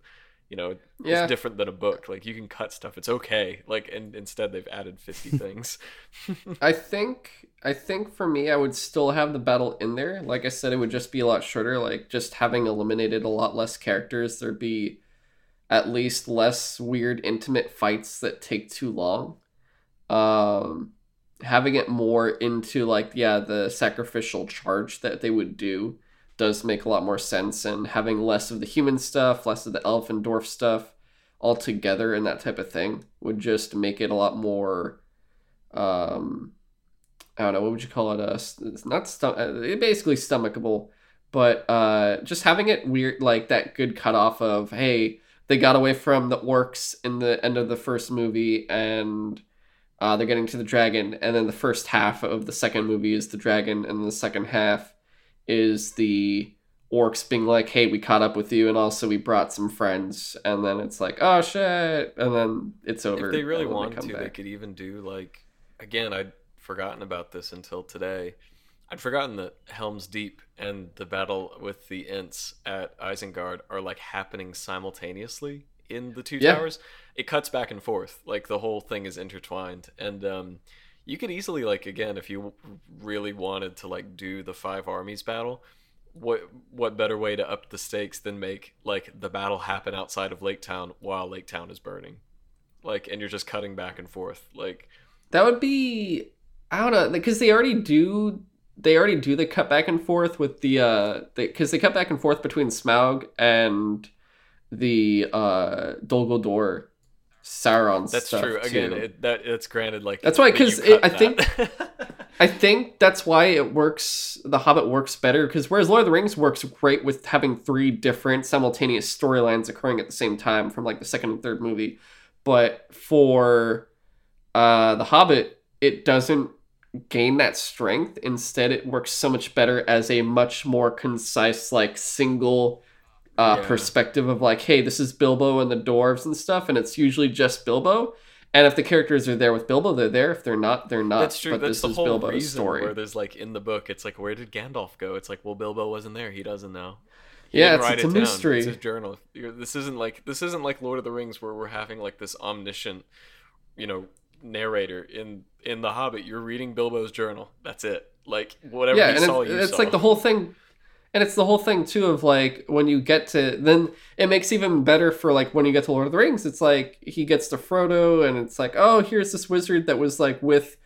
you know Yeah. it's different than a book like you can cut stuff it's okay like and instead they've added 50 things I think I think for me, I would still have the battle in there. Like I said, it would just be a lot shorter. Like just having eliminated a lot less characters, there'd be at least less weird intimate fights that take too long. Um, having it more into like yeah the sacrificial charge that they would do does make a lot more sense, and having less of the human stuff, less of the elf and dwarf stuff all together and that type of thing would just make it a lot more um I don't know what would you call it? Uh it's not stom- uh, basically stomachable but uh just having it weird like that good cutoff of hey they got away from the orcs in the end of the first movie and uh, they're getting to the dragon and then the first half of the second movie is the dragon and the second half is the orcs being like hey we caught up with you and also we brought some friends and then it's like oh shit and then it's over if they really and then wanted come to, they could even do like again. I'd forgotten about this until today. I'd forgotten that Helm's Deep and the battle with the Ents at Isengard are like happening simultaneously in the two Yeah. towers. It cuts back and forth, like the whole thing is intertwined, and um, you could easily like again if you really wanted to like do the five armies battle. What what better way to up the stakes than make like the battle happen outside of Lake Town while Lake Town is burning? like and you're just cutting back and forth like That would be I don't know because they already do they already do the cut back and forth with the uh because they, cut back and forth between Smaug and the uh Dol Guldur Sauron that's true again it, that it's granted like That's why, because you 'cause it- cut I think- I think that's why it works. The Hobbit works better because whereas Lord of the Rings works great with having three different simultaneous storylines occurring at the same time from like the second and third movie, but for uh, the Hobbit, it doesn't gain that strength. Instead, it works so much better as a much more concise, like single uh, Yeah. perspective of like, hey, this is Bilbo and the dwarves and stuff, and it's usually just Bilbo. And if the characters are there with Bilbo, they're there. If they're not, they're not. that's true But that's this the is whole Bilbo's reason story. where there's like in the book it's like where did gandalf go it's like well bilbo wasn't there he doesn't know He Yeah, it's- it's it a down. mystery. it's his journal this isn't like this isn't like lord of the rings where we're having like this omniscient you know narrator in in the hobbit you're reading bilbo's journal that's it like whatever yeah, you and saw it's, you it's saw. like the whole thing, and it's the whole thing too of like when you get to then it makes even better for like when you get to Lord of the Rings. It's like he gets to Frodo, and it's like oh here's this wizard that was like with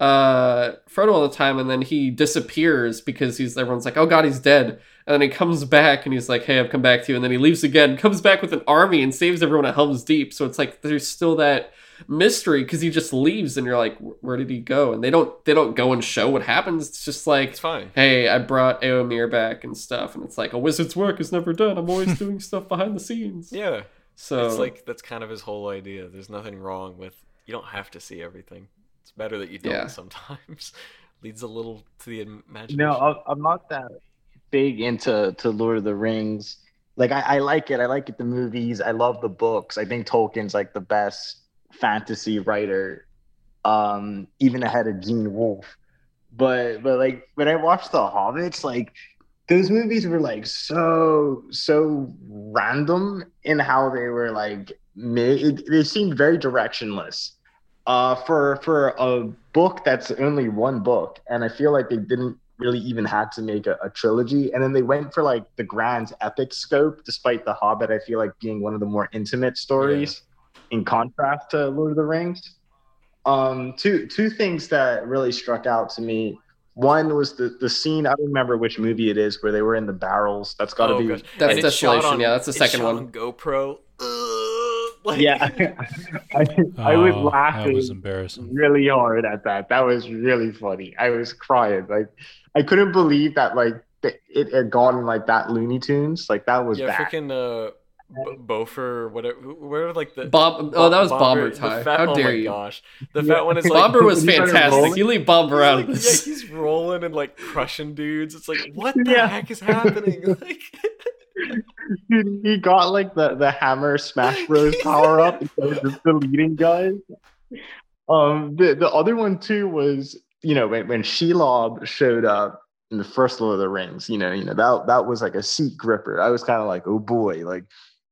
uh Frodo all the time, and then he disappears because he's everyone's like oh god he's dead, and then he comes back and he's like hey I've come back to you, and then he leaves again, comes back with an army and saves everyone at Helm's Deep. So it's like there's still that mystery because he just leaves and you're like where did he go and they don't they don't go and show what happens it's just like it's fine hey, I brought Eomer back and stuff, and it's like a wizard's work is never done. I'm always doing stuff behind the scenes. yeah So it's like that's kind of his whole idea there's nothing wrong with you don't have to see everything it's better that you don't Yeah. sometimes leads a little to the imagination No, I- I'm not that big into to Lord of the Rings. Like I, I like it. I like it. The movies. I love the books. I think Tolkien's like the best fantasy writer, um, even ahead of Gene Wolfe. But but like when I watched The Hobbits, like those movies were like so so random in how they were like made. They seemed very directionless. Uh, for for a book that's only one book, and I feel like they didn't really even had to make a, a, trilogy. And then they went for like the grand epic scope, despite The Hobbit, I feel like being one of the more intimate stories. In contrast to Lord of the Rings. Um, two two things that really struck out to me. One was the, the scene. I don't remember which movie it is where they were in the barrels. That's got to oh, be gosh. that's Desolation. yeah, that's the second one. On GoPro. Like, yeah, I, I, was oh, laughing. That was embarrassing. Really hard at that. That was really funny. I was crying. Like I couldn't believe that like it had gone like that Looney Tunes. Like that was yeah, freaking uh, B- Bofur, whatever, where like the Bob. Oh, that was Bombur, Bombur Fat, How dare oh you? Gosh, the yeah. fat one is like Bombur was fantastic. You leave Bombur out of this. Yeah, he's rolling and like crushing dudes. It's like what the yeah. heck is happening? Like. Dude, he got like the the hammer Smash Bros power up instead of just deleting guys. Um, the the other one too was you know, when, when Shelob showed up in the first Lord of the Rings, you know, you know, that that was like a seat gripper. I was kind of like, oh boy, like,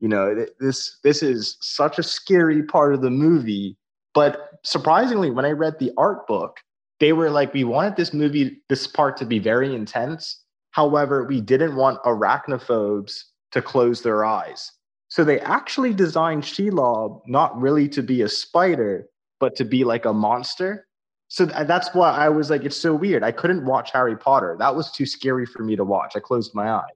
you know, this this is such a scary part of the movie. But surprisingly, when I read the art book, they were like, we wanted this movie, this part to be very intense. However, we didn't want arachnophobes to close their eyes. So they actually designed Shelob not really to be a spider, but to be like a monster so that's why I was like, it's so weird. I couldn't watch Harry Potter. That was too scary for me to watch. I closed my eye.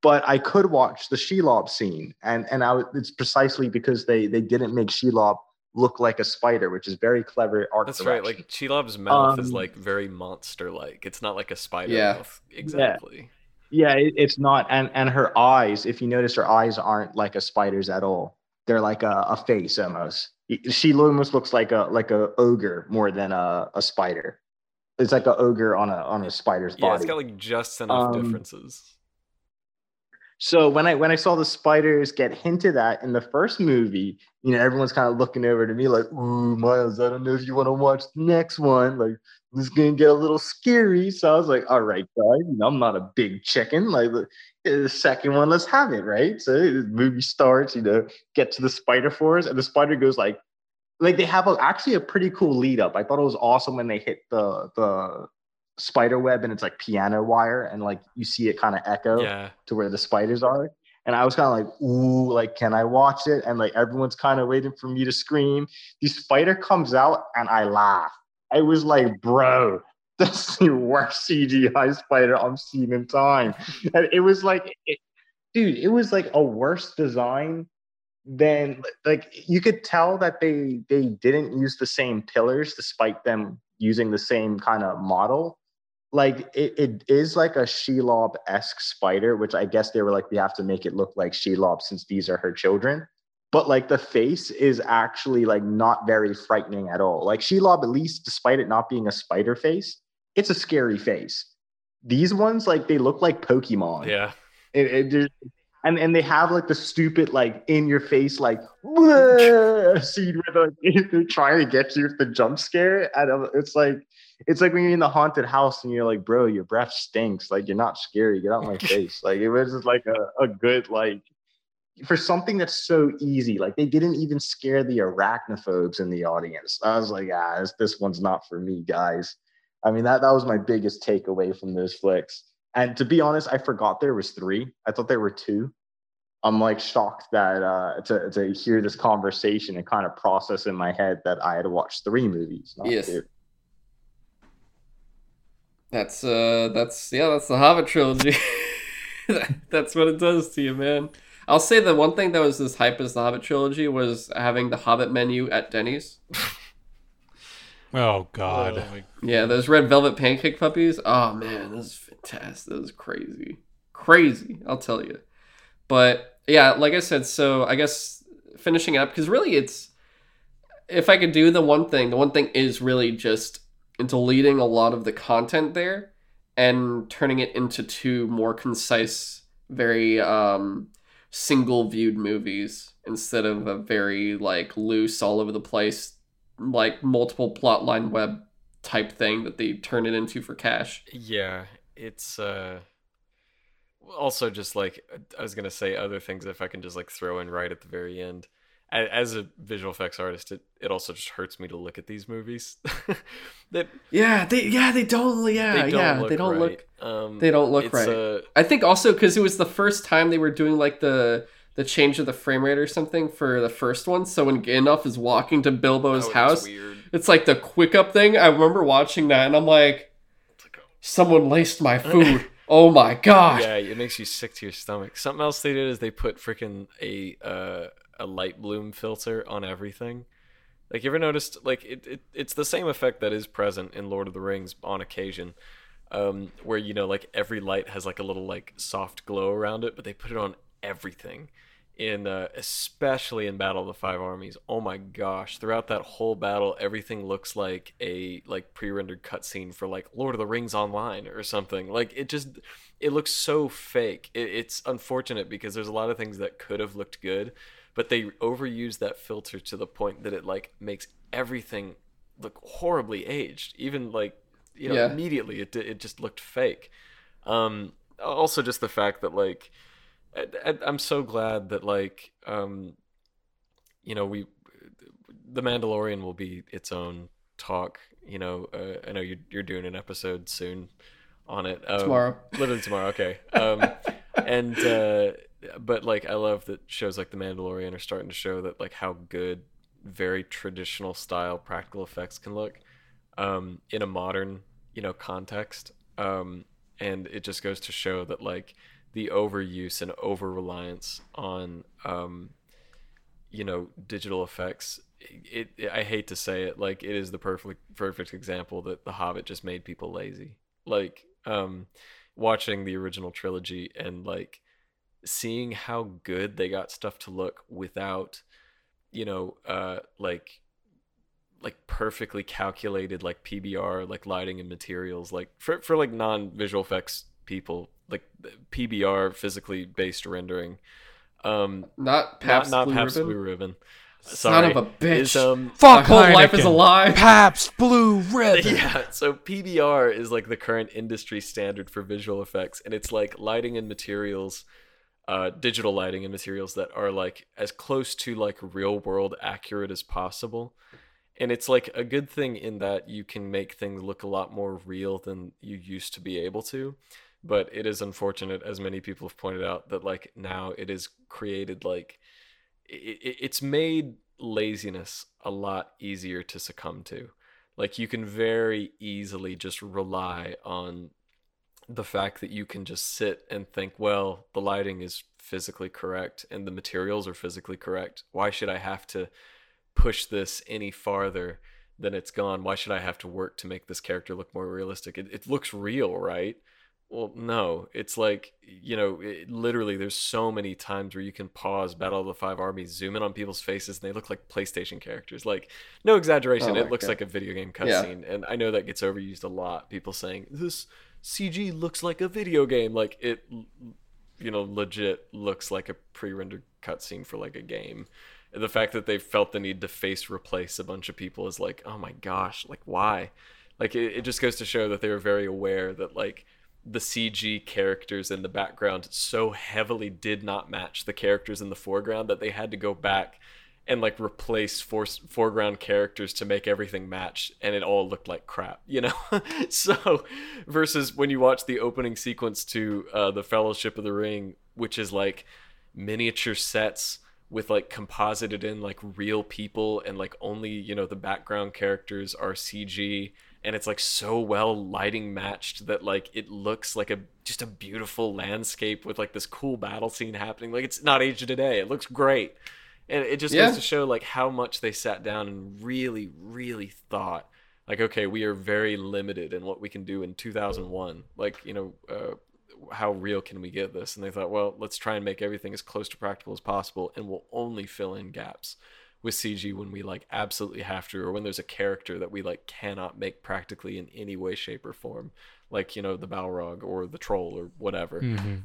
But I could watch the Shelob scene, and and I it's precisely because they they didn't make Shelob look like a spider, which is very clever art. That's direction. right. Like Shelob's mouth um, is like very monster-like. It's not like a spider yeah. mouth. Exactly. Yeah, yeah it, it's not. And and her eyes, if you notice, her eyes aren't like a spider's at all. They're like a, a face almost she almost looks like a like a ogre more than a, a spider. It's like an ogre on a on a spider's body. Yeah, it's got like just enough um, differences. So when I when I saw the spiders get hinted at in the first movie, you know, everyone's kind of looking over to me like, "Ooh, Miles, I don't know if you want to watch the next one. Like, this is gonna get a little scary." So I was like, "All right, guys, I'm not a big chicken. Like, eh, the second one, let's have it, right?" So the movie starts, you know, get to the spider forest, and the spider goes like, like they have a, actually a pretty cool lead up. I thought it was awesome when they hit the the spider web and it's like piano wire and like you see it kind of echo yeah. to where the spiders are. And I was kind of like, ooh, like, can I watch it? And like everyone's kind of waiting for me to scream. The spider comes out and I laugh. I was like, bro, that's the worst CGI spider I've seen in time. And it was like, it, dude, it was like a worse design than like you could tell that they they didn't use the same pillars despite them using the same kind of model like it, it is like a shelob-esque spider which i guess they were like we have to make it look like shelob since these are her children. But like the face is actually like not very frightening at all. Like shelob at least despite it not being a spider face it's a scary face. These ones like they look like pokemon. Yeah. It, it, and and they have like the stupid like in your face like scene where they're, they're trying to get you with the jump scare. And it's like it's like when you're in the haunted house and you're like bro your breath stinks. Like you're not scary. Get out my face. Like it was just like a, a good like for something that's so easy like they didn't even scare the arachnophobes in the audience. I was like ah this, this one's not for me guys. I mean that that was my biggest takeaway from those flicks and to be honest, I forgot there was three. I thought there were two. I'm like shocked that uh, to to hear this conversation and kind of process in my head that I had to watch three movies. yes. Two. That's uh, that's yeah, that's the Hobbit trilogy. that's what it does to you, man. I'll say the one thing that was as hype as the Hobbit trilogy was having the Hobbit menu at Denny's. oh God. Oh, yeah, those red velvet pancake puppies. Oh man, those test. That was crazy. Crazy, I'll tell you. But yeah, like I said, so I guess finishing up, because really it's, if I could do the one thing, the one thing is really just deleting a lot of the content there and turning it into two more concise, very um, single viewed movies instead of a very like loose, all over the place, like multiple plotline web type thing that they turn it into for cash. Yeah, it's uh also just like I was gonna say other things if I can just like throw in right at the very end. As a visual effects artist, it, it also just hurts me to look at these movies. that Yeah, they yeah they don't yeah they don't yeah look they don't right. look Um, they don't look right. Uh, I think also because it was the first time they were doing like the the change of the frame rate or something for the first one. So when Gandalf is walking to Bilbo's oh, house, weird. it's like the quick up thing. I remember watching that and I'm like, someone laced my food. oh my god. yeah, it makes you sick to your stomach. Something else they did is they put freaking a uh, a light bloom filter on everything. Like you ever noticed? Like it, it it's the same effect that is present in Lord of the Rings on occasion, um, where you know like every light has like a little like soft glow around it, but they put it on everything. In uh, especially in Battle of the Five Armies, oh my gosh! Throughout that whole battle, everything looks like a like pre-rendered cutscene for like Lord of the Rings Online or something. Like it just it looks so fake. It, it's unfortunate because there's a lot of things that could have looked good, but they overuse that filter to the point that it like makes everything look horribly aged. Even like you know Yeah. immediately it it just looked fake. Um, also just the fact that like I, I'm so glad that like um, you know we the Mandalorian will be its own talk. You know, uh, I know you're you're doing an episode soon on it um, Tomorrow. literally tomorrow. Okay, um, and uh, but like I love that shows like The Mandalorian are starting to show that like how good very traditional style practical effects can look um, in a modern you know context. Um, and it just goes to show that like the overuse and over reliance on um, you know digital effects. It, it i hate to say it like it is the perfect perfect example that the hobbit just made people lazy. Like um watching the original trilogy and like seeing how good they got stuff to look without you know uh like like perfectly calculated like PBR like lighting and materials like for for like non visual effects people like PBR physically based rendering um Not Pabst not, not Blue Pabst Ribbon. Blue Ribbon Son Sorry. of a bitch. Is, um, Fuck whole life is a lie. Pabst Blue Ribbon. yeah so pbr is like the current industry standard for visual effects and it's like lighting and materials uh, digital lighting and materials that are like as close to like real world accurate as possible and it's like a good thing in that you can make things look a lot more real than you used to be able to but it is unfortunate as many people have pointed out that like now it is created like it, it- it's made laziness a lot easier to succumb to. Like you can very easily just rely on the fact that you can just sit and think well the lighting is physically correct and the materials are physically correct. Why should i have to push this any farther than it's gone? Why should i have to work to make this character look more realistic? It, it looks real right well no it's like you know it, literally there's so many times where you can pause battle of the five armies zoom in on people's faces and they look like playstation characters like no oh exaggeration Oh it looks God. like a video game Yeah. cutscene and i know that gets overused a lot people saying this cg looks like a video game like it you know legit looks like a pre-rendered cutscene for like a game And the fact that they felt the need to face replace a bunch of people is like oh my gosh like why like it, it just goes to show that they were very aware that like the cg characters in the background so heavily did not match the characters in the foreground that they had to go back and like replace for- foreground characters to make everything match and it all looked like crap you know? So versus when you watch the opening sequence to uh, the fellowship of the ring which is like miniature sets with like composited in like real people and like only you know the background characters are cg and it's like so well lighting matched that like it looks like a just a beautiful landscape with like this cool battle scene happening. Like it's not aged today it looks great. And it just Yeah. goes to show like how much they sat down and really really thought like okay we are very limited in what we can do in 2001 like you know uh, how real can we get this? And they thought well let's try and make everything as close to practical as possible and we'll only fill in gaps with cg when we like absolutely have to or when there's a character that we like cannot make practically in any way shape or form like you know the balrog or the troll or whatever.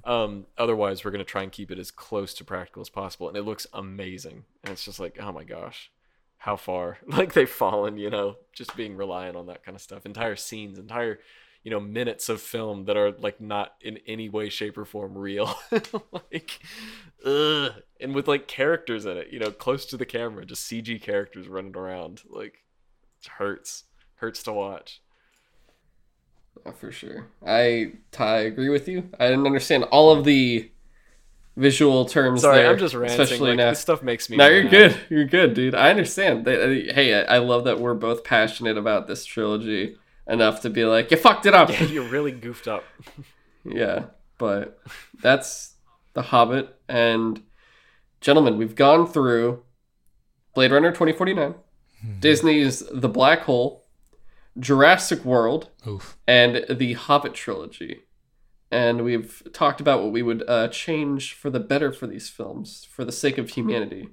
Um otherwise we're going to try and keep it as close to practical as possible and it looks amazing. And it's just like oh my gosh how far? Like they've fallen you know just being reliant on that kind of stuff. Entire scenes entire you know minutes of film that are like not in any way shape or form real like ugh. and with like characters in it you know close to the camera just cg characters running around like it hurts hurts to watch Oh, for sure. I Ty agree with you. I didn't understand all of the visual terms sorry there, i'm just ranting especially like now. this stuff makes me No, you're good. You're good, dude. I understand. Hey, I love that we're both passionate about this trilogy enough to be like, you fucked it up. yeah you're really goofed up Yeah, but that's The Hobbit. And, gentlemen, we've gone through Blade Runner 2049, Disney's The Black Hole, Jurassic World, Oof. and the Hobbit trilogy. And we've talked about what we would uh, change for the better for these films, for the sake of humanity.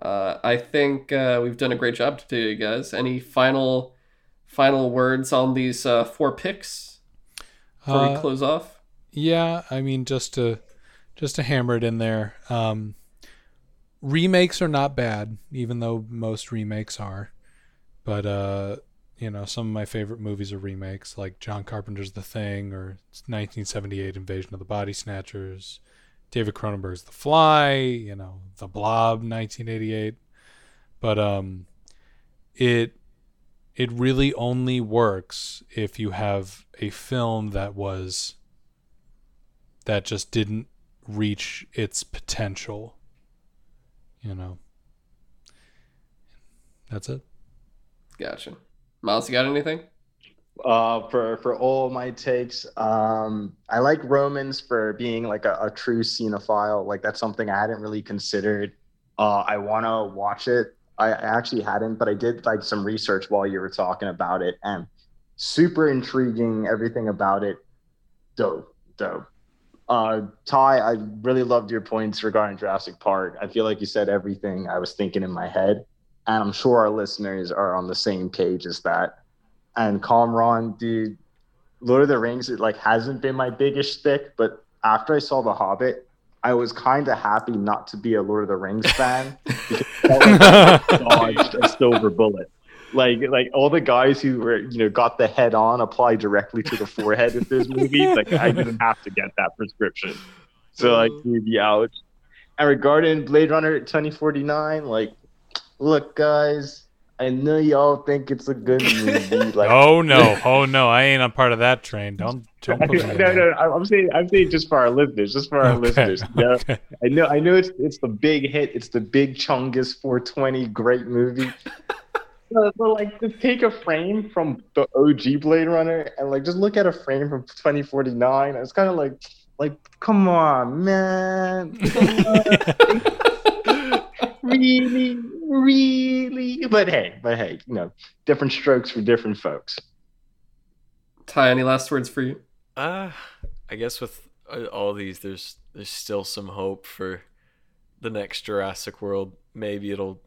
Uh, I think uh, we've done a great job today, guys. Any final final words on these uh, four picks before we Uh, close off? Yeah, I mean just to just to hammer it in there. Um, remakes are not bad, even though most remakes are. But uh, you know, some of my favorite movies are remakes, like John Carpenter's The Thing or 1978 Invasion of the Body Snatchers, David Cronenberg's The Fly, you know, The Blob 1988. But um, it it really only works if you have a film that was that just didn't reach its potential. You know. That's it. Gotcha. Miles, you got anything? Uh, for for all my takes, um, I like Romans for being like a, a true cinephile. Like that's something I hadn't really considered. Uh, I want to watch it. I, actually hadn't, but I did like some research while you were talking about it, and super intriguing. Everything about it, dope, dope. Uh, Ty, I really loved your points regarding Jurassic Park. I feel like you said everything I was thinking in my head, and I'm sure our listeners are on the same page as that and Kamron, dude, Lord of the Rings, it like hasn't been my biggest stick, but after I saw The Hobbit, I was kind of happy not to be a Lord of the Rings fan because I dodged a silver bullet. Like, like all the guys who were, you know, got the head on applied directly to the forehead with those movies. Like, I didn't have to get that prescription. So, like, uh-huh. dude, the ouch. And regarding Blade Runner 2049, like, look, guys, I know y'all think it's a good movie. Like, oh no, oh no, I ain't a part of that train. Don't don't put me no, no, no. I'm saying, I'm saying just for our listeners, just for our Okay, listeners. You know? okay. I know, I know, it's it's the big hit. It's the big Chungus 420, great movie. but, but, like, just take a frame from the OG Blade Runner and like just look at a frame from 2049. It's kind of like, like, come on, man. Come on. Really, really. But hey, but hey, you know, different strokes for different folks. Ty, any last words for you? Uh, I guess with uh, all these, there's there's still some hope for the next Jurassic World. Maybe it'll,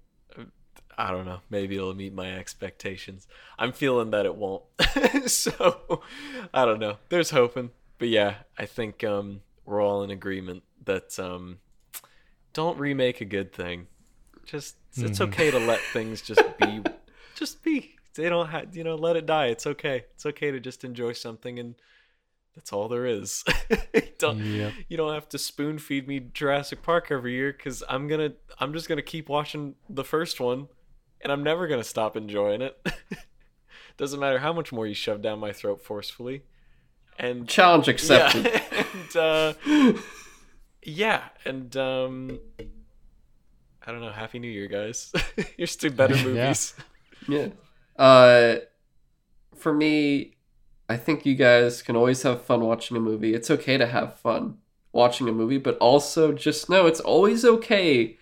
I don't know. Maybe it'll meet my expectations. I'm feeling that it won't. so, I don't know. There's hoping, but yeah, I think um we're all in agreement that um don't remake a good thing. Just it's Mhm. okay to let things just be, just be. They don't have you know let it die. It's okay. It's okay to just enjoy something and that's all there is. don't Yep. you don't have to spoon feed me Jurassic Park every year because I'm gonna I'm just gonna keep watching the first one, and I'm never gonna stop enjoying it. Doesn't matter how much more you shove down my throat forcefully. And Challenge accepted. yeah, and uh, yeah, and um, I don't know. Happy New Year, guys! Here's two better movies. Yeah. Uh, for me, I think you guys can always have fun watching a movie. It's okay to have fun watching a movie, but also just know it's always okay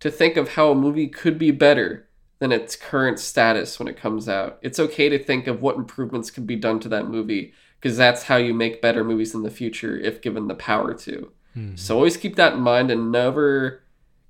to think of how a movie could be better than its current status when it comes out. It's okay to think of what improvements could be done to that movie because that's how you make better movies in the future if given the power to. Mhm. So always keep that in mind and never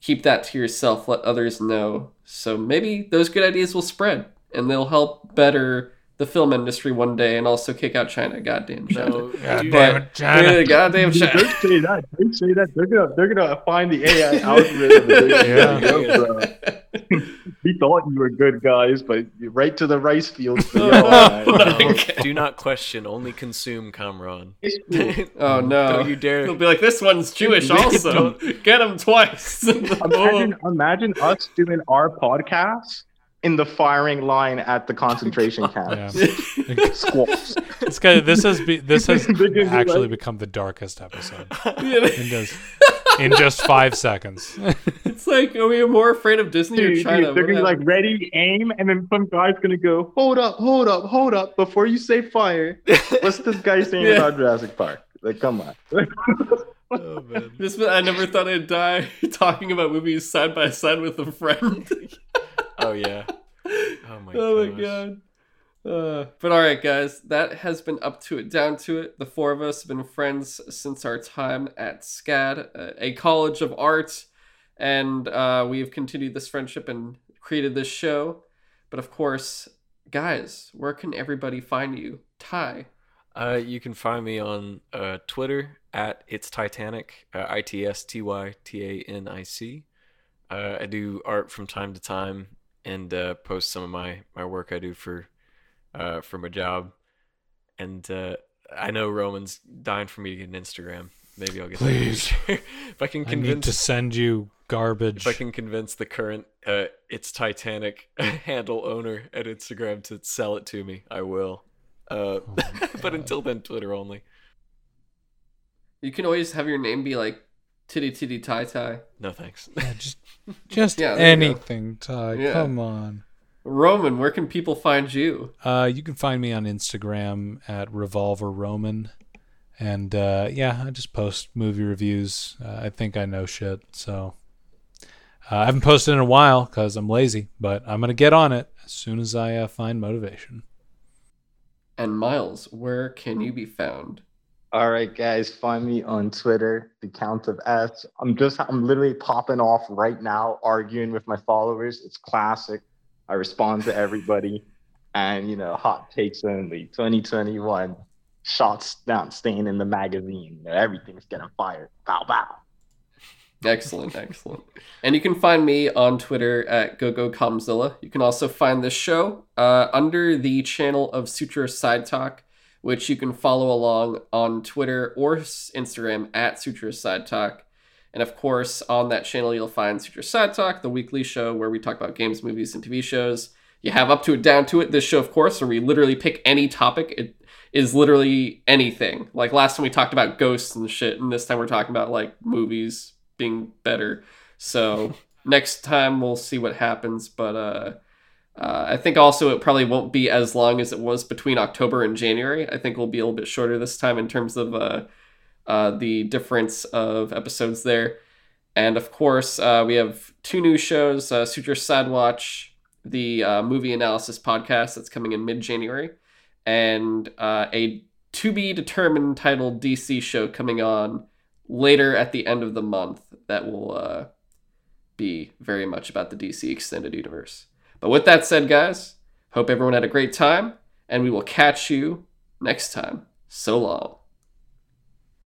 keep that to yourself. Let others know. So maybe those good ideas will spread and they'll help better the the film industry one day and also kick out China. Goddamn China. No, God damn it, China. Yeah, goddamn China. Don't say that. Don't say that. They're gonna they're gonna find the AI algorithm. Yeah. yeah. we thought you were good guys, but you're right to the rice fields for oh y'all. No, man. Okay. do not question, only consume, Kamron. Oh no! Don't you dare. He'll be like, "This one's Jewish, also. Get him twice." imagine, imagine us doing our podcast in the firing line at the concentration camp. Yeah. Squawks. This guy, this has be, this has They're gonna be actually like- become the darkest episode Yeah. in just in just five seconds. it's like, are we more afraid of Disney or China? dude, they're What gonna be like ready, aim, and then some guy's gonna go, hold up, hold up, hold up, before you say fire. What's this guy saying Yeah. about Jurassic Park? Like, come on. Oh, man. Just, I never thought I'd die talking about movies side by side with a friend. Oh, yeah. Oh, my oh gosh. my god. Uh, but all right, guys, that has been up to it, down to it. The four of us have been friends since our time at SCAD, uh, a college of art, and uh, we have continued this friendship and created this show. But of course, guys, where can everybody find you? Ty. Uh, you can find me on uh, Twitter at it's Titanic, uh, I T S T Y T A N I C. Uh, I do art from time to time and uh, post some of my, my work I do for uh, for my job. And uh, I know Roman's dying for me to get an Instagram. Maybe I'll get that Please. future. if I can convince I need convince to send you garbage. if I can convince the current uh, it's Titanic handle owner at Instagram to sell it to me, I will. Uh, Oh but until then, Twitter only. You can always have your name be like Titty Titty Tie Tie. No thanks. Yeah, just just Yeah, there you go. anything, Ty. Yeah. Come on. Roman, where can people find you? Uh, you can find me on Instagram at Revolver Roman, and uh, yeah, I just post movie reviews. Uh, I think I know shit, so uh, I haven't posted in a while because I'm lazy, but I'm gonna get on it as soon as I uh, find motivation. And Miles, where can you be found? All right, guys, find me on Twitter, the Count of S. I'm just, I'm literally popping off right now, arguing with my followers. It's classic. I respond to everybody, and you know, hot takes only. 2021, shots not staying in the magazine. You know, everything's getting fired. Bow bow. Excellent, excellent. And you can find me on Twitter at GoGoKamzilla. You can also find this show uh, under the channel of Sutro Side Talk, which you can follow along on Twitter or Instagram at Sutro Side Talk. And of course, on that channel, you'll find Sutro Side Talk, the weekly show where we talk about games, movies, and TV shows. You have up to it, down to it. This show, of course, where we literally pick any topic. It is literally anything. Like last time we talked about ghosts and shit, and this time we're talking about like movies being better. So next time we'll see what happens. But uh, uh, I think also it probably won't be as long as it was between October and January. I think we'll be a little bit shorter this time in terms of uh, uh, the difference of episodes there. And of course, uh, we have two new shows uh, Sutro Sidewatch, the uh, movie analysis podcast that's coming in mid January, and a to be determined titled DC show coming on later at the end of the month that will be very much about the DC extended universe. But with that said, guys, hope everyone had a great time, and we will catch you next time. So long.